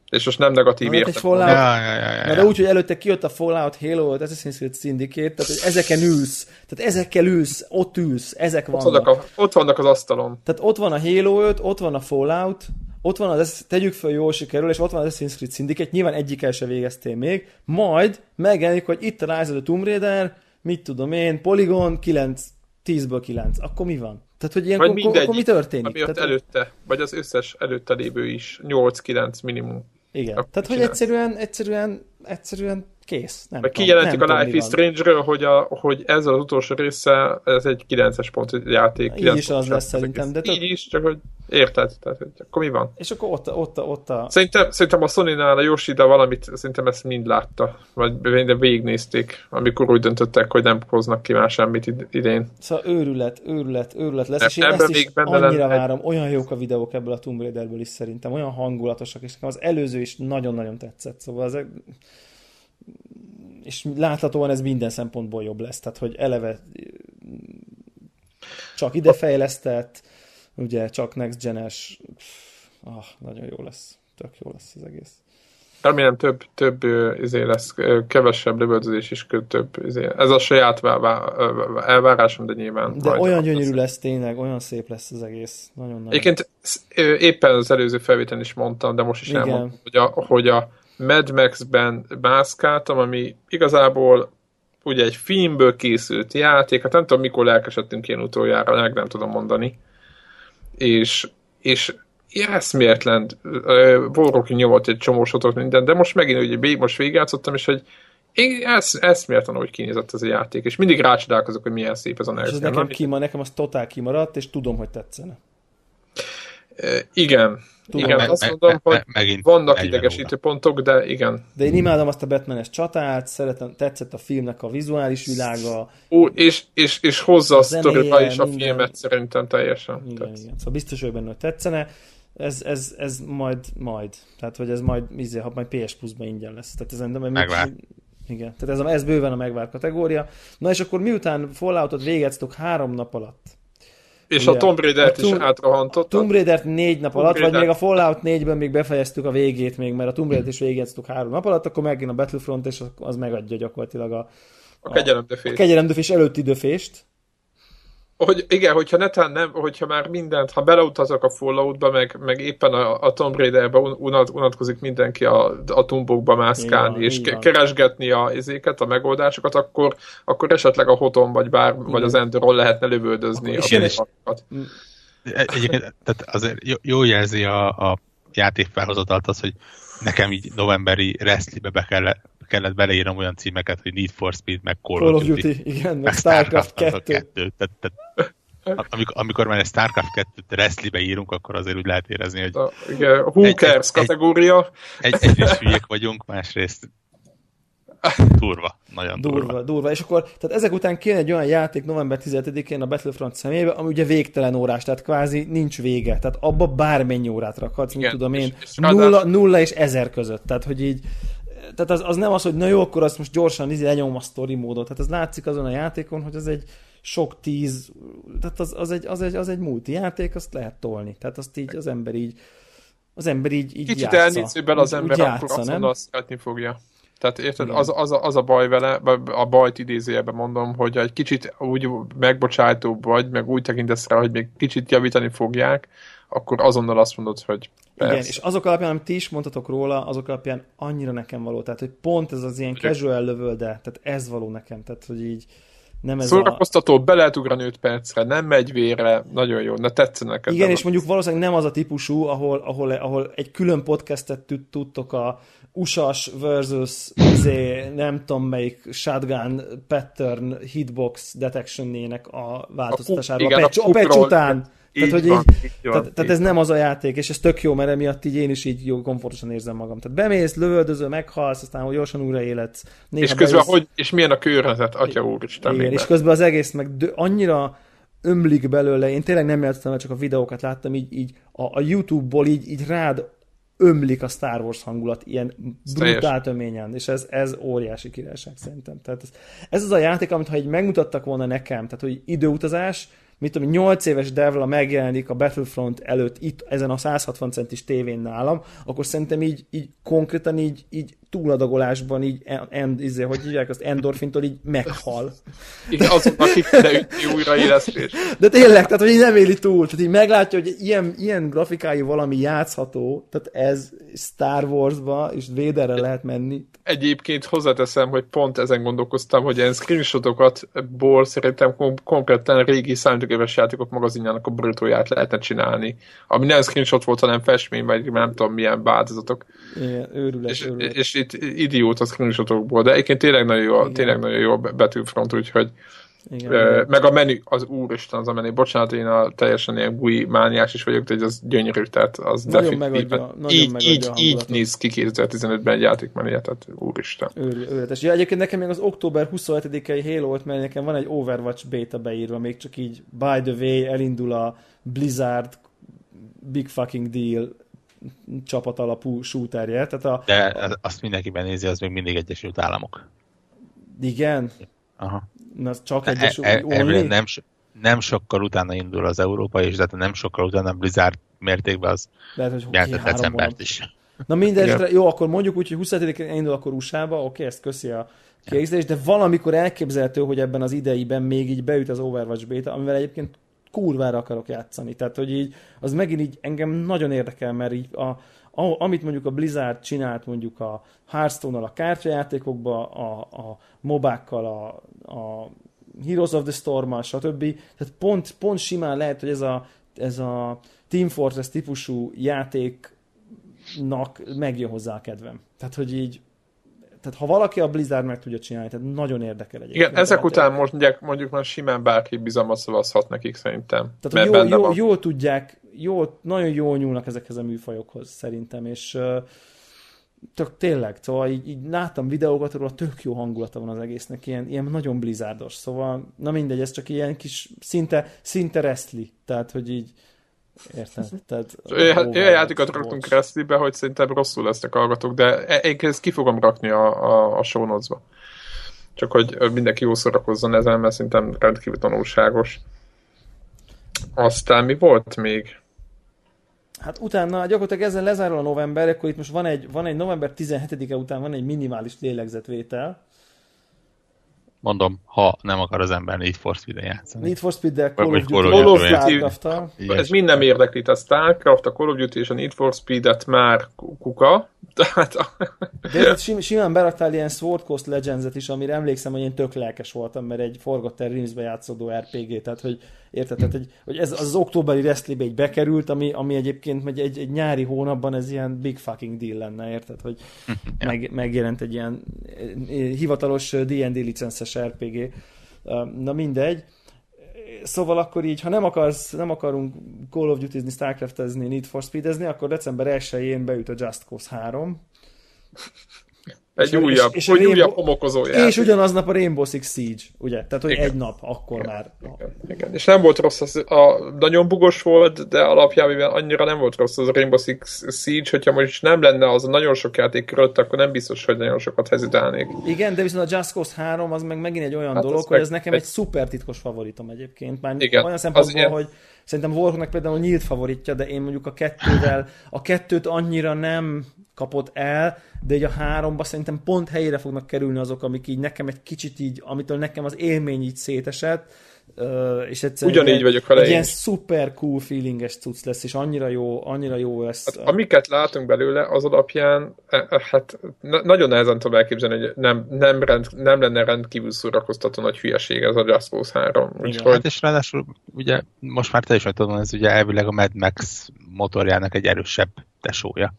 És most nem negatív értem. Fallout, ja, ja, ja, ja. Na, de úgy, hogy előtte kijött a Fallout, Halo, Assassin's Creed Syndicate, tehát hogy ezeken ülsz, tehát ezekkel ülsz, ott ülsz, ezek vannak. Ott vannak, a, ott vannak az asztalon. Tehát ott van a Halo 5, ott van a Fallout, ott van az, tegyük fel, jól sikerül, és ott van az Assassin's Creed Syndicate, nyilván egyikkel se végeztél még, majd megjelenik, hogy itt a Rise of the Tomb Raider, mit tudom én, Polygon 9, 10-ből 9, akkor mi van? Tehát, hogy ilyenkor akkor mi történik? Ami Tehát, előtte, vagy az összes előtte lévő is 8-9 minimum. Igen. Akkor Tehát, hogy egyszerűen, egyszerűen, egyszerűen kész. Nem Meg kijelentik a Life is Strange-ről, hogy, a, hogy ez az utolsó része, ez egy 9-es pont játék. Így is az lesz szerintem. De így is, csak hogy érted, tehát hogy akkor mi van? És akkor ott, ott, ott a... Szerintem, szerintem a Sony-nál a Yoshida valamit, szerintem ezt mind látta, vagy de végignézték, amikor úgy döntöttek, hogy nem hoznak ki már semmit idén. Szóval őrület, őrület, őrület lesz, e, és én ezt is annyira lenne. várom, olyan jók a videók ebből a Tomb Raiderből is szerintem, olyan hangulatosak, és az előző is nagyon-nagyon tetszett, szóval az és láthatóan ez minden szempontból jobb lesz, tehát hogy eleve csak ide fejlesztett, ugye csak next genes, ah, nagyon jó lesz, tök jó lesz az egész. Remélem több, több izé lesz, kevesebb lövöldözés is, több izé. Ez a saját elvárásom, de nyilván. De olyan gyönyörű lesz tényleg, olyan szép lesz az egész. Nagyon nagyon. Egyébként éppen az előző felvételen is mondtam, de most is Igen. elmondtam, hogy a, hogy a Mad Max-ben mászkáltam, ami igazából ugye egy filmből készült játék, hát nem tudom, mikor lelkesedtünk ilyen utoljára, meg nem tudom mondani. És, és eszméletlen Borroki nyomott egy csomó sotot minden, de most megint ugye most végigjátszottam, és hogy én esz, eszméletlen, hogy kinézett ez a játék, és mindig rácsodálkozok, hogy milyen szép ez a nehéz. És ez nekem, kima, nekem az totál kimaradt, és tudom, hogy tetszene. E, igen, Tudom, igen, azt mondom, me, me, hogy vannak idegesítő pontok, de igen. De én imádom azt a Batman-es csatát, szeretem, tetszett a filmnek a vizuális világa. Ó, és, és, és hozza a, a sztoriba is a minden. filmet szerintem teljesen. Igen, igen. Szóval biztos, hogy benne tetszene ez, ez, ez majd, majd. Tehát, hogy ez majd, izé, ha majd PS Plus-ban ingyen lesz. Tehát ez nem, Megvár. Igen, tehát ez, a, ez bőven a megvár kategória. Na és akkor miután Falloutot végeztük három nap alatt, és Ugye, a Tomb Raider-t is átrohantott. Tomb Raider-t négy nap Tomb alatt, Raider. vagy még a Fallout 4-ben még befejeztük a végét még, mert a Tomb Raider-t is végeztük három nap alatt, akkor megint a Battlefront, és az megadja gyakorlatilag a, a, a kegyelemdöfést. A kegyelemdöfés előtti döfést hogy igen, hogyha netán nem, hogyha már mindent, ha beleutazok a Falloutba, meg, meg éppen a, a Tomb Raider-be unat, unatkozik mindenki a, a tumbokba mászkálni, igen, és igen. keresgetni a izéket, a megoldásokat, akkor, akkor esetleg a Hoton, vagy bár, igen. vagy az Enderon lehetne lövöldözni akkor a dolgokat. Egyébként tehát azért jó jelzi a, a játék felhozatalt az, hogy nekem így novemberi wrestlingbe be kellett, kellett beleírnom olyan címeket, hogy Need for Speed, meg Call, Call of Duty, Duty igen, meg Starcraft 2. 2. Tehát, tehát, amikor, amikor már egy Starcraft 2-t wrestling írunk, akkor azért úgy lehet érezni, hogy... A, igen, who cares egy, kategória. Egy, egy, egyrészt hülyék vagyunk, másrészt durva, nagyon durva. Durva, durva. És akkor, tehát ezek után kéne egy olyan játék november 17-én a Battlefront személybe, ami ugye végtelen órás, tehát kvázi nincs vége. Tehát abba bármennyi órát rakhatsz, mint tudom én, és, és nulla, nulla és ezer között. Tehát, hogy így tehát az, az nem az, hogy na jó, akkor azt most gyorsan izé lenyom a story módot. Tehát az látszik azon a játékon, hogy ez egy sok tíz, tehát az, az, egy, az, egy, az egy multi játék, azt lehet tolni. Tehát azt így az ember így az ember így, így Kicsit elnézőben az ember játsza, akkor azt mondja, azt szeretni fogja. Tehát érted, az, az, az a baj vele, a bajt idézőjelben mondom, hogy egy kicsit úgy megbocsájtóbb vagy, meg úgy tekintesz rá, hogy még kicsit javítani fogják, akkor azonnal azt mondod, hogy Persze. Igen, és azok alapján, amit ti is mondtatok róla, azok alapján annyira nekem való. Tehát, hogy pont ez az ilyen casual lövölde, tehát ez való nekem. Tehát, hogy így nem ez Szórakoztató, a... be lehet ugrani 5 percre, nem megy vére, nagyon jó, na tetszenek. Igen, és mondjuk valószínűleg nem az a típusú, ahol, ahol, ahol egy külön podcastet tudtok a usas versus izé, nem tudom melyik shotgun pattern hitbox detection a változtatására. A, a, patch, a patch után tehát, hogy van, így, így van, tehát, így tehát ez nem az a játék, és ez tök jó, mert emiatt így én is így jó, komfortosan érzem magam. Tehát bemész, lövöldöző, meghalsz, aztán hogy gyorsan újraéletsz. És közben, bejössz... hogy, és milyen a környezet, atya úristen. Igen, és közben az egész meg dö- annyira ömlik belőle, én tényleg nem játszottam, csak a videókat láttam, így, így a, a YouTube-ból így, így rád ömlik a Star Wars hangulat ilyen brutál töményen, és ez, ez óriási királyság szerintem. Tehát ez, ez az a játék, amit ha így megmutattak volna nekem, tehát hogy időutazás, mit tudom, 8 éves Devla megjelenik a Battlefront előtt itt ezen a 160 centis tévén nálam, akkor szerintem így, így konkrétan így, így túladagolásban így, end, izé, hogy hívják azt, endorfintól így meghal. Igen, azoknak ki újraélesztés. De tényleg, tehát hogy így nem éli túl, tehát így meglátja, hogy ilyen, ilyen grafikájú valami játszható, tehát ez Star Wars-ba és Vaderre lehet menni. Egyébként hozzáteszem, hogy pont ezen gondolkoztam, hogy ilyen screenshotokat ból szerintem kom- konkrétan régi számítógépes játékok magazinjának a brutóját lehetne csinálni. Ami nem screenshot volt, hanem festmény, vagy nem tudom milyen változatok. Igen, őrület, és, őrület. és itt idióta screenshotokból, de egyébként tényleg nagyon jó, Igen. tényleg nagyon jó betűfront, úgyhogy igen, uh, meg a menü, az úristen az a menü. Bocsánat, én a teljesen ilyen GUI mániás is vagyok, de az gyönyörű, tehát az nagyon megadja, nagyon így, megadja így, így néz ki 2015-ben egy játékmenüje, tehát úristen. Őrületes. Ja, egyébként nekem még az október 27-i Halo volt, mert nekem van egy Overwatch beta beírva, még csak így by the way elindul a Blizzard Big Fucking Deal csapat alapú shooterje. Tehát a, De azt mindenki benézi, az még mindig Egyesült Államok. Igen? Aha. Na, csak e, e, nem, nem sokkal utána indul az Európai, és de nem sokkal utána Blizzard mértékben az Lehet, hogy decembert is. Na mindegy, jó, akkor mondjuk úgy, hogy 27-én indul akkor USA-ba, oké, ezt köszi a kiegészítés, de valamikor elképzelhető, hogy ebben az ideiben még így beüt az Overwatch beta, amivel egyébként kurvára akarok játszani. Tehát, hogy így, az megint így engem nagyon érdekel, mert így a, amit mondjuk a Blizzard csinált mondjuk a Hearthstone-nal a kártyajátékokba, a, a mobákkal, a, a Heroes of the Storm-mal, stb. Tehát pont, pont simán lehet, hogy ez a, ez a Team Fortress típusú játéknak megjön hozzá a kedvem. Tehát, hogy így tehát ha valaki a Blizzard meg tudja csinálni, tehát nagyon érdekel egyébként. Igen, ezek után most mondjuk, mondjuk már simán bárki bizalmat szavazhat nekik szerintem. Tehát, hogy jó, jó, jó, tudják, jó, nagyon jól nyúlnak ezekhez a műfajokhoz szerintem, és tök tényleg, szóval így, így láttam videókat róla, tök jó hangulata van az egésznek, ilyen, ilyen nagyon blizzardos, szóval na mindegy, ez csak ilyen kis szinte, szinte resztli, tehát hogy így Érted? Tehát, olyan játékot raktunk Kreszlibe, hogy szerintem rosszul lesznek hallgatók, de én ezt ki fogom rakni a, a, a show notes-ba. Csak hogy mindenki jó szórakozzon ezen, mert szerintem rendkívül tanulságos. Aztán mi volt még? Hát utána gyakorlatilag ezzel lezárul a november, akkor itt most van egy, van egy november 17-e után van egy minimális lélegzetvétel, mondom, ha nem akar az ember Need for Speed-en játszani. Need for Speed-del, Call, of Duty, Call of Duty, Ez mind nem érdekli, a Starcraft, a Call of Duty és a Need for Speed-et már kuka. [laughs] Tehát a... De sim, simán beraktál ilyen Sword Coast Legends-et is, amire emlékszem, hogy én tök lelkes voltam, mert egy Forgotten Realms-be játszódó RPG, tehát hogy érted, tehát, hogy, hogy ez az, az októberi Wrestling-be egy bekerült, ami, ami egyébként egy, egy, egy, nyári hónapban ez ilyen big fucking deal lenne, érted, hogy [laughs] meg, megjelent egy ilyen eh, hivatalos D&D licenszes RPG. Na mindegy. Szóval akkor így, ha nem, akarsz, nem akarunk Call of Duty-zni, Starcraft-ezni, Need for Speed-ezni, akkor december 1-én beüt a Just Cause 3. Egy és, újabb, és, és hogy újabb homokozó játék. És ugyanaznap a Rainbow Six Siege, ugye? Tehát, hogy igen. egy nap, akkor igen. már. Igen. igen. És nem volt rossz, az, a, nagyon bugos volt, de alapjában annyira nem volt rossz az a Rainbow Six Siege, hogyha most nem lenne az a nagyon sok játék körött, akkor nem biztos, hogy nagyon sokat hezitálnék. Igen, de viszont a Just Cause 3 az meg megint egy olyan hát dolog, hogy ez nekem egy, egy szuper titkos favoritom egyébként. Már igen, olyan szempontból, hogy szerintem Warhawknak például nyílt favoritja, de én mondjuk a kettővel, a kettőt annyira nem kapott el, de egy a háromba szerintem pont helyére fognak kerülni azok, amik így nekem egy kicsit így, amitől nekem az élmény így szétesett, és egyszerűen Ugyanígy vagyok vele egy ilyen super cool feelinges cucc lesz, és annyira jó, annyira jó lesz. Hát, amiket látunk belőle, az alapján, e, e, hát nagyon nehezen tudom elképzelni, hogy nem, nem, rend, nem lenne rendkívül szórakoztató nagy hülyeség ez a Just Cause 3. Úgyhogy... Hát és ráadásul ugye most már te is tudom, ez ugye elvileg a Mad Max motorjának egy erősebb tesója.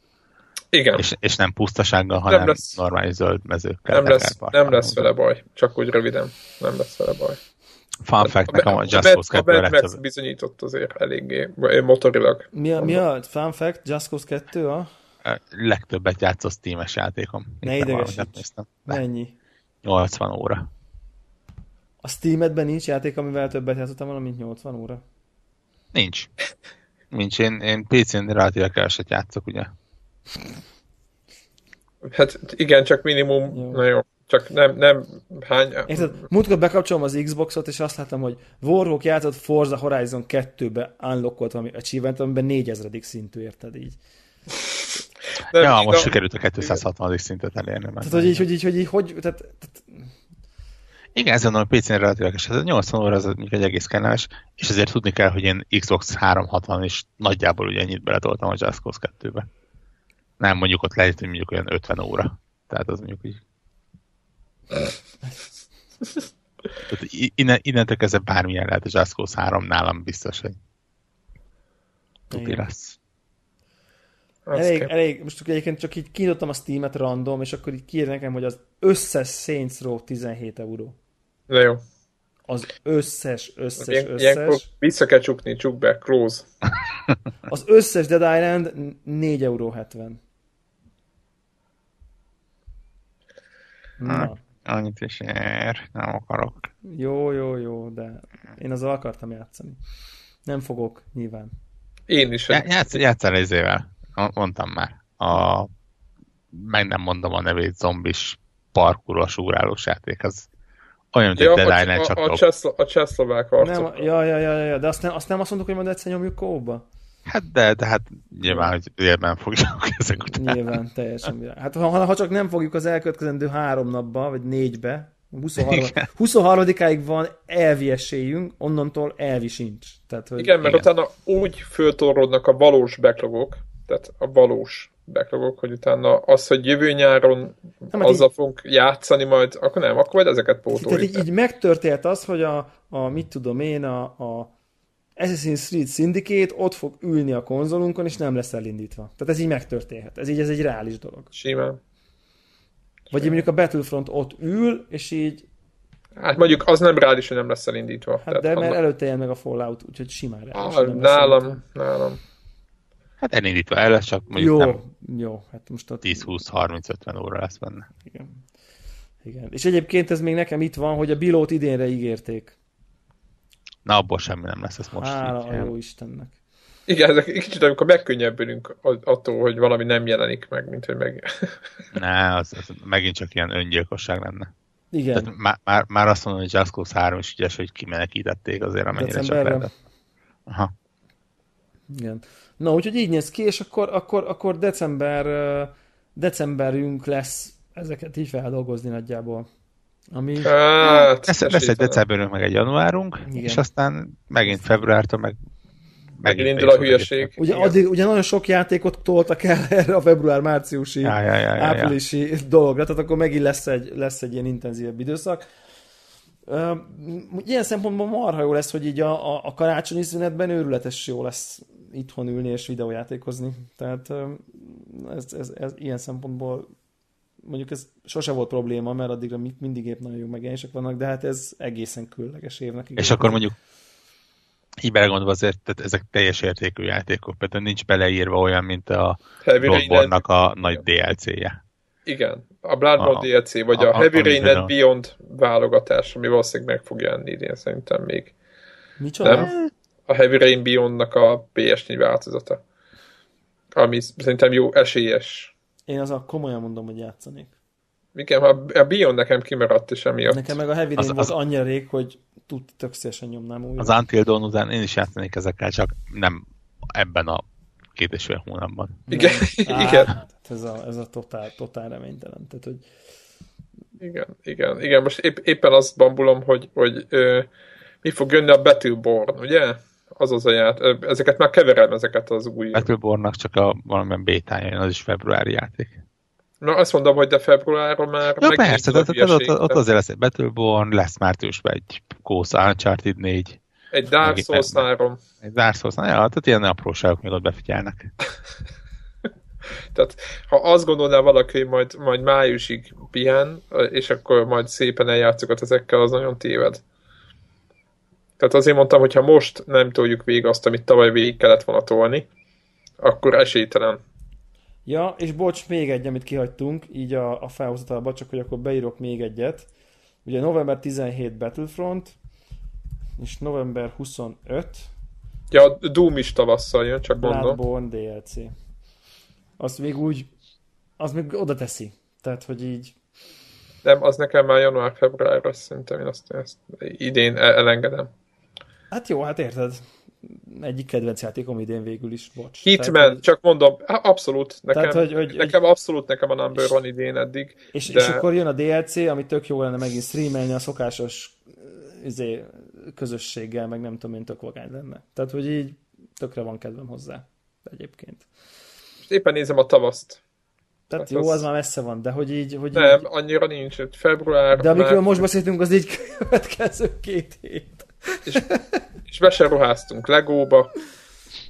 Igen. És, és nem pusztasággal, hanem nem lesz, normális zöld mezőkkel. Nem lesz, nem lesz vele baj, csak úgy röviden. Nem lesz vele baj. Fun fact, nekem a Just Cause 2 a Max bizonyított azért eléggé motorilag. Mi a, mi a fun fact? Just Cause 2 a? Legtöbbet játszott Steam-es játékom. Ne idegesíts. Mennyi? 80 óra. A Steam-edben nincs játék, amivel többet játszottam volna, mint 80 óra? Nincs. Nincs. Én, én PC-n relatíve keveset játszok, ugye? Hát igen, csak minimum, jó. na jó, csak nem, nem hány... Érted, múltkor bekapcsolom az Xboxot, és azt láttam, hogy Warhawk játszott Forza Horizon 2-be unlockolt valami achievement, amiben 4000 szintű, érted így. Nem, ja, most sikerült a 260 szintet elérni. Tehát, hogy így, hogy így, hogy így, hogy, tehát, tehát... Igen, ezen a PC-n relatíve ez a 80 óra az egy egész kellemes, és ezért tudni kell, hogy én Xbox 360 is nagyjából ugye ennyit beletoltam a Just Cause 2-be. Nem, mondjuk ott lehet, hogy mondjuk olyan 50 óra. Tehát az mondjuk így. Tehát innen, innentől kezdve bármilyen lehet a Just Cause 3 nálam biztos, hogy tuti lesz. Elég, elég, most egyébként csak így kinyitottam a Steam-et random, és akkor így kiír nekem, hogy az összes Saints Row 17 euró. De jó. Az összes, összes, Ilyen, összes. Ilyenkor vissza kell csukni, csuk be, close. Az összes Dead Island 4,70 euró. Na. Annyit is ér, nem akarok. Jó, jó, jó, de én azzal akartam játszani. Nem fogok, nyilván. Én is. Já, játsz, játszál ezével. Mondtam már. A, meg nem mondom a nevét, zombis parkuros úrálós játék. Az olyan, mint ja, egy Dead Island, csak a, a, csehszlo- a csehszlovák harcok. Nem, ja, ja, ja, ja, de azt nem, azt nem azt mondtuk, hogy majd egyszer nyomjuk kóba? Hát de, de hát nyilván, hogy élben fogjuk [laughs] ezek után. Nyilván, teljesen. Hát ha, ha csak nem fogjuk az elkövetkezendő három napba, vagy négybe, 23, 23-áig van elvi esélyünk, onnantól elvi sincs. Tehát, hogy... Igen, mert igen. utána úgy föltorrodnak a valós backlogok, tehát a valós backlogok, hogy utána az, hogy jövő nyáron nem, azzal így, fogunk játszani majd, akkor nem, akkor majd ezeket pótoljuk. Tehát így, így megtörtént az, hogy a, a mit tudom én, a, a Assassin's Creed Syndicate ott fog ülni a konzolunkon, és nem lesz elindítva. Tehát ez így megtörténhet. Ez így ez egy reális dolog. Simán. Vagy mondjuk a Battlefront ott ül, és így... Hát mondjuk az nem reális, hogy nem lesz elindítva. Hát Tehát de mert előtte jön meg a Fallout, úgyhogy simán reális. Ah, nálam, nálam. Hát elindítva el lesz, csak mondjuk jó, nem jó, hát most ott... 10-20-30-50 óra lesz benne. Igen. Igen. És egyébként ez még nekem itt van, hogy a Bilót idénre ígérték. Na, abból semmi nem lesz, ez most Hála a jó Istennek. Igen, ezek kicsit, amikor megkönnyebbülünk attól, hogy valami nem jelenik meg, mint hogy meg... [laughs] ne, az, az megint csak ilyen öngyilkosság lenne. Igen. Tehát már, már, már azt mondom, hogy Just Cause 3 is ügyes, hogy kimenekítették azért, amennyire Decemberre. csak lehetett. Aha. Igen. Na, úgyhogy így néz ki, és akkor, akkor, akkor december, decemberünk lesz ezeket így feldolgozni nagyjából. Ami... Hát, lesz, lesz egy decemberünk, meg egy januárunk, Igen. és aztán megint februártól, meg megint indul a hülyeség. Ugye, addig, ugye nagyon sok játékot toltak el [laughs] erre a február-márciusi, ja, ja, ja, ja, áprilisi ja. dologra, tehát akkor megint lesz egy, lesz egy ilyen intenzívebb időszak. Uh, ilyen szempontból marha jó lesz, hogy így a, a, a karácsonyi szünetben őrületes jó lesz itthon ülni és videójátékozni. Tehát ez, ez, ez, ilyen szempontból mondjuk ez sose volt probléma, mert addigra mindig épp nagyon jó megjelenések vannak, de hát ez egészen különleges évnek. És akkor mondjuk így belegondolva azért, tehát ezek teljes értékű játékok, például nincs beleírva olyan, mint a Bloodborne-nak a nagy DLC-je. Igen, a Bloodborne a, DLC, vagy a, a Heavy Rain Beyond válogatás, ami valószínűleg meg fog jelenni idén szerintem még. Micsoda? Nem? A Heavy Rain Beyond-nak a PS4 változata. Ami szerintem jó, esélyes. Én az a komolyan mondom, hogy játszanék. Igen, a, a Beyond nekem kimaradt is emiatt. Nekem meg a Heavy Rain az, az, volt annyira rég, hogy tud, tök szívesen nyomnám újra. Az Until Dawn után én is játszanék ezekkel, csak nem ebben a két és fél hónapban. Igen, Á, igen. [laughs] Ez a, ez a totál, totál reménytelen. Tehát, hogy... Igen, igen, igen. Most épp, éppen azt bambulom, hogy, hogy ö, mi fog jönni a Battleborn, ugye? Az az a ját, ezeket már keverem, ezeket az új... Battlebornnak csak a valamilyen bétája az is februári játék. Na azt mondom, hogy de februárra már ja, persze, de ott, ott, ott azért lesz egy Battleborn, lesz márciusban egy Ghost Uncharted 4. Egy Dark Souls 3. Egy Dark Souls 3, ja, tehát ilyen apróságok még ott befigyelnek. [laughs] tehát ha azt gondolná valaki, hogy majd, majd májusig pihen, és akkor majd szépen eljátszokat ezekkel, az nagyon téved. Tehát azért mondtam, hogy ha most nem toljuk végig azt, amit tavaly végig kellett volna tolni, akkor esélytelen. Ja, és bocs, még egy, amit kihagytunk, így a, a felhozatalba, csak hogy akkor beírok még egyet. Ugye november 17 Battlefront, és november 25 Ja, a Doom is tavasszal jön, csak mondom. Bloodborne DLC. Azt még úgy, az még oda teszi. Tehát, hogy így... Nem, az nekem már január-februárra szerintem én azt, ezt idén elengedem. Hát jó, hát érted egyik kedvenc játékom idén végül is, bocs. Hitman, Tehát, csak mondom, abszolút, nekem, Tehát, hogy, hogy, nekem abszolút nekem a number van idén eddig. És, de... és akkor jön a DLC, ami tök jó lenne megint streamelni a szokásos izé, közösséggel, meg nem tudom én, tök vagány lenne. Tehát, hogy így tökre van kedvem hozzá egyébként. Most éppen nézem a tavaszt. Tehát hát jó, az... az már messze van, de hogy így... Hogy nem, így... annyira nincs, február... De amikről már... most beszéltünk, az így [laughs] következő két hét. És és be se ruháztunk Legóba.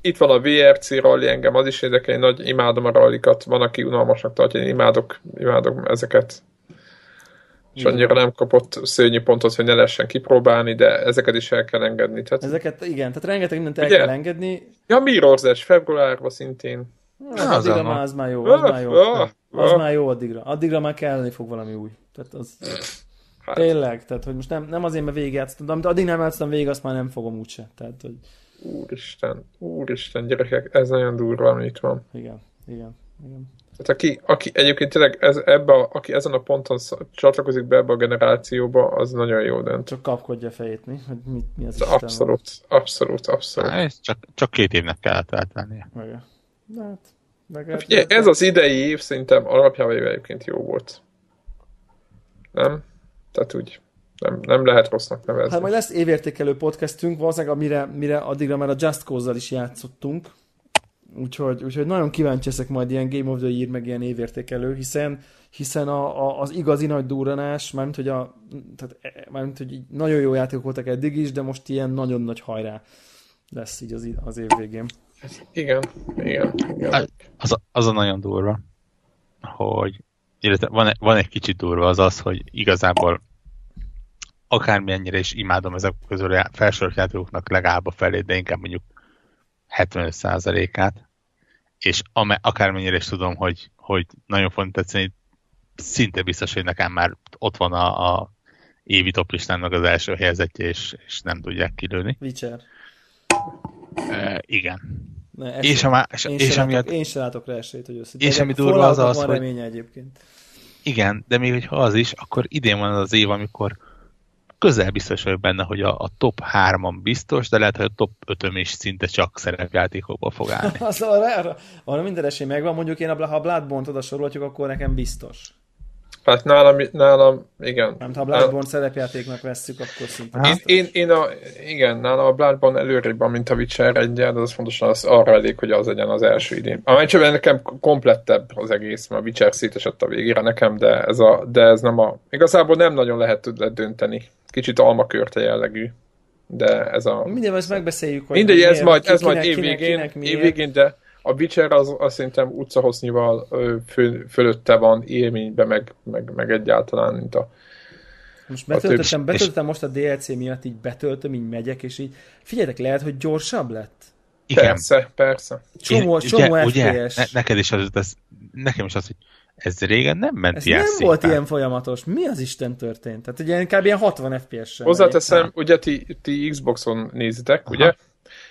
Itt van a VRC rally, engem az is érdekel, én nagy imádom a rallikat, van, aki unalmasnak tartja, én imádok, imádok ezeket. És annyira nem kapott szörnyű pontot, hogy ne lehessen kipróbálni, de ezeket is el kell engedni. Tehát... Ezeket, igen, tehát rengeteg mindent el Ugye? kell engedni. Ja, Mirror's februárban szintén. Addigra az már az már jó, az már jó. Ah, az ah. már jó addigra. Addigra már kelleni fog valami új. Tehát az... Hát. Tényleg, tehát hogy most nem, nem azért, mert végigjátszottam, de amit addig nem játszottam végig, azt már nem fogom úgyse. Tehát, hogy... Úristen, úristen, gyerekek, ez nagyon durva, amit van. Igen, igen. Igen. Tehát aki, aki egyébként tényleg ez, ebbe a, aki ezen a ponton csatlakozik be ebbe a generációba, az nagyon jó dönt. Csak kapkodja a fejét, mi? Hogy mit, mi az abszolút, abszolút, abszolút. Há, csak, csak két évnek kellett eltennie. De hát, hát Figyelj, ez az idei év szerintem alapjában egyébként jó volt. Nem? Tehát úgy nem, nem lehet rossznak nevezni. Hát majd lesz évértékelő podcastünk, valószínűleg amire, mire addigra már a Just Cause-zal is játszottunk. Úgyhogy, úgyhogy nagyon kíváncsi leszek majd ilyen Game of the Year, meg ilyen évértékelő, hiszen, hiszen a, a, az igazi nagy durranás, mármint, hogy, a, tehát, e, mármint, hogy nagyon jó játékok voltak eddig is, de most ilyen nagyon nagy hajrá lesz így az, az év végén. Igen, igen. igen. Az, az a nagyon durva, hogy illetve van, van egy kicsit durva az az, hogy igazából akármilyennyire is imádom ezek közül a felsorolt játékoknak legalább a felét, de inkább mondjuk 75%-át, és akármennyire is tudom, hogy, hogy nagyon fontos tetszeni, szinte biztos, hogy nekem már ott van a, a évi toplistának az első helyzetje, és, és nem tudják kilőni. Witcher. E, igen. Ne, és, a, és, én, és sem amiatt, látok, én sem látok rá esélyt, hogy össze. És ami durva az az, hogy... reménye egyébként. Igen, de még hogyha az is, akkor idén van az az év, amikor közel biztos vagyok benne, hogy a, a top 3-an biztos, de lehet, hogy a top 5 is szinte csak szerepjátékokból fog állni. [laughs] az arra, arra, minden esély megvan, mondjuk én, ha a Bloodborne-t oda sorolhatjuk, akkor nekem biztos. Hát nálam, nálam igen. Nem, ha a Bloodborne szerepjátéknak vesszük, akkor szinte én, én, én, a, igen, nálam a Bloodborne előrébb van, mint a Witcher 1 de az fontosan az arra elég, hogy az legyen az első idén. A meccsben nekem komplettebb az egész, mert a Witcher szétesett a végére nekem, de ez, a, de ez nem a... Igazából nem nagyon lehet dönteni. Kicsit almakörte jellegű de ez a... Mindegy, ezt megbeszéljük, hogy Mindegy, ez majd, ez majd évvégén, évvégén, de a Witcher az, az szerintem utcahossznyival föl, fölötte van élményben, meg, meg, meg egyáltalán, mint a most betöltöttem, betöltöttem most a DLC miatt, így betöltöm, így megyek, és így figyeljetek, lehet, hogy gyorsabb lett? Igen. Persze, persze. Csomó, Én, csomó ugye, FPS. Ugye, ne, neked is az, az, nekem is az, hogy ez régen nem ment ez ilyen nem szépen. volt ilyen folyamatos. Mi az Isten történt? Tehát ugye inkább ilyen 60 FPS-en. Hozzáteszem, ugye ti, ti Xboxon nézitek, Aha. ugye?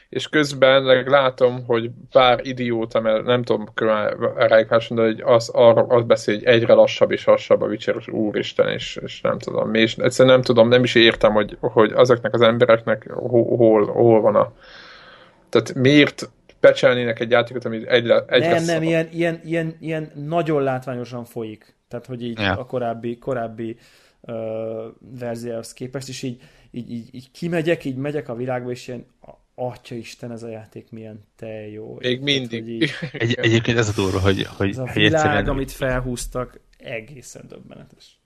És közben látom, hogy pár idióta, mert nem tudom rájuk de hogy az, arra, az beszél, hogy egyre lassabb és lassabb a Witcher, és úristen, és, és nem tudom, és egyszerűen nem tudom, nem is értem, hogy, hogy azoknak az embereknek hol, hol van a... Tehát miért pecselnének egy játékot, ami egyre, egyre Nem, nem, ilyen, ilyen, ilyen, ilyen, nagyon látványosan folyik. Tehát, hogy így ja. a korábbi, korábbi uh, verzióhoz képest, és így, így, így, így kimegyek, így megyek a világba, és ilyen Atya Isten, ez a játék milyen te jó. Még mindig. Így, [laughs] Egy, egyébként ez a durva, hogy, hogy, ez a világ, egyszerűen... amit felhúztak, egészen döbbenetes.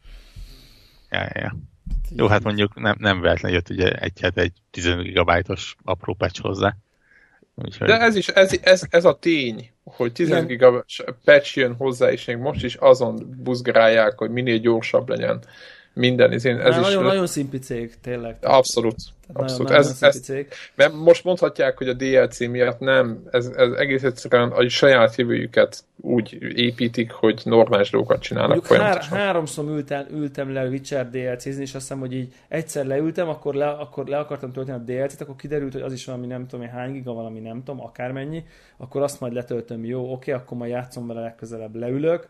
Ja, ja, ja. Jó, hát mondjuk nem, nem véletlen jött ugye egy, hát egy 15 gigabájtos apró patch hozzá. Úgyhogy... De ez is, ez, ez, ez a tény, hogy 15 gigabájtos patch jön hozzá, és még most is azon buzgálják, hogy minél gyorsabb legyen minden. Ez, ez is, nagyon, nagyon szimpi cég, tényleg. Abszolút. abszolút. Nagyon, ez, nagyon ez, cég. Mert most mondhatják, hogy a DLC miatt nem, ez, ez egész egyszerűen a saját jövőjüket úgy építik, hogy normális dolgokat csinálnak Mondjuk hár, háromszor ültem, ültem le Witcher DLC-zni, és azt hiszem, hogy így egyszer leültem, akkor le, akkor le akartam tölteni a DLC-t, akkor kiderült, hogy az is valami nem tudom, hány giga, valami nem tudom, akármennyi, akkor azt majd letöltöm, jó, oké, akkor majd játszom vele legközelebb, leülök,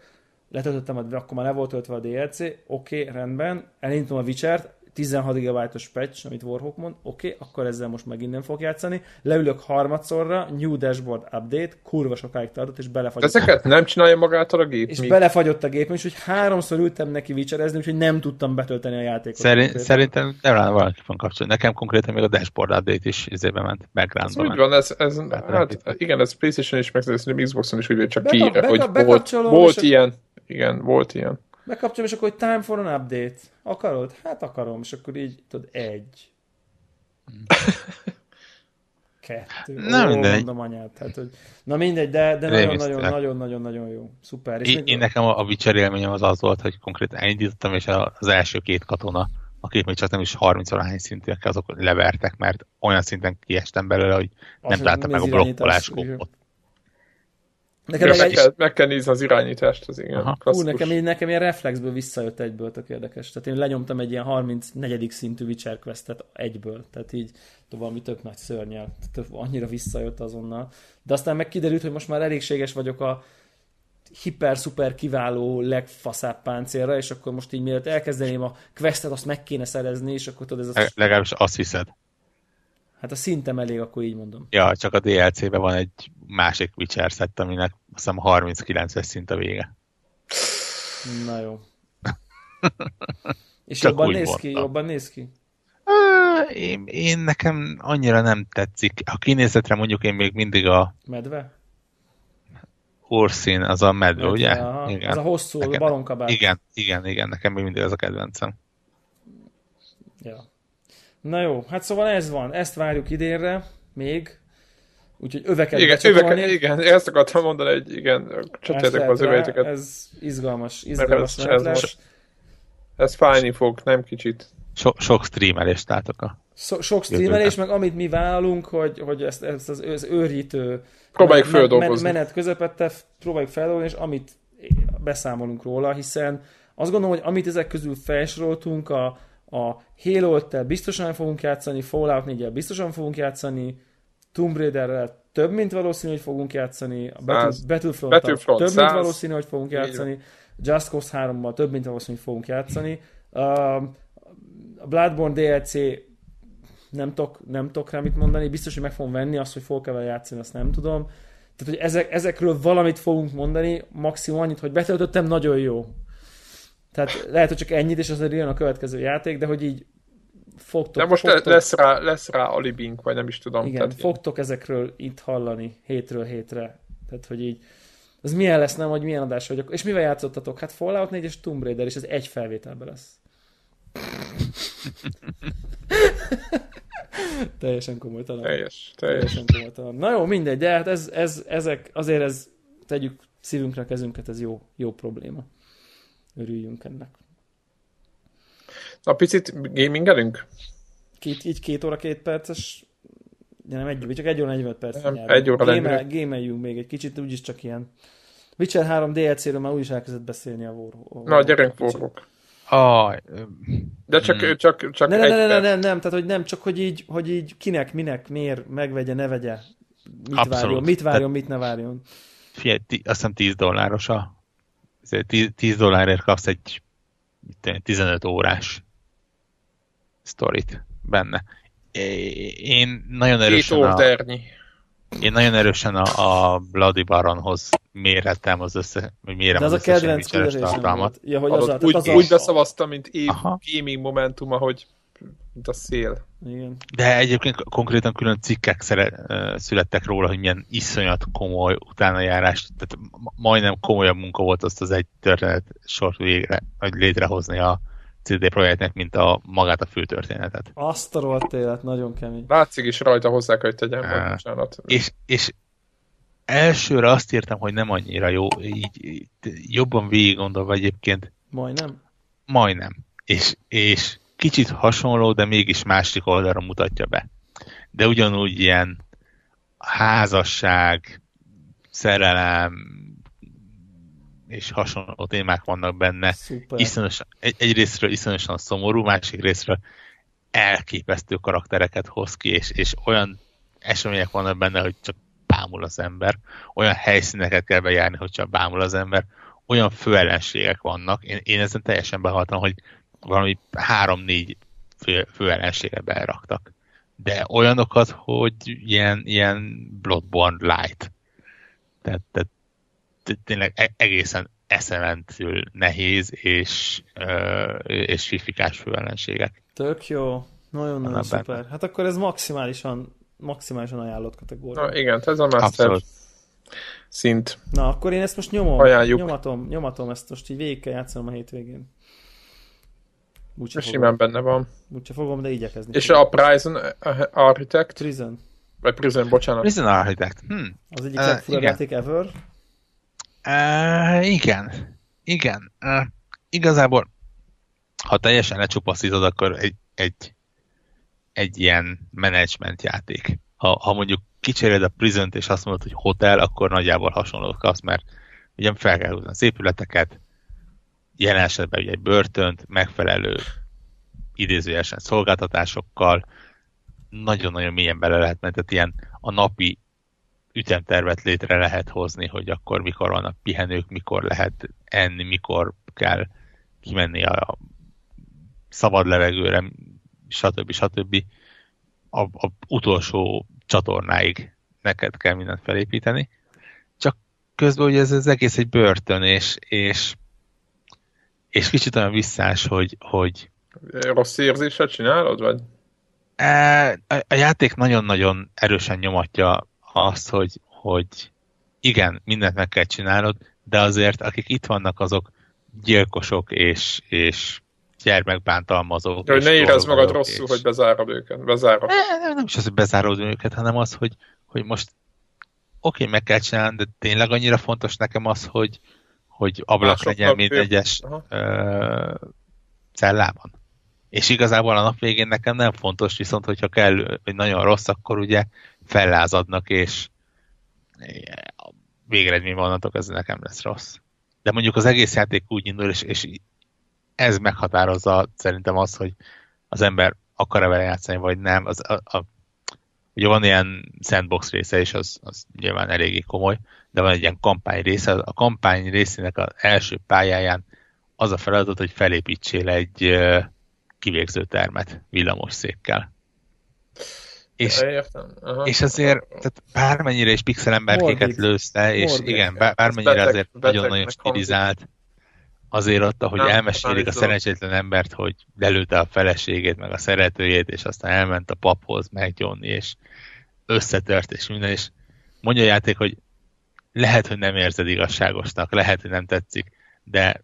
letöltöttem, akkor már le volt töltve a DLC, oké, okay, rendben, elindítom a Witcher-t, 16 GB-os patch, amit Warhawk mond, oké, okay, akkor ezzel most megint nem fog játszani. Leülök harmadszorra, New Dashboard Update, kurva sokáig tartott, és belefagyott. Ezeket nem csinálja magától a gép? És mi? belefagyott a gép, és hogy háromszor ültem neki Witcherezni, úgyhogy nem tudtam betölteni a játékot. Szerint, szerintem nem rá valaki van kapcsolatban. Nekem konkrétan még a Dashboard Update is izébe ment, backgroundba Úgy van, ez, ez hát, igen, ez PlayStation is, meg Xboxon is úgy, csak kiírja, hogy volt, volt ilyen igen, volt ilyen. Megkapcsolom, és akkor, hogy time for an update. Akarod? Hát akarom, és akkor így, tudod, egy. Kettő. Na, Ó, mindegy. Mondom anyát. Hát, hogy... Na mindegy, de, de nagyon-nagyon-nagyon jó. Szuper. És én, még... én nekem a, a Witcher élményem az az volt, hogy konkrétan elindítottam, és az első két katona, akik még csak nem is 30 hány szintűek, azok levertek, mert olyan szinten kiestem belőle, hogy nem találtam meg a blokkolás kópot. Nekem meg, meg, egy... kell, meg kell nézni az irányítást, az igen. Hú, nekem, nekem ilyen reflexből visszajött egyből, tök érdekes. Tehát én lenyomtam egy ilyen 34. szintű Witcher questet egyből, tehát így valami tök nagy szörnyel, tök, annyira visszajött azonnal. De aztán meg kiderült, hogy most már elégséges vagyok a hiper-szuper kiváló, legfaszább páncélra, és akkor most így mielőtt elkezdeném a questet, azt meg kéne szerezni, és akkor tudod, ez a... Legalábbis azt hiszed. Hát a szintem elég, akkor így mondom. Ja, csak a DLC-ben van egy másik Witcher szett, aminek azt hiszem 39-es szint a vége. Na jó. [laughs] És Csak jobban néz ki? Jobban néz ki? Én, én nekem annyira nem tetszik. A kinézetre mondjuk én még mindig a... Medve? Orszín, az a medve, medve ugye? Aha. Igen. Az a hosszú, nekem, a balonkabát. Igen, igen, igen, nekem még mindig az a kedvencem. Ja. Na jó, hát szóval ez van. Ezt várjuk idénre, még. Úgyhogy öveket igen, öveket, igen, ezt akartam mondani, hogy igen, csatjátok az öveiteket. Ez izgalmas, izgalmas ez, ez, most, ez fájni fog, nem kicsit. So, sok streamelést látok a so, Sok streamelés, meg amit mi válunk, hogy, hogy ezt, ezt az, az őrítő próbáljuk feldolgozni. menet közepette próbáljuk feldolgozni, és amit beszámolunk róla, hiszen azt gondolom, hogy amit ezek közül felsoroltunk, a, a Halo-tel biztosan fogunk játszani, Fallout 4 biztosan fogunk játszani, Tomb Raider-rel több, mint valószínű, hogy fogunk játszani, a Battle, Battlefront, Battlefront több, 100. mint valószínű, hogy fogunk játszani, Just Cause 3-mal több, mint valószínű, hogy fogunk játszani. Uh, a Bloodborne DLC nem tudok, nem tudok rá mit mondani, biztos, hogy meg fogom venni, azt, hogy fogok vele játszani, azt nem tudom. Tehát, hogy ezek, ezekről valamit fogunk mondani, maximum annyit, hogy betöltöttem, nagyon jó. Tehát lehet, hogy csak ennyit, és azért jön a következő játék, de hogy így fogtok... De most fogtok, lesz, rá, lesz rá alibink, vagy nem is tudom. Igen, tehát fogtok én... ezekről itt hallani hétről hétre. Tehát, hogy így az milyen lesz, nem, hogy milyen adás vagyok. És mivel játszottatok? Hát Fallout 4 és Tomb Raider, és ez egy felvételben lesz. [laughs] teljesen komolytalan. Teljes, teljes. Teljesen komolytalan. Na jó, mindegy, de hát ez, ez, ezek, azért ez, tegyük szívünkre kezünket, ez jó, jó probléma. Örüljünk ennek. Na, picit gamingelünk? Két, így két óra, két perces Ja, nem egy, csak egy óra 45 perc. Nem, egy óra Game, Gémeljünk még egy kicsit, úgyis csak ilyen. Witcher 3 DLC-ről már úgyis elkezdett beszélni a Warhawk. Na, gyerünk Warhawk. Ah, de csak, mm. csak, csak ne, egy ne, ne, ne, nem, nem, tehát hogy nem, csak hogy így, hogy így kinek, minek, miért megvegye, ne vegye, mit Abszolút. várjon, mit várjon, mit ne várjon. Figyelj, azt hiszem 10 dolláros a 10, 10 dollárért kapsz egy 15 órás sztorit benne. Én nagyon erősen a, én nagyon erősen a, a Bloody Baronhoz mérettem az össze, hogy mérem De az, az a kedvenc tartalmat. Ja, hogy az, úgy, az úgy beszavaztam, mint év Aha. gaming momentum, ahogy mint a szél. Igen. De egyébként konkrétan külön cikkek szere, születtek róla, hogy milyen iszonyat komoly utánajárás, tehát majdnem komolyabb munka volt azt az egy történet sort végre, hogy létrehozni a, CD Projektnek, mint a magát a főtörténetet. Azt a rohadt élet, nagyon kemény. Látszik is rajta hozzá, hogy tegyem, uh, bocsánat. És, és elsőre azt írtam, hogy nem annyira jó, így, így jobban végig gondolva egyébként. Majdnem? Majdnem. És, és kicsit hasonló, de mégis másik oldalra mutatja be. De ugyanúgy ilyen házasság, szerelem, és hasonló témák vannak benne. Iszonyosan, egy, egy részről iszonyosan szomorú, másik részről elképesztő karaktereket hoz ki, és, és olyan események vannak benne, hogy csak bámul az ember, olyan helyszíneket kell bejárni, hogy csak bámul az ember, olyan főellenségek vannak. Én, én ezen teljesen behaltam, hogy valami három-négy fő, főellenségre beraktak. De olyanokat, hogy ilyen, ilyen Bloodborne light. Tehát, tehát tényleg e-, egészen eszementül nehéz és, és fifikás főellenségek. Tök jó. Nagyon-nagyon szuper. Benne. Hát akkor ez maximálisan, maximálisan ajánlott kategória. Na igen, ez a master Abszolút. szint. Na, akkor én ezt most nyomom. Ajánljuk. Nyomatom, nyomatom ezt most így végig kell játszanom a hétvégén. Úgyse Simán benne van. Úgyse fogom, de igyekezni. És fogom. a Prison Architect? Prison. Vagy Prison, bocsánat. Prison Architect. Hm. Az egyik uh, legfurabb ever. Uh, igen. Igen. Uh, igazából, ha teljesen lecsupaszítod, akkor egy, egy, egy ilyen menedzsment játék. Ha, ha mondjuk kicseréled a prison és azt mondod, hogy hotel, akkor nagyjából hasonlót kapsz, mert ugye fel kell húzni az épületeket, jelen esetben ugye egy börtönt, megfelelő idézőjelesen szolgáltatásokkal, nagyon-nagyon mélyen bele lehet menni, tehát ilyen a napi ütemtervet létre lehet hozni, hogy akkor mikor vannak pihenők, mikor lehet enni, mikor kell kimenni a szabad levegőre, stb. stb. A, a utolsó csatornáig neked kell mindent felépíteni. Csak közben ugye ez az egész egy börtön, és, és, és kicsit olyan visszás, hogy, hogy Rossz érzéssel csinálod, vagy? E, a játék nagyon-nagyon erősen nyomatja azt, hogy, hogy igen, mindent meg kell csinálnod, de azért akik itt vannak, azok gyilkosok és, és gyermekbántalmazók. Ja, hogy ne érezd magad rosszul, és... hogy bezárod őket. Bezárod. Ne, nem is az, hogy bezárod őket, hanem az, hogy, hogy most oké, okay, meg kell csinálni, de tényleg annyira fontos nekem az, hogy, hogy ablak legyen minden egyes cellában. És igazából a nap végén nekem nem fontos, viszont hogyha kell, hogy nagyon rossz, akkor ugye fellázadnak, és végeredmény vannatok, ez nekem lesz rossz. De mondjuk az egész játék úgy indul, és, és ez meghatározza szerintem azt, hogy az ember akar-e vele játszani, vagy nem. Az, a, a, ugye van ilyen sandbox része, és az, az nyilván eléggé komoly, de van egy ilyen kampány része. A kampány részének az első pályáján az a feladat, hogy felépítsél egy kivégző termet villamos székkel. És, és azért, tehát bármennyire is pixelemberkéket lőzte, és Morbid. igen, bármennyire beteg, azért nagyon-nagyon stilizált, azért ott, ahogy elmesélik a szerencsétlen embert, hogy lelőtte a feleségét, meg a szeretőjét, és aztán elment a paphoz meggyónni, és összetört, és minden, és mondja a játék, hogy lehet, hogy nem érzed igazságosnak, lehet, hogy nem tetszik, de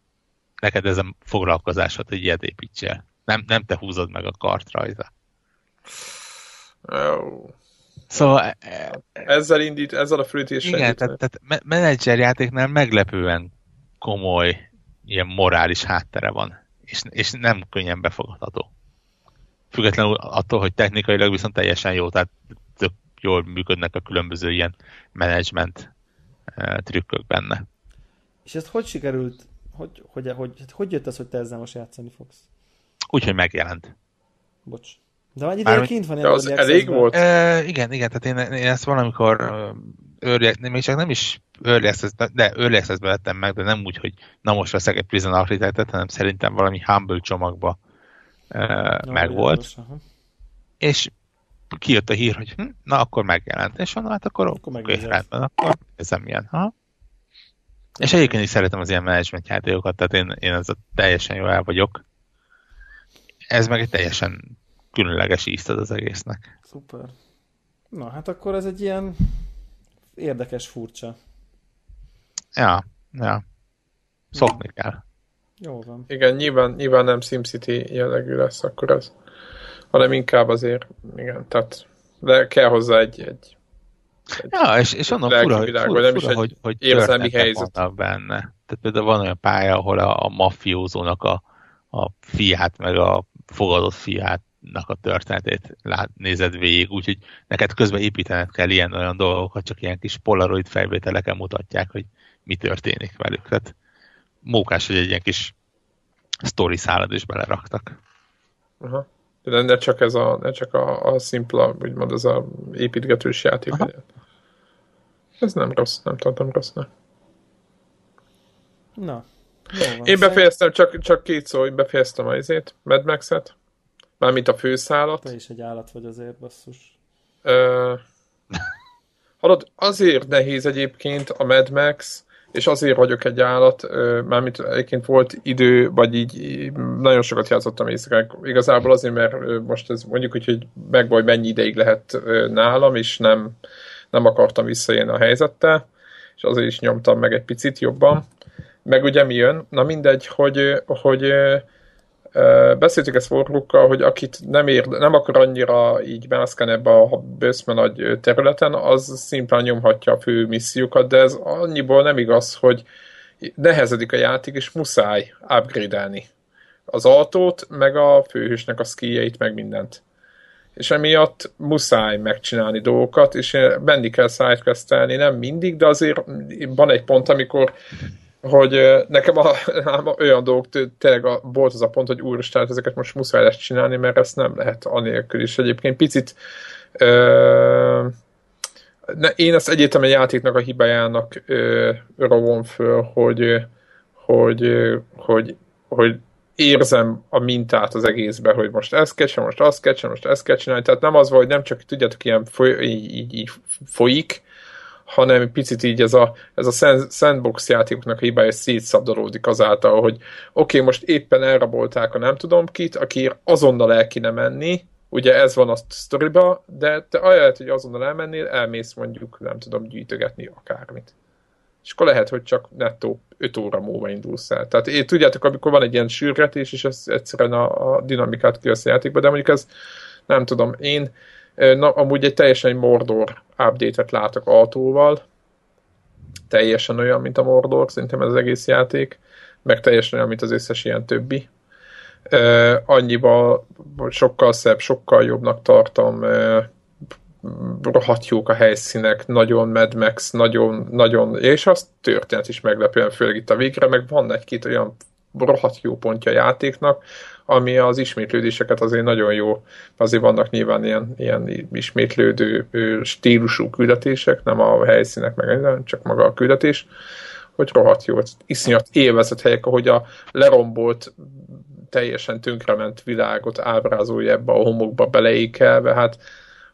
neked ez a foglalkozásod, hogy ilyet építsél. Nem, nem te húzod meg a kart rajta. Oh. Szóval... E, ezzel indít, ezzel a fűtéssel. Igen, tehát, tehát menedzser játéknál meglepően komoly ilyen morális háttere van, és, és nem könnyen befogadható. Függetlenül attól, hogy technikailag viszont teljesen jó, tehát tök jól működnek a különböző ilyen menedzsment trükkök benne. És ezt hogy sikerült, hogy, hogy, hogy, hogy jött az, hogy te ezzel most játszani fogsz? Úgyhogy megjelent. Bocs. De annyi ideje kint van. De az elég volt? E, igen, igen, tehát én, én ezt valamikor early, még csak nem is early access, de early access vettem meg, de nem úgy, hogy na most veszek egy Prison Architect-et, hanem szerintem valami Humble csomagba e, no, meg volt. És kijött a hír, hogy hm, na akkor megjelent, és mondom, hát akkor, akkor oké, rendben, akkor ezem milyen. Ha? És egyébként is szeretem az ilyen management játékokat, tehát én, én ez a teljesen jó el vagyok. Ez meg egy teljesen különleges ízt az egésznek. Szuper. Na, hát akkor ez egy ilyen érdekes, furcsa. Ja, ja. Szokni kell. Jó van. Igen, nyilván, nyilván nem SimCity jellegű lesz akkor az, hanem inkább azért, igen, tehát de kell hozzá egy, egy, egy ja, és, és onnan fura, fura, fura, nem is hogy, hogy, érzelmi helyzet. benne. Tehát például van olyan pálya, ahol a, a mafiózónak a, a fiát, meg a fogadott fiát a történetét lát, nézed végig, úgyhogy neked közben építened kell ilyen olyan dolgokat, csak ilyen kis polaroid felvételeken mutatják, hogy mi történik velük. Tehát mókás, hogy egy ilyen kis story szálad is beleraktak. Aha. De ne csak ez a, ne csak a, a szimpla, úgymond ez a építgetős játék. Aha. Ez nem rossz, nem tartom rossznak. Na, Én befejeztem, csak, csak két szó, hogy befejeztem a izét, Mad Max-et. Mármint a főszálat. Te is egy állat vagy azért, basszus. Ö... [laughs] Hallod, azért nehéz egyébként a Mad Max, és azért vagyok egy állat, mármint egyébként volt idő, vagy így nagyon sokat játszottam éjszaka. Igazából azért, mert most ez mondjuk úgy, hogy meg vagy mennyi ideig lehet nálam, és nem, nem akartam visszajönni a helyzettel, és azért is nyomtam meg egy picit jobban. Meg ugye mi jön? Na mindegy, hogy, hogy Beszéltük ezt Warlookkal, hogy akit nem, ér, nem akar annyira így mászkálni ebbe a bőszme nagy területen, az szimplán nyomhatja a fő missziókat, de ez annyiból nem igaz, hogy nehezedik a játék, és muszáj upgrade-elni az autót, meg a főhősnek a skijeit, meg mindent. És emiatt muszáj megcsinálni dolgokat, és benni kell sidequestelni, nem mindig, de azért van egy pont, amikor hogy nekem a, [laughs] a, olyan dolgok tényleg a, volt az a pont, hogy úristen, ezeket most muszáj lesz csinálni, mert ezt nem lehet anélkül is. Egyébként picit ö, ne, én ezt egyértelműen játéknak a hibájának ö, rovon föl, hogy, hogy, hogy, hogy érzem a mintát az egészben, hogy most ezt kell csinálni, most azt kell csinálni, most ezt kell csinálni. Tehát nem az hogy nem csak tudjátok, ilyen foly, így, így, így folyik, hanem picit így ez a, ez a sandbox játékoknak a hibája szétszabdalódik azáltal, hogy oké, okay, most éppen elrabolták a nem tudom kit, aki azonnal el kéne menni, ugye ez van a sztoriba, de te ahelyett, hogy azonnal elmennél, elmész mondjuk, nem tudom, gyűjtögetni akármit. És akkor lehet, hogy csak nettó 5 óra múlva indulsz el. Tehát én, tudjátok, amikor van egy ilyen sürgetés, és ez egyszerűen a, a dinamikát kivesz a játékba, de mondjuk ez nem tudom, én na, amúgy egy teljesen egy Mordor update-et látok autóval, teljesen olyan, mint a Mordor, szerintem ez az egész játék, meg teljesen olyan, mint az összes ilyen többi. Uh, annyiba sokkal szebb, sokkal jobbnak tartom, uh, rohadt jók a helyszínek, nagyon Mad Max, nagyon, nagyon, és az történet is meglepően, főleg itt a végre, meg van egy-két olyan rohadt jó pontja a játéknak, ami az ismétlődéseket azért nagyon jó, azért vannak nyilván ilyen, ilyen ismétlődő stílusú küldetések, nem a helyszínek meg, csak maga a küldetés, hogy rohadt jó, iszonyat élvezett helyek, ahogy a lerombolt teljesen tönkrement világot ábrázolja ebbe a homokba beleékelve, hát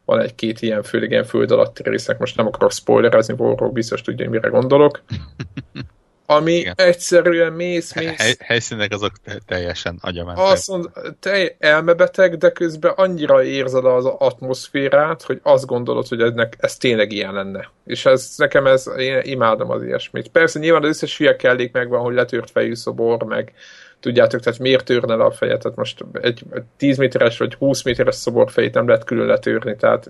van egy-két ilyen, főleg ilyen föld alatti résznek, most nem akarok spoilerezni, Warhawk biztos tudja, mire gondolok. [laughs] Ami Igen. egyszerűen mész, mész. Hely, helyszínek azok teljesen agyamentek. Azt mond, te elmebeteg, de közben annyira érzed az atmoszférát, hogy azt gondolod, hogy ennek, ez tényleg ilyen lenne. És ez nekem ez, én imádom az ilyesmit. Persze nyilván az összes hülye kellék megvan, hogy letört fejű szobor, meg tudjátok, tehát miért törne le a fejet, tehát most egy 10 méteres vagy 20 méteres szoborfejét nem lehet külön letörni, tehát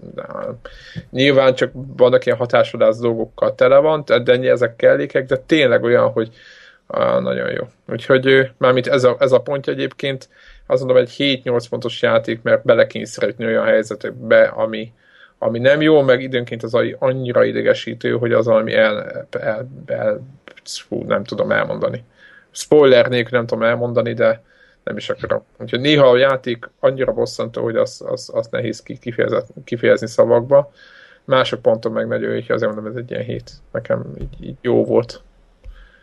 nyilván csak vannak ilyen hatásodás dolgokkal tele van, de ezek kellékek, de tényleg olyan, hogy á, nagyon jó. Úgyhogy mármint ez a, ez a pontja egyébként, azt mondom, egy 7-8 pontos játék, mert belekényszerítni olyan helyzetekbe, ami, ami nem jó, meg időnként az annyira idegesítő, hogy az valami el, el, el fú, nem tudom elmondani spoiler nélkül nem tudom elmondani, de nem is akarom. Úgyhogy néha a játék annyira bosszantó, hogy azt az, az nehéz kifejezni szavakba. Mások ponton meg nagyon jó, azért mondom, ez egy ilyen hét. Nekem így, így jó volt.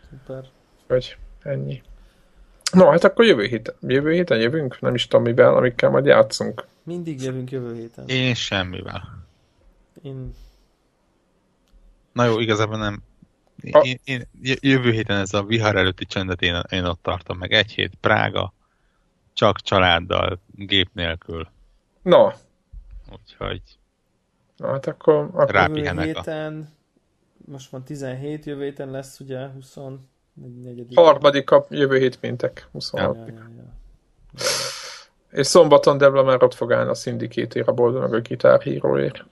Super. Hogy ennyi. No, hát akkor jövő héten, jövő héten jövünk, nem is tudom mivel, amikkel majd játszunk. Mindig jövünk jövő héten. Én semmivel. Én... Na jó, igazából nem én, én, jövő héten ez a vihar előtti csendet én, én ott tartom meg. Egy hét Prága, csak családdal, gép nélkül. No. Úgyhogy Na, hát akkor, akkor jövő héten, a... most van 17, jövő héten lesz ugye 24. Harmadik a jövő hét péntek, 26. Ja, ja, ja. És szombaton Debla már ott fog állni a szindikétér a boldog a gitárhíróért.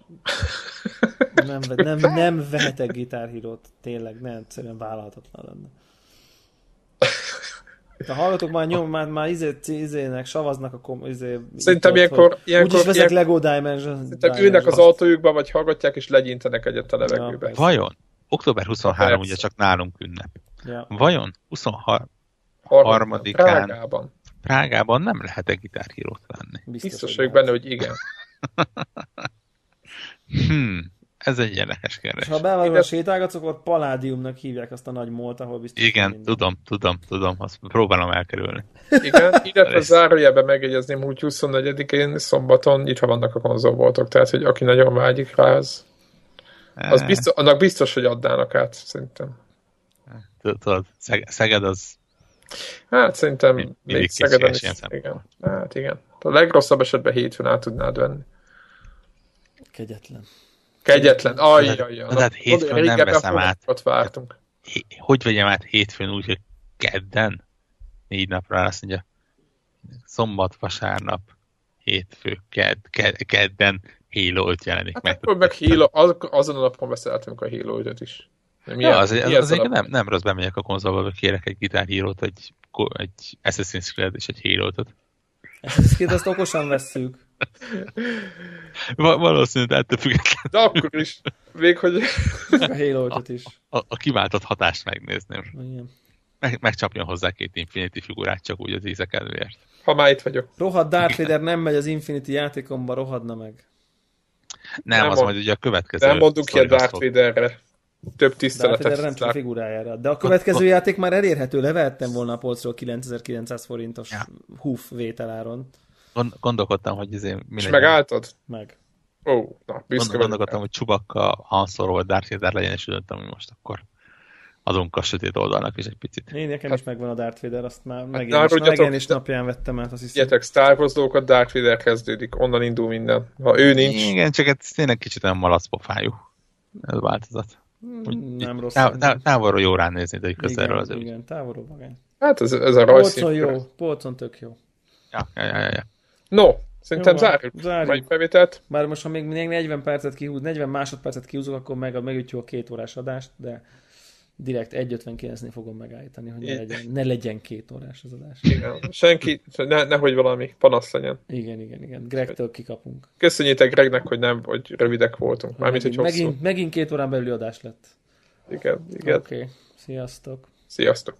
Nem, nem, nem vehetek gitárhírót, tényleg, nem, egyszerűen vállalhatatlan lenne. Ha hallgatok, már nyom, már, már izé, izének, savaznak a kom, izé, Szerintem ilyenkor... ilyenkor úgyis veszek Lego Dimension. Szerintem ülnek az autójukba, vagy hallgatják, és legyintenek egyet a levegőbe. Ja, Vajon? Október 23 ugye csak nálunk ünnep. Ja. Vajon 23 harmadikán Prágában. Prágában nem lehet-e gitárhírót venni? Biztos, Biztos vagyok benne, hogy igen. [laughs] hmm. Ez egy érdekes kérdés. És ha belvágod a sétálgatsz, akkor paládiumnak hívják azt a nagy molt, ahol biztos... Igen, minden. tudom, tudom, tudom, azt próbálom elkerülni. Igen, [laughs] illetve zárójelben megjegyezném, hogy 24-én szombaton itt vannak a konzolboltok, tehát hogy aki nagyon vágyik rá, az, az biztos, annak biztos, hogy adnának át, szerintem. Tudod, Szeged az... Hát szerintem még Szegeden is, igen. Hát igen. A legrosszabb esetben hétfőn át tudnád venni. Kegyetlen. Kegyetlen, ajjajja. Na, tehát hétfőn nem veszem át. Ott vártunk. Hogy vegyem át hétfőn úgy, hogy kedden? Négy napra azt mondja, szombat, vasárnap, hétfő, ked, ked, kedden Halo 5 jelenik hát meg. Akkor meg Halo, az, azon a napon beszéltünk a Halo 5 is. Milyen, ja, az, az, az, az nem, nem rossz bemegyek a konzolba, hogy kérek egy gitárhírót, egy, egy Assassin's Creed és egy Halo-t. Assassin's Creed azt okosan vesszük. Val- valószínűleg ettől függetlenül. De akkor is. Még hogy... A halo is. A, a, a kiváltott hatást megnézném. Igen. Meg, megcsapjon hozzá két Infinity figurát csak úgy az ízek előért. Ha már itt vagyok. Rohad Darth Vader nem megy az Infinity játékomba, rohadna meg. Nem, Nem az mond- majd ugye a következő. Nem mondunk ki a Darth. Vaderre. Több Darth tiszteletet. Vader nem csak a Darth- figurájára. De a következő játék már elérhető, levehettem volna a polcról 9900 forintos Ja. húf vételáron. Gond- Gondolkodtam, hogy izé, mi És legyen. megálltad? Meg. Ó, na, Gond- büszke vagyok. Gondolkodtam, hogy Csubakka, Han Solo vagy Darth Vader legyen, és úgy döntöttem, hogy most akkor adunk a sötét oldalnak is egy picit. Én nekem is megvan a Darth Vader, azt már ne megjelenés, megjelenés napján vettem át, azt hiszem. Figyeljetek, Star Wars dolgokat Darth Vader kezdődik, onnan indul minden. Ha ő nincs, Igen, csak ez tényleg kicsit olyan malacpofájú ez a változat. Úgy- Hmm, Nem rossz. Tá- tá- távolról jó ránézni, de közelről úgy- igen, távolról vagány. hát ez, ez a Polcon rajzszín. jó, polcon tök jó. Ja, ja, ja, ja. No, szerintem Jó zárjuk. zárjuk. Mai felvételt. Bár most, ha még még 40 percet kihúz, 40 másodpercet kihúzok, akkor meg, megütjük a két órás adást, de direkt 1.59-nél fogom megállítani, hogy ne legyen, ne legyen két órás az adás. Igen. Senki, ne, nehogy valami panasz legyen. Igen, igen, igen. Gregtől kikapunk. Köszönjétek Gregnek, hogy nem, hogy rövidek voltunk. Mármint, hogy megint, hosszú. megint, megint két órán belüli adás lett. Igen, igen. Oké, okay. sziasztok. Sziasztok.